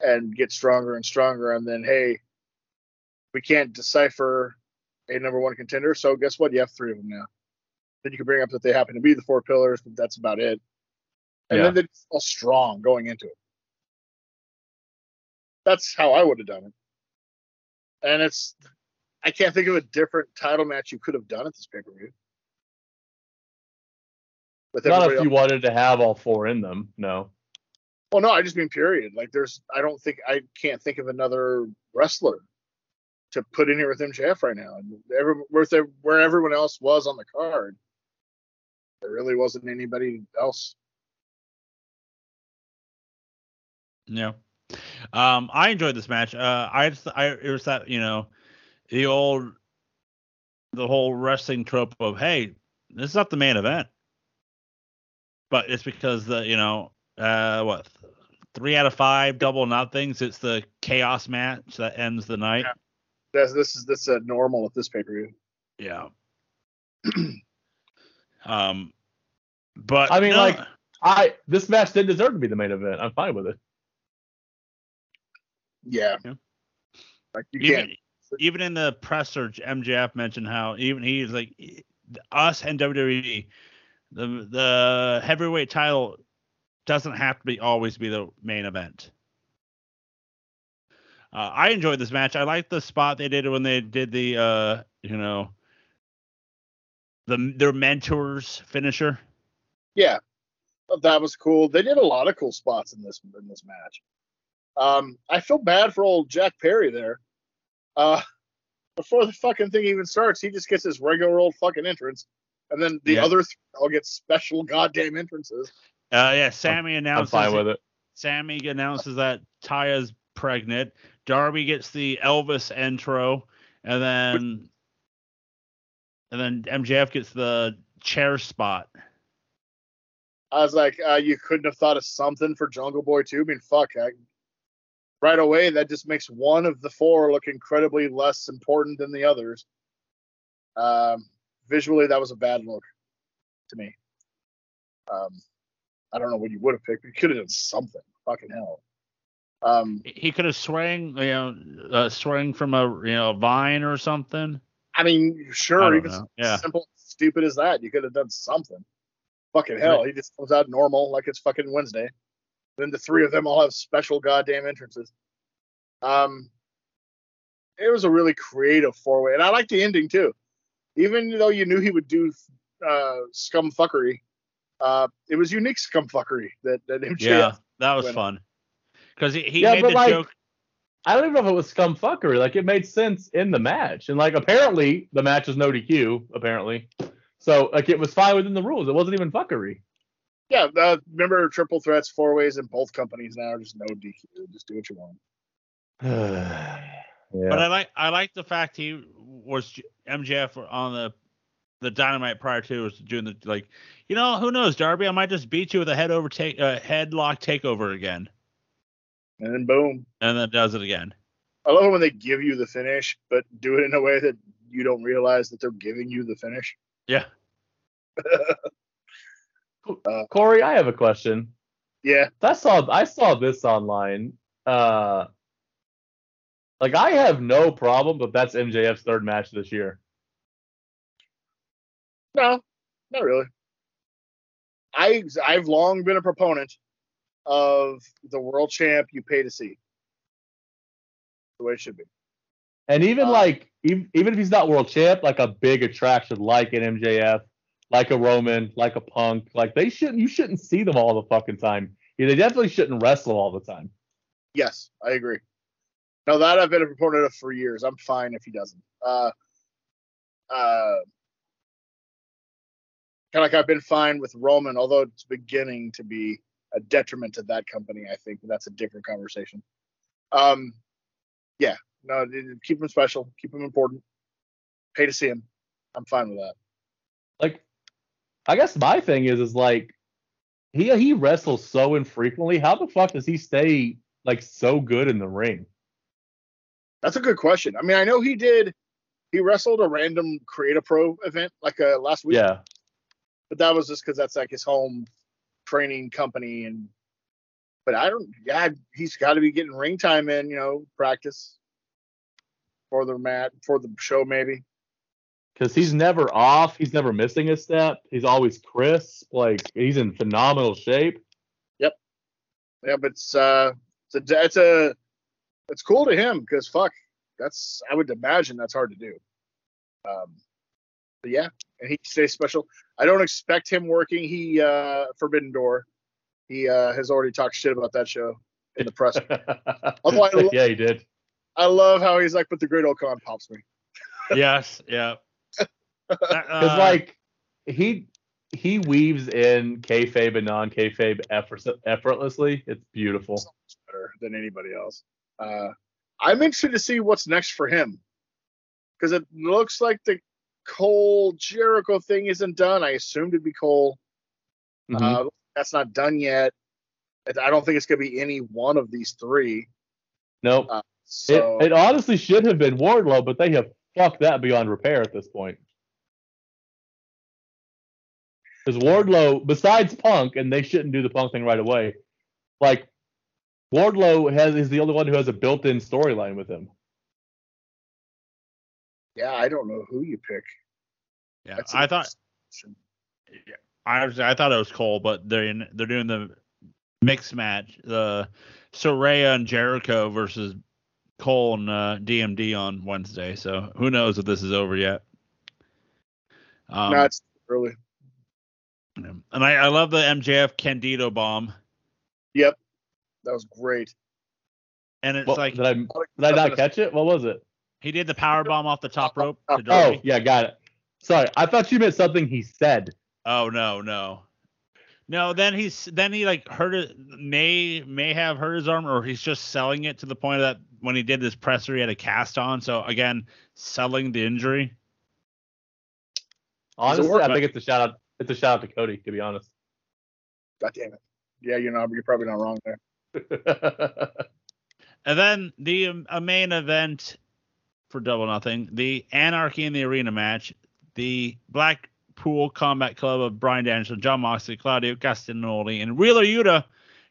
and get stronger and stronger. And then, hey, we can't decipher a number one contender, so guess what? You have three of them now. Then you can bring up that they happen to be the four pillars, but that's about it. And Yeah. then they're all strong going into it. That's how I would have done it. And it's I can't think of a different title match you could have done at this pay per view. Not everybody if you else. wanted to have all four in them. No. Well, no, I just mean period. Like there's I don't think I can't think of another wrestler to put in here with MJF right now. And every, where, there- where everyone else was on the card, there really wasn't anybody else. Yeah. Um, I enjoyed this match. Uh, I just, I, it was that, you know, the old, the whole wrestling trope of, hey, this is not the main event. But it's because the, you know, uh, what, three out of five double nothings. It's the chaos match that ends the night. Yeah. This, this is this uh, normal at this pay per view. Yeah. um, but I mean, no, like, I this match didn't deserve to be the main event. I'm fine with it. Yeah. Yeah. Like you even, can't. Even in the presser, MJF mentioned how even he's like us and WWE, the the heavyweight title doesn't have to be always be the main event. Uh, I enjoyed this match. I liked the spot they did when they did the uh, you know the their mentors finisher. Yeah, that was cool. They did a lot of cool spots in this in this match. Um, I feel bad for old Jack Perry there. Uh, before the fucking thing even starts, he just gets his regular old fucking entrance, and then the Yeah. other three all get special goddamn entrances. Uh, yeah, Sammy I'm announces fine with it. Sammy announces that Taya's pregnant. Darby gets the Elvis intro, and then and then MJF gets the chair spot. I was like, uh, you couldn't have thought of something for Jungle Boy too. I mean, fuck, I, right away that just makes one of the four look incredibly less important than the others. Um, visually, that was a bad look to me. Um, I don't know what you would have picked. You could have done something. Fucking hell. Um, He could have swung, you know, uh, swung from a you know vine or something. I mean, sure, don't even Yeah. simple, stupid as that, you could have done something. Fucking hell, he just comes out normal like it's fucking Wednesday. Then the three of them all have special goddamn entrances. Um, it was a really creative four way, and I like the ending too. Even though you knew he would do uh, scum fuckery, uh, it was unique scum fuckery that that MJF. Yeah, that was went fun. Because he, he Yeah, made the like- joke. I don't even know if it was scum fuckery. Like it made sense in the match, and like apparently the match was no DQ. Apparently, so like it was fine within the rules. It wasn't even fuckery. Yeah, uh, remember triple threats, four ways in both companies now. Just no DQ. Just do what you want. yeah. But I like I like the fact he was J- MJF on the the dynamite prior to was doing the like you know who knows Darby I might just beat you with a head over take uh, headlock takeover again And then boom. and then does it again. I love it when they give you the finish, but do it in a way that you don't realize that they're giving you the finish. Yeah. Corey, I have a question. Yeah, I saw I saw this online. Uh, Like I have no problem, but that's MJF's third match this year. No, not really. I I've long been a proponent of the world champ you pay to see. The way it should be. And even Uh, like even, even if he's not world champ, like a big attraction like an MJF, like a Roman, like a Punk, like they shouldn't you shouldn't see them all the fucking time. Yeah, they definitely shouldn't wrestle all the time. Yes, I agree. No, that I've been a proponent of for years. I'm fine if he doesn't. Uh, uh, kind of like I've been fine with Roman, although it's beginning to be a detriment to that company. I think that's a different conversation. Um, yeah, no, keep him special, keep him important. Pay to see him. I'm fine with that. Like I guess my thing is is like he he wrestles so infrequently. How the fuck does he stay like so good in the ring? That's a good question. I mean, I know he did. He wrestled a random Create a Pro event like uh, last week. Yeah. but that was just because that's like his home training company and but i don't yeah he's got to be getting ring time in you know practice for the mat for the show maybe Because he's never off. He's never missing a step. He's always crisp. Like he's in phenomenal shape. Yep. Yeah but it's uh it's a it's a it's cool to him because fuck that's i would imagine that's hard to do um but yeah and he stays special i don't expect him working he uh forbidden door he uh has already talked shit about that show in the press Although I lo- yeah, he did. i love how he's like but the great old con pops me yes, yeah. Because uh, like he he weaves in kayfabe and non kayfabe effort, effortlessly. It's beautiful. better than anybody else. Uh, I'm interested to see what's next for him because it looks like the Cole Jericho thing isn't done. I assumed it'd be Cole. Mhm. Uh, that's not done yet. I don't think it's gonna be any one of these three. nope. Uh, so it, it honestly should have been Wardlow, but they have fucked that beyond repair at this point. Because Wardlow, besides Punk, and they shouldn't do the Punk thing right away, like Wardlow has is the only one who has a built-in storyline with him. yeah, I don't know who you pick. yeah, That's I thought interesting. I was, I thought it was Cole, but they're in, they're doing the mixed match, the Saraya and Jericho versus Cole and uh, DMD on Wednesday. So who knows if this is over yet? Um, no, it's early. And I, I love the MJF Candido bomb, Yep, that was great. and it's What, like did I did I not catch it? What was it? he did the power bomb off the top rope. To Oh, yeah, got it. Sorry, I thought you meant something he said. Oh no, no. No, then he's then he like hurt it may may have hurt his arm or he's just selling it to the point that when he did this presser he had a cast on. So again, selling the injury. Honestly, I think it's a shout out. It's a shout out to Cody, to be honest. God damn it. Yeah, you're not. You're probably not wrong there. And then the um, a main event for double nothing, the Anarchy in the Arena match, the Blackpool Combat Club of Bryan Danielson, Jon Moxley, Claudio Castagnoli, and Wheeler Yuta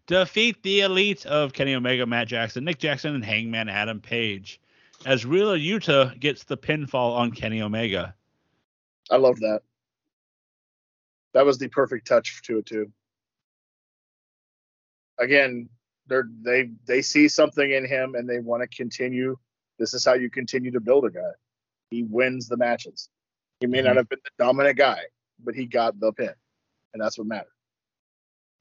defeat the elite of Kenny Omega, Matt Jackson, Nick Jackson, and Hangman Adam Page. As Wheeler Yuta gets the pinfall on Kenny Omega. I love that. That was the perfect touch to it too. Again, they're they they see something in him and they want to continue. This is how you continue to build a guy. He wins the matches. He may not Mhm. have been the dominant guy, but he got the pin, and that's what matters.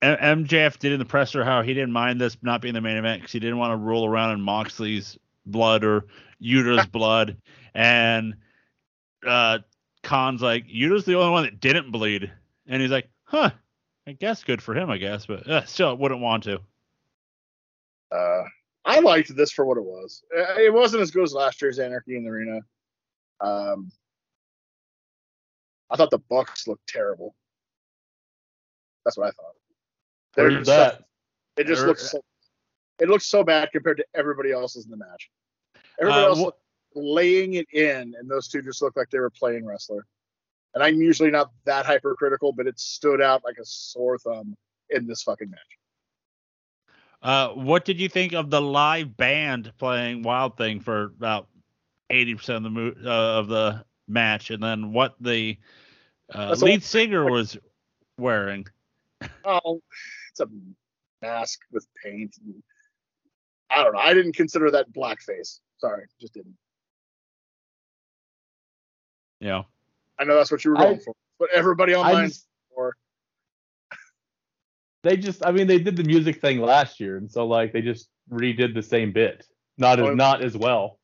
M- MJF did in the presser how he didn't mind this not being the main event because he didn't want to roll around in Moxley's blood or Yuta's blood. And uh, Khan's like, Yuta's the only one that didn't bleed. And he's like, huh, I guess good for him, I guess. But uh, still, wouldn't want to. Uh, I liked this for what it was. Uh, It wasn't as good as last year's Anarchy in the Arena. Um, I thought the Bucks looked terrible. That's what I thought. They're Where's just- that? It just Or- looks so, it looks so bad compared to everybody else's in the match. Everybody Uh, else wh- laying it in, and those two just looked like they were playing wrestler. And I'm usually not that hypercritical, but it stood out like a sore thumb in this fucking match. Uh, what did you think of the live band playing Wild Thing for about eighty percent of the mo- uh, of the match, and then what the uh, lead singer was wearing? Oh, it's a mask with paint. and- I don't know. I didn't consider that blackface. Sorry, just didn't. Know, I know that's what you were I- going for, but everybody online for. they just, I mean, they did the music thing last year, and so like they just redid the same bit, not Oh. as not as well.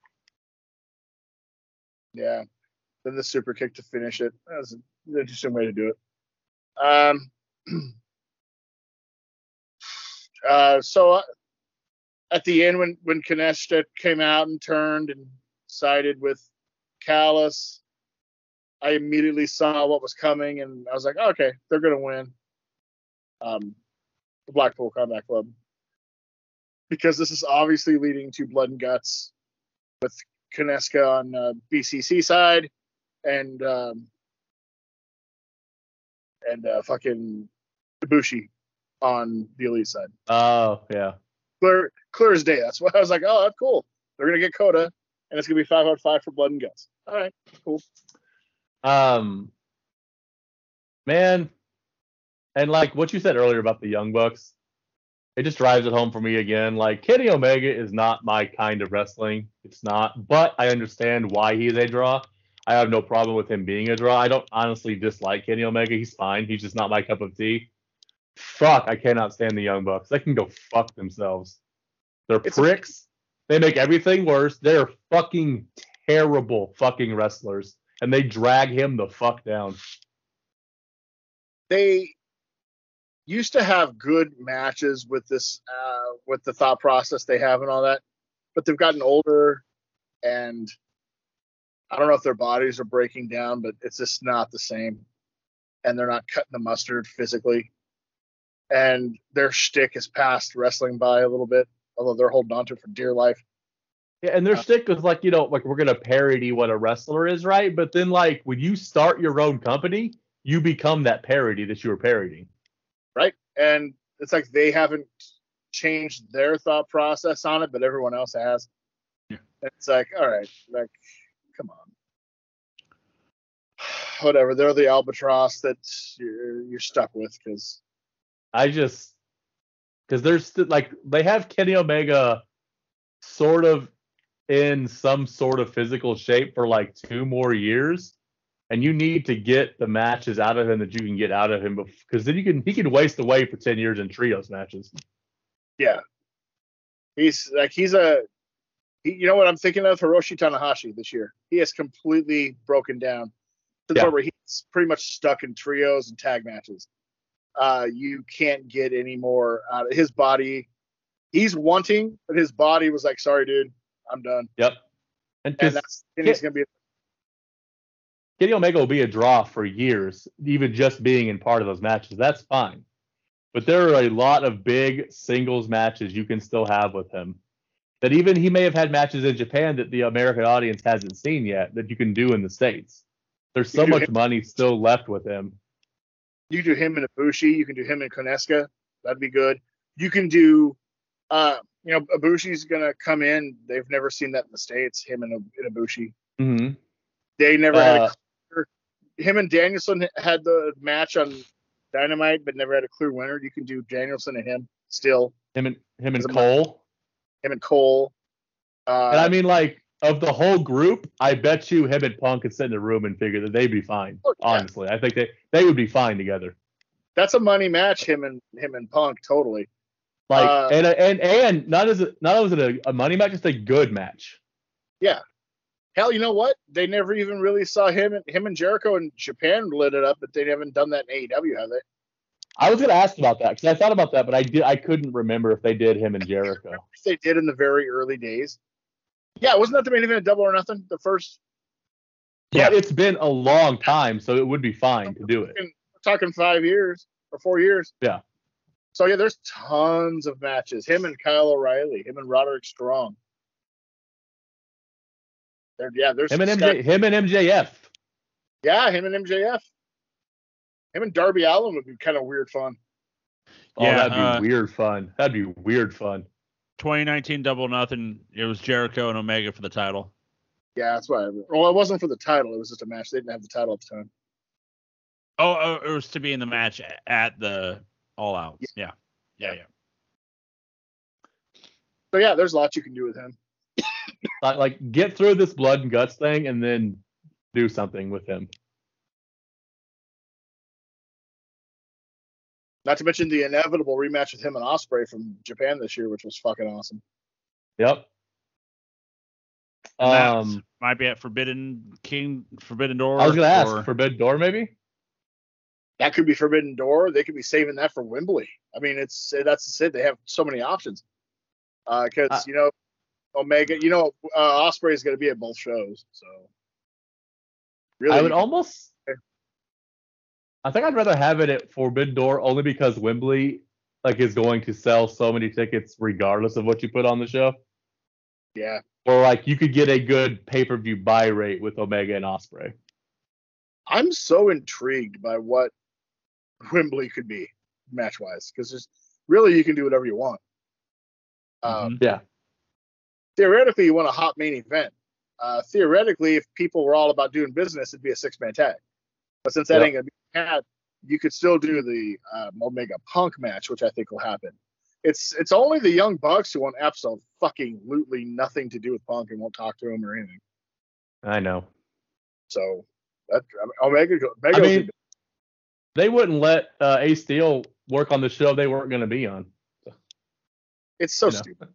Yeah. Then the super kick to finish it. That was an interesting way to do it. Um. uh, so uh, at the end, when when Konosuke came out and turned and sided with Callis, I immediately saw what was coming, and I was like, okay, they're gonna win. Um, the Blackpool Combat Club, because this is obviously leading to blood and guts with Konosuke on uh, BCC side, and um, and uh, fucking Ibushi on the elite side. Oh yeah. Clear, clear as day. That's why I was like, oh, that's cool. They're gonna get Kota, and it's gonna be five out of five for blood and guts. All right, cool. Um, man, and like what you said earlier about the Young Bucks, it just drives it home for me again. Like Kenny Omega is not my kind of wrestling. It's not, but I understand why he's a draw. I have no problem with him being a draw. I don't honestly dislike Kenny Omega. He's fine. He's just not my cup of tea. Fuck, I cannot stand the Young Bucks. They can go fuck themselves. They're It's a- pricks. they make everything worse. They're fucking terrible fucking wrestlers. And they drag him the fuck down. They used to have good matches with this, uh, with the thought process they have and all that, but they've gotten older, and I don't know if their bodies are breaking down, but it's just not the same, and they're not cutting the mustard physically, and their shtick is passed wrestling by a little bit, although they're holding on to it for dear life. Yeah, and their stick was like, you know, like we're gonna parody what a wrestler is, right? But then like when you start your own company, you become that parody that you were parodying. right? And it's like they haven't changed their thought process on it, but everyone else has. Yeah. It's like, all right, like, come on. Whatever. They're the albatross that you're, you're stuck with because I just because there's st- like they have Kenny Omega sort of in some sort of physical shape for like two more years, and you need to get the matches out of him that you can get out of him because then you can he can waste away for ten years in trios matches. yeah, he's like he's a. He, you know what I'm thinking of Hiroshi Tanahashi this year. He has completely broken down to the Yeah. point where he's pretty much stuck in trios and tag matches. Uh, you can't get any more out of his body. He's wanting, but his body was like, "Sorry, dude, I'm done." Yep. And And that's he's gonna be Kenny Omega will be a draw for years, even just being in part of those matches. That's fine. But there are a lot of big singles matches you can still have with him. That even he may have had matches in Japan that the American audience hasn't seen yet that you can do in the States. There's so much hit- money still left with him. you do him and Ibushi, you can do him in Konosuke. That'd be good. You can do, uh, you know, Ibushi's gonna come in. They've never seen that in the states. Him and, and Ibushi. hmm They never had Uh, a clear. Him and Danielson had the match on Dynamite, but never had a clear winner. You can do Danielson and him still. Him and him and Cole. Him and Cole. Uh, And I mean, like of the whole group, I bet you him and Punk could sit in a room and figure that they'd be fine. Oh, yeah. Honestly, I think they they would be fine together. that's a money match. Him and him and Punk totally. Like Uh, and and and not as a, not as a, a money match, just a good match. Yeah. Hell, you know what? They never even really saw him and him and Jericho in Japan lit it up, but they haven't done that in AEW, have they? I was gonna ask about that because I thought about that, but I did I couldn't remember if they did him and Jericho. they did in the very early days. Yeah, wasn't that the main event of Double or Nothing? The first. But it's been a long time, so it would be fine to do it. We're talking five years or four years. Yeah. So yeah, there's tons of matches. Him and Kyle O'Reilly. Him and Roderick Strong. There, yeah, there's Him and Scott- MJ, him and MJF. Yeah, him and MJF. Him and Darby Allin would be kind of weird fun. Oh, Yeah, that'd be uh, weird fun. That'd be weird fun. 2019 Double Nothing. It was Jericho and Omega for the title. Yeah, that's why. Well, it wasn't for the title. It was just a match. They didn't have the title at the time. Oh, oh, it was to be in the match at the All Out. Yeah, yeah, yeah. So yeah, there's lots you can do with him. Like, like get through this blood and guts thing and then do something with him. Not to mention the inevitable rematch with him and Ospreay from Japan this year, which was fucking awesome. Yep. Um, might be at Forbidden King, Forbidden Door. I was gonna ask or- Forbidden Door maybe. That could be Forbidden Door. They could be saving that for Wembley. I mean, it's that's it. They have so many options. Because Uh, you know, Omega, you know, uh, Ospreay is going to be at both shows. So really, I would almost. I think I'd rather have it at Forbidden Door only because Wembley like is going to sell so many tickets regardless of what you put on the show. yeah. Or like you could get a good pay per view buy rate with Omega and Ospreay. I'm so intrigued by what Wembley could be match wise because there's really you can do whatever you want. Um, Mhm. Yeah. theoretically, you want a hot main event. Uh, theoretically, if people were all about doing business, it'd be a six man tag. But since that Yep. ain't gonna be had, you could still do the um, Omega Punk match, which I think will happen. It's it's only the young bucks who want absolutely fucking lootly nothing to do with Punk and won't talk to him or anything. I know. So that I mean, Omega, Omega I will mean, be- they wouldn't let uh, Ace Steel work on the show they weren't going to be on. it's so you know. stupid.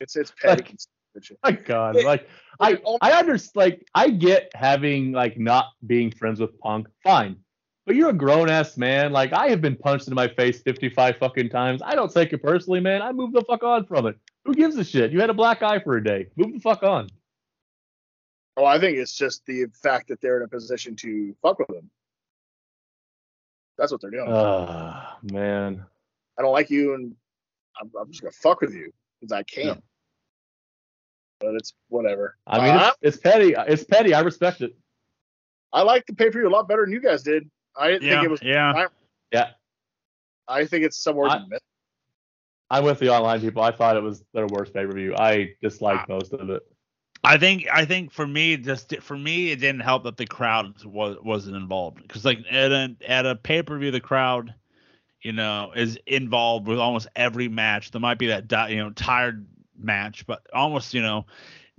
It's it's petty. Like- and stupid shit. My God, like I I understand. Like I get having like not being friends with Punk, fine. But you're a grown ass man. Like I have been punched in my face 55 fucking times. I don't take it personally, man. I move the fuck on from it. Who gives a shit? You had a black eye for a day. Move the fuck on. Oh, I think it's just the fact that they're in a position to fuck with him. That's what they're doing. Ah, man. I don't like you, and I'm, I'm just gonna fuck with you because I can't But it's whatever. I mean, Uh, it's, it's petty. It's petty. I respect it. I like the pay per view a lot better than you guys did. I didn't Yeah, think it was. yeah. Yeah, I think it's somewhere I- in the middle. I'm with the online people. I thought it was their worst pay per view. I disliked most of it. I think I think for me just for me it didn't help that the crowd was wasn't involved. Because like at a at a pay per view the crowd you know is involved with almost every match. There might be that you know tired match but almost you know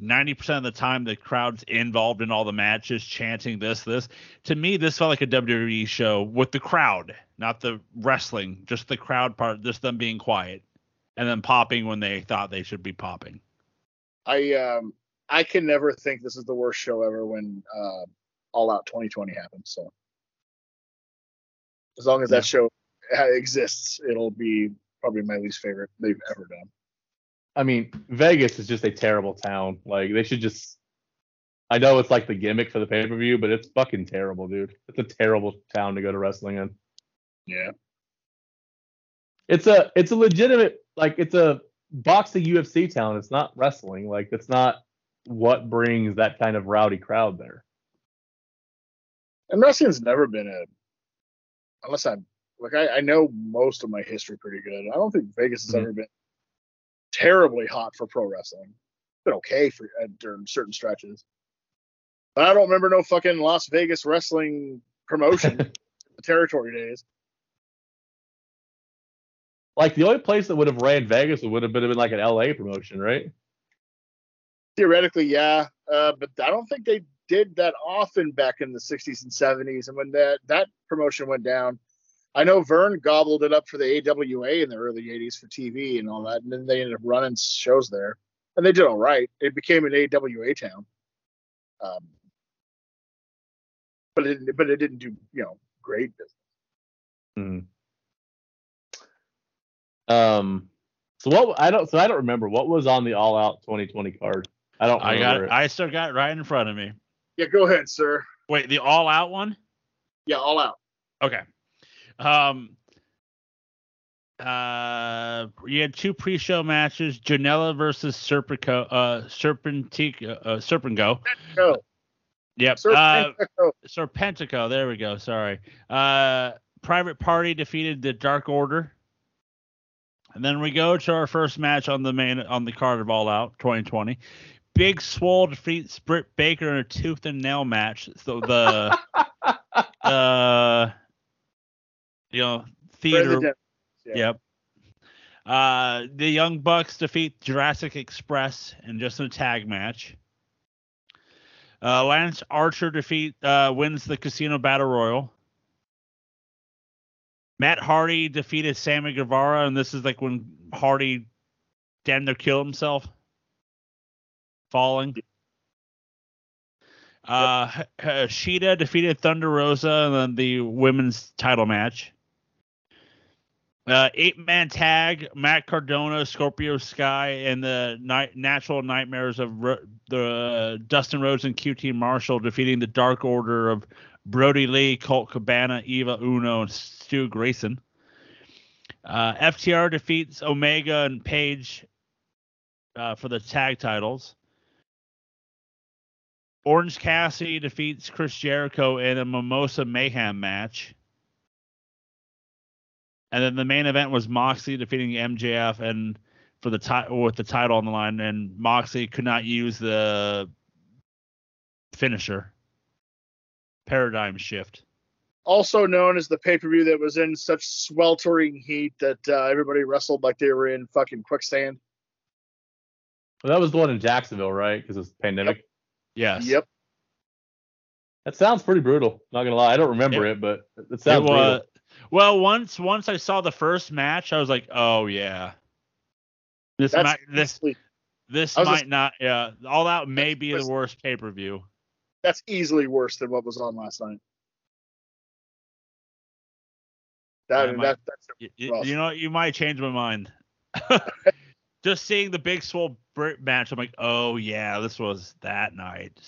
90% of the time the crowd's involved in all the matches chanting this this. To me this felt like a WWE show with the crowd not the wrestling just the crowd part just them being quiet and then popping when they thought they should be popping. I um I can never think this is the worst show ever when uh, All Out 2020 happens. So as long as Yeah. that show exists, it'll be probably my least favorite they've ever done. I mean, Vegas is just a terrible town. Like they should just. I know it's like the gimmick for the pay per view, but it's fucking terrible, dude. It's a terrible town to go to wrestling in. Yeah. It's a it's a legitimate like it's a boxing UFC town. It's not wrestling. Like it's not what brings that kind of rowdy crowd there. And wrestling's never been a unless I'm like I, I know most of my history pretty good. I don't think Vegas has Mhm. ever been terribly hot for pro wrestling. It's been okay for uh, during certain stretches. But I don't remember no fucking Las Vegas wrestling promotion the territory days. Like the only place that would have ran Vegas would have been, been like an LA promotion, right? Theoretically, yeah. Uh, but I don't think they did that often back in the 60s and 70s. And when that, that promotion went down, I know Verne gobbled it up for the AWA in the early 80s for TV and all that. And then they ended up running shows there. And they did all right. It became an AWA town. Um, but it, but it didn't do, you know, great business. Hmm. Um. So what I don't so I don't remember what was on the All Out 2020 card. I don't I got it. I still got it right in front of me. Yeah, go ahead, sir. Wait, the all out one? Yeah, all out. Okay. Um uh you had two pre-show matches, Janela versus Serpico uh Serpentic uh, Serpengo. Go. Yep. Sir, uh go. Serpentico, there we go, sorry. Uh Private Party defeated the Dark Order. And then we go to our first match on the main on the card of All Out 2020. Big Swole defeats Britt Baker in a tooth and nail match. So the uh you know theater Yeah. Yep. Uh, the Young Bucks defeat Jurassic Express in just a tag match. Uh, Lance Archer defeat uh, wins the Casino Battle Royal. Matt Hardy defeated Sammy Guevara, and this is like when Hardy damn near killed himself, falling. Uh, Shida defeated Thunder Rosa in the women's title match. Uh, eight man tag: Matt Cardona, Scorpio Sky, and the night, natural nightmares of Ro- the Dustin Rhodes and QT Marshall defeating the Dark Order of Brodie Lee, Colt Cabana, Evil Uno, and Stu Grayson. Uh, FTR defeats Omega and Page uh, for the tag titles. Orange Cassidy defeats Chris Jericho in a Mimosa Mayhem match. And then the main event was Moxley defeating MJF and for the title with the title on the line, and Moxley could not use the finisher. Paradigm shift. Also known as the pay per view that was in such sweltering heat that uh, everybody wrestled like they were in fucking quicksand. Well, that was the one in Jacksonville, right? Because it's pandemic. Yes. Yep. That sounds pretty brutal. Not gonna lie, I don't remember It- it, but it It sounds was, brutal. well, once once I saw the first match, I was like, oh yeah. This That's might this this might just- not yeah. All out may be the worst pay per view. that's easily worse than what was on last night. That, Yeah, my- that that's You, you, you know, you might change my mind. Just seeing the big swole Britt match, I'm like, oh yeah, this was that night.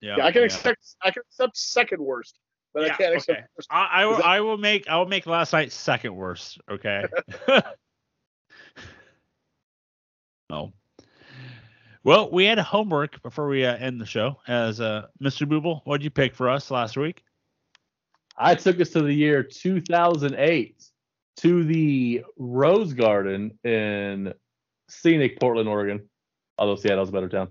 Yeah, yeah, I can yeah. accept I can accept second worst, but Yeah, I can't accept okay. worst. I, I, will, that- I will make I will make last night second worst. Okay. oh. Well, we had homework before we uh, end the show. As uh, Mr. Booble, what did you pick for us last week? I took us to the year 2008 to the Rose Garden in scenic Portland, Oregon. Although Seattle's a better town.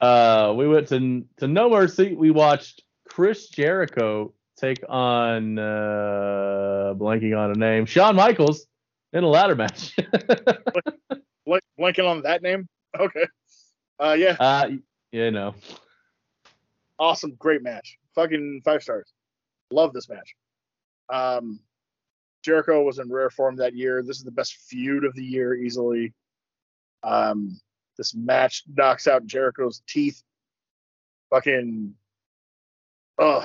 Uh, we went to to No Mercy. We watched Chris Jericho take on uh, blanking on a name, Shawn Michaels in a ladder match. Blank, blanking on that name. Okay. Uh, yeah, uh, you know, awesome, great match. Fucking five stars. Love this match. Um, Jericho was in rare form that year. This is the best feud of the year easily. Um, this match knocks out Jericho's teeth. Fucking, oh,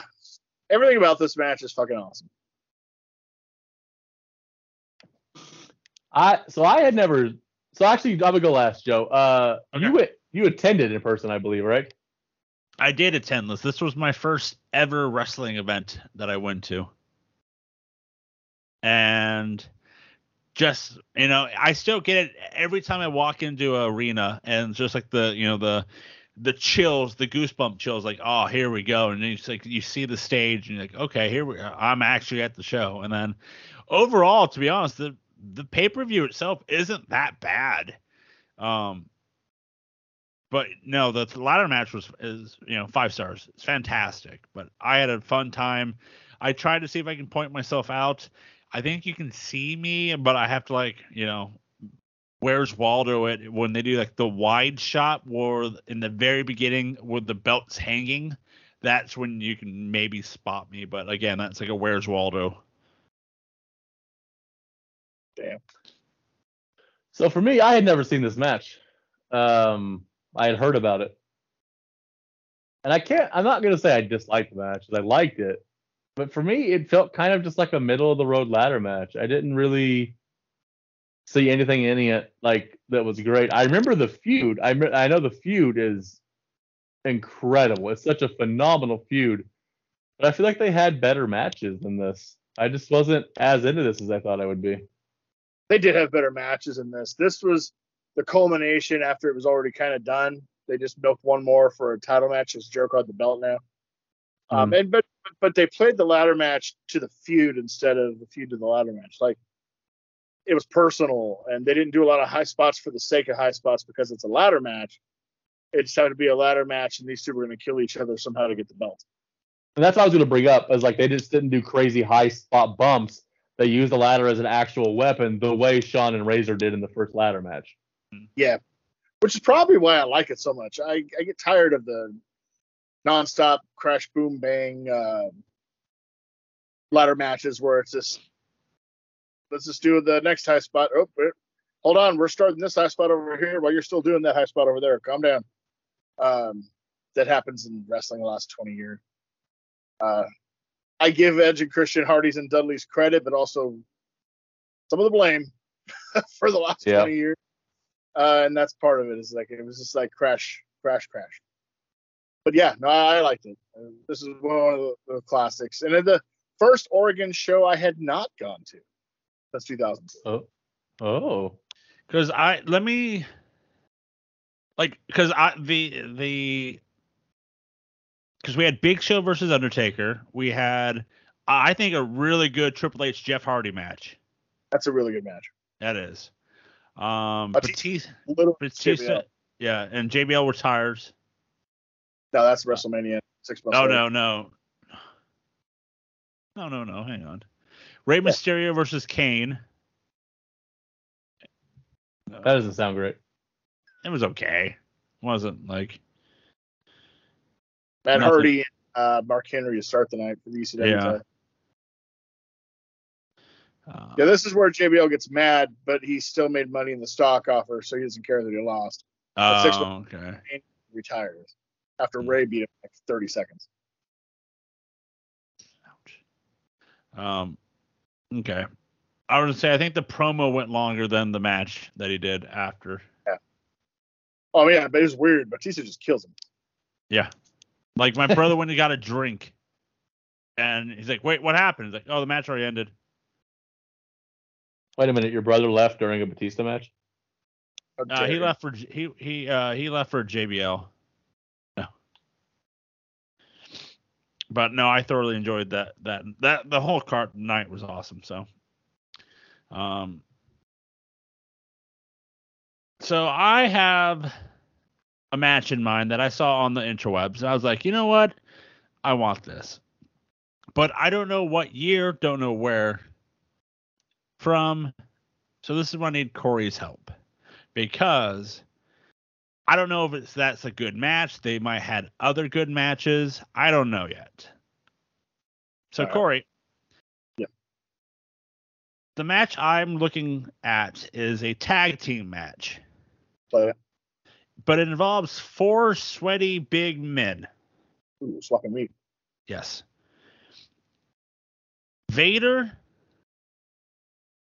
everything about this match is fucking awesome. I so I had never. So actually, I'm gonna go last, Joe. Uh, Okay. you went, you attended in person, I believe, right? I did attend this. This was my first ever wrestling event that I went to. And just, you know, I still get it every time I walk into an arena and just like the, you know, the the chills, the goosebump chills, like, oh, here we go. And then it's like you see the stage and you're like, okay, here we I'm actually at the show. And then overall, to be honest, the the pay-per-view itself isn't that bad. Um but no, the ladder match was is you know five stars. It's fantastic. But I had a fun time. I tried to see if I can point myself out. I think you can see me, but I have to like you know, where's Waldo at when they do like the wide shot or in the very beginning with the belts hanging. That's when you can maybe spot me. But again, that's like a where's Waldo. Damn. So for me, I had never seen this match. Um, I had heard about it, and I can't. I'm not gonna say I disliked the match, I liked it, but for me, it felt kind of just like a middle of the road ladder match. I didn't really see anything in it like that was great. I remember the feud. I me- I know the feud is incredible. It's such a phenomenal feud, but I feel like they had better matches than this. I just wasn't as into this as I thought I would be. They did have better matches in this. This was the culmination after it was already kind of done. They just milked one more for a title match as Jericho had the belt now. Um, and but but they played the ladder match to the feud instead of the feud to the ladder match. Like it was personal, and they didn't do a lot of high spots for the sake of high spots because it's a ladder match. It just happened to be a ladder match, and these two were going to kill each other somehow to get the belt. And that's what I was going to bring up. Is like they just didn't do crazy high spot bumps. They used the ladder as an actual weapon, the way Shawn and Razor did in the first ladder match. Yeah, which is probably why I like it so much. I, I get tired of the nonstop crash, boom, bang uh, ladder matches where it's just let's just do the next high spot. Oh, wait, hold on, we're starting this high spot over here while you're still doing that high spot over there. Calm down. Um, that happens in wrestling the last 20 years. Uh, I give Edge and Christian Hardy's and Dudley's credit, but also some of the blame for the last Yeah. 20 years. Uh, and that's part of it. Is like it was just like crash, crash, crash. But yeah, no, I, liked it. Uh, This is one of the, classics, and then the first Oregon show I had not gone to. That's 2000. Oh, oh, Because I let me like because I the the because we had Big Show versus Undertaker. We had I think a really good Triple H Jeff Hardy match. That's a really good match. That is. Um, Batista- Batista, Little Batista, yeah, and JBL retires. No, that's WrestleMania six months. Oh later. no, no, no, no, no. Hang on. Rey Mysterio versus Kane. that doesn't sound great. It was okay. wasn't like Matt nothing. Hardy and uh, Mark Henry to start the night for the ECW. Yeah. title. uh, Yeah, this is where JBL gets mad, but he still made money in the stock offer, so he doesn't care that he lost. oh, six- okay. Retires after. Rey beat him like 30 seconds. Ouch. Um, okay. I was gonna say I think the promo went longer than the match that he did after. Yeah. Oh yeah, but it was weird. Batista just kills him. Yeah. Like my brother went and got a drink, and he's like, "Wait, what happened?" He's like, "Oh, the match already ended." Wait a minute, your brother left during a Batista match? How Uh, he left for he he uh he left for JBL. But no, I thoroughly enjoyed that that that the whole cart night was awesome. So, um, so I have a match in mind that I saw on the interwebs. I was like, you know what, I want this, but I don't know what year, don't know where from. So this is where I need Corey's help because I don't know if it's that's a good match. They might had other good matches. I don't know yet. So right. Corey, Yeah. the match I'm looking at is a tag team match, it. but it involves four sweaty big men. Ooh, swapping meat. Yes. Vader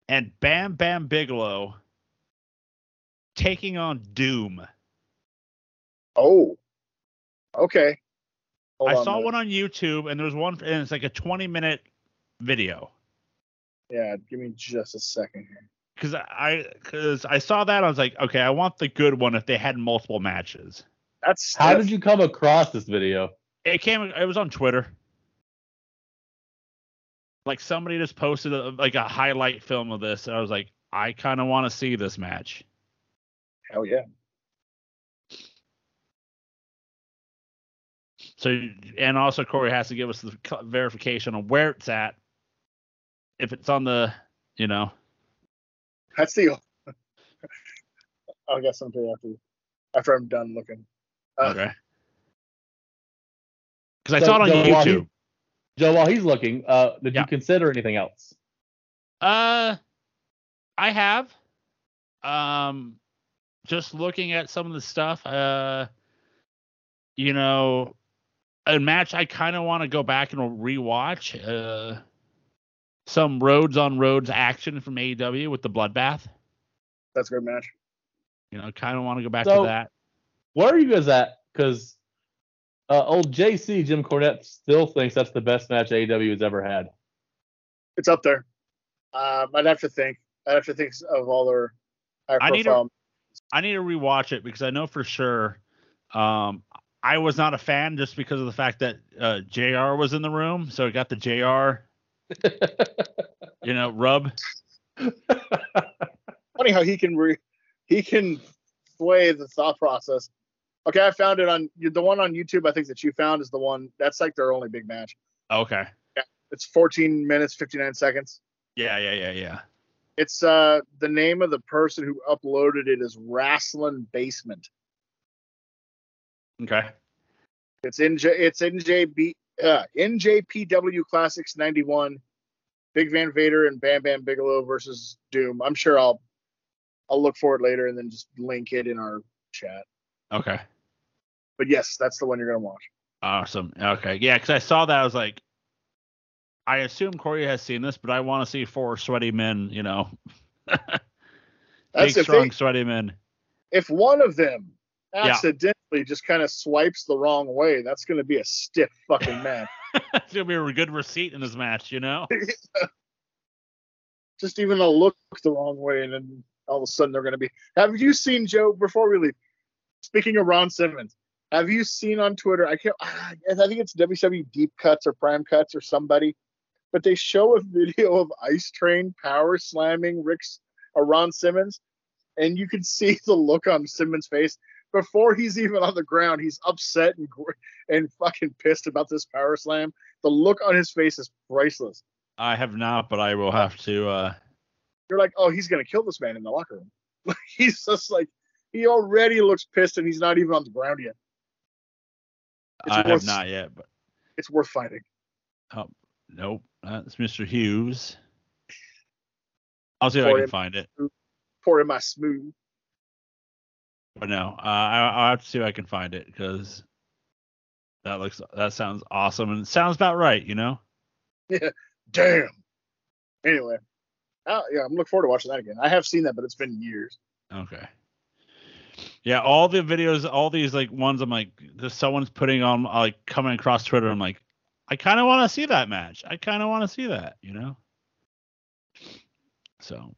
and Bam Bam Bigelow taking on Doom. Oh. Okay. Hold I on saw one on YouTube, and there's one, and it's like a 20 minute video. Yeah, give me just a second here. Because I, because I saw that, I was like, okay, I want the good one if they had multiple matches. That's How did you come across this video? It came, it was on Twitter. Like somebody just posted a, like a highlight film of this, and I was like, I kind of want to see this match. hell yeah. So, and also Corey has to give us the verification on where it's at. If it's on the, you know, That's the. I'll get something after after I'm done looking. Uh, okay. Because I So- saw it on so while he- YouTube. Joe, while he's looking, uh, did Yeah. you consider anything else? Uh, I have. Um, just looking at some of the stuff. Uh, you know, a match I kind of want to go back and rewatch. Uh, some Rhodes on Rhodes action from AEW with the bloodbath. That's a great match. You know, kind of want to go back So- to that. Where are you guys at? Because uh, old JC Jim Cornette still thinks that's the best match AEW has ever had. It's up there. Um, I'd have to think. I'd have to think of all their I need to- I need to rewatch it because I know for sure. Um, I was not a fan just because of the fact that uh, Jr. was in the room, so it got the Jr. you know rub. Funny how he can re- he can sway the thought process. Okay, I found it on the one on YouTube. I think that you found is the one that's like their only big match. Okay. Yeah, It's 14 minutes 59 seconds. Yeah, yeah, yeah, yeah. It's uh the name of the person who uploaded it is Wrestling Basement. Okay. It's NJ it's NJB uh, NJPW Classics 91. Big Van Vader and Bam Bam Bigelow versus Doom. I'm sure I'll I'll look for it later and then just link it in our chat. Okay. But yes, that's the one you're gonna watch. Awesome. Okay. Yeah, because I saw that. I was like, I assume Corey has seen this, but I want to see four sweaty men, you know. That's Big, strong, they, sweaty men. if one of them Yeah. accidentally just kind of swipes the wrong way, that's gonna be a stiff fucking match. it's going to be a good receipt in this match, you know? just even a look the wrong way, and then all of a sudden they're gonna be. Have you seen Joe before we leave? Speaking of Ron Simmons, have you seen on Twitter? I can't. I think it's WWE Deep Cuts or Prime Cuts or somebody, but they show a video of Ice Train power slamming Rick's or Ron Simmons, and you can see the look on Simmons' face before he's even on the ground. He's upset and and fucking pissed about this power slam. The look on his face is priceless. I have not, but I will have to. uh You're like, oh, he's gonna kill this man in the locker room. he's just like, he already looks pissed, and he's not even on the ground yet. It's I worth- have not yet, but It's worth fighting. oh, nope. That's Mr. Hughes. I'll see if I can find it. Pour in my smooth. But no, uh, I, I'll have to see if I can find it because that looks that sounds awesome and it sounds about right, you know. Yeah. Damn. Anyway, uh, yeah, I'm looking forward to watching that again. I have seen that, but it's been years. Okay. Yeah, all the videos, all these like ones, I'm like, just someone's putting on, uh, like coming across Twitter. I'm like, I kind of want to see that match. I kind of want to see that, you know. So,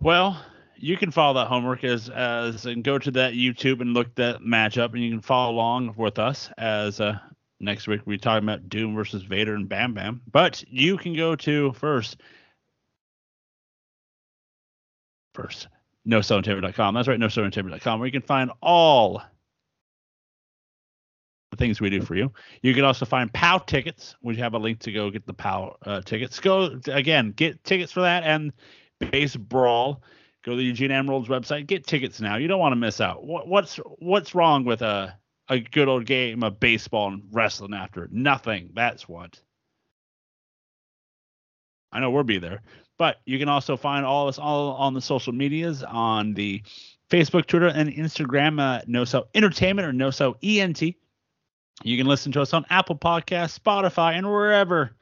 well, you can follow that homework as as and go to that YouTube and look that match up, and you can follow along with us as uh next week we're talking about Doom versus Vader and Bam Bam. But you can go to first first nosellintamer.com. That's right, nosellintamer.com, where you can find all the things we do for you. You can also find POW tickets. We have a link to go get the POW uh, tickets. Go again, get tickets for that and Base Brawl. Go to the Eugene Emerald's website. Get tickets now. You don't want to miss out. What, what's what's wrong with a a good old game of baseball and wrestling after? Nothing. That's what. I know we'll be there. But you can also find all of us all on the social medias on the Facebook, Twitter, and Instagram, uh, No Sell Entertainment or No Sell ENT. You can listen to us on Apple Podcasts, Spotify, and wherever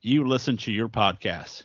you listen to your podcasts.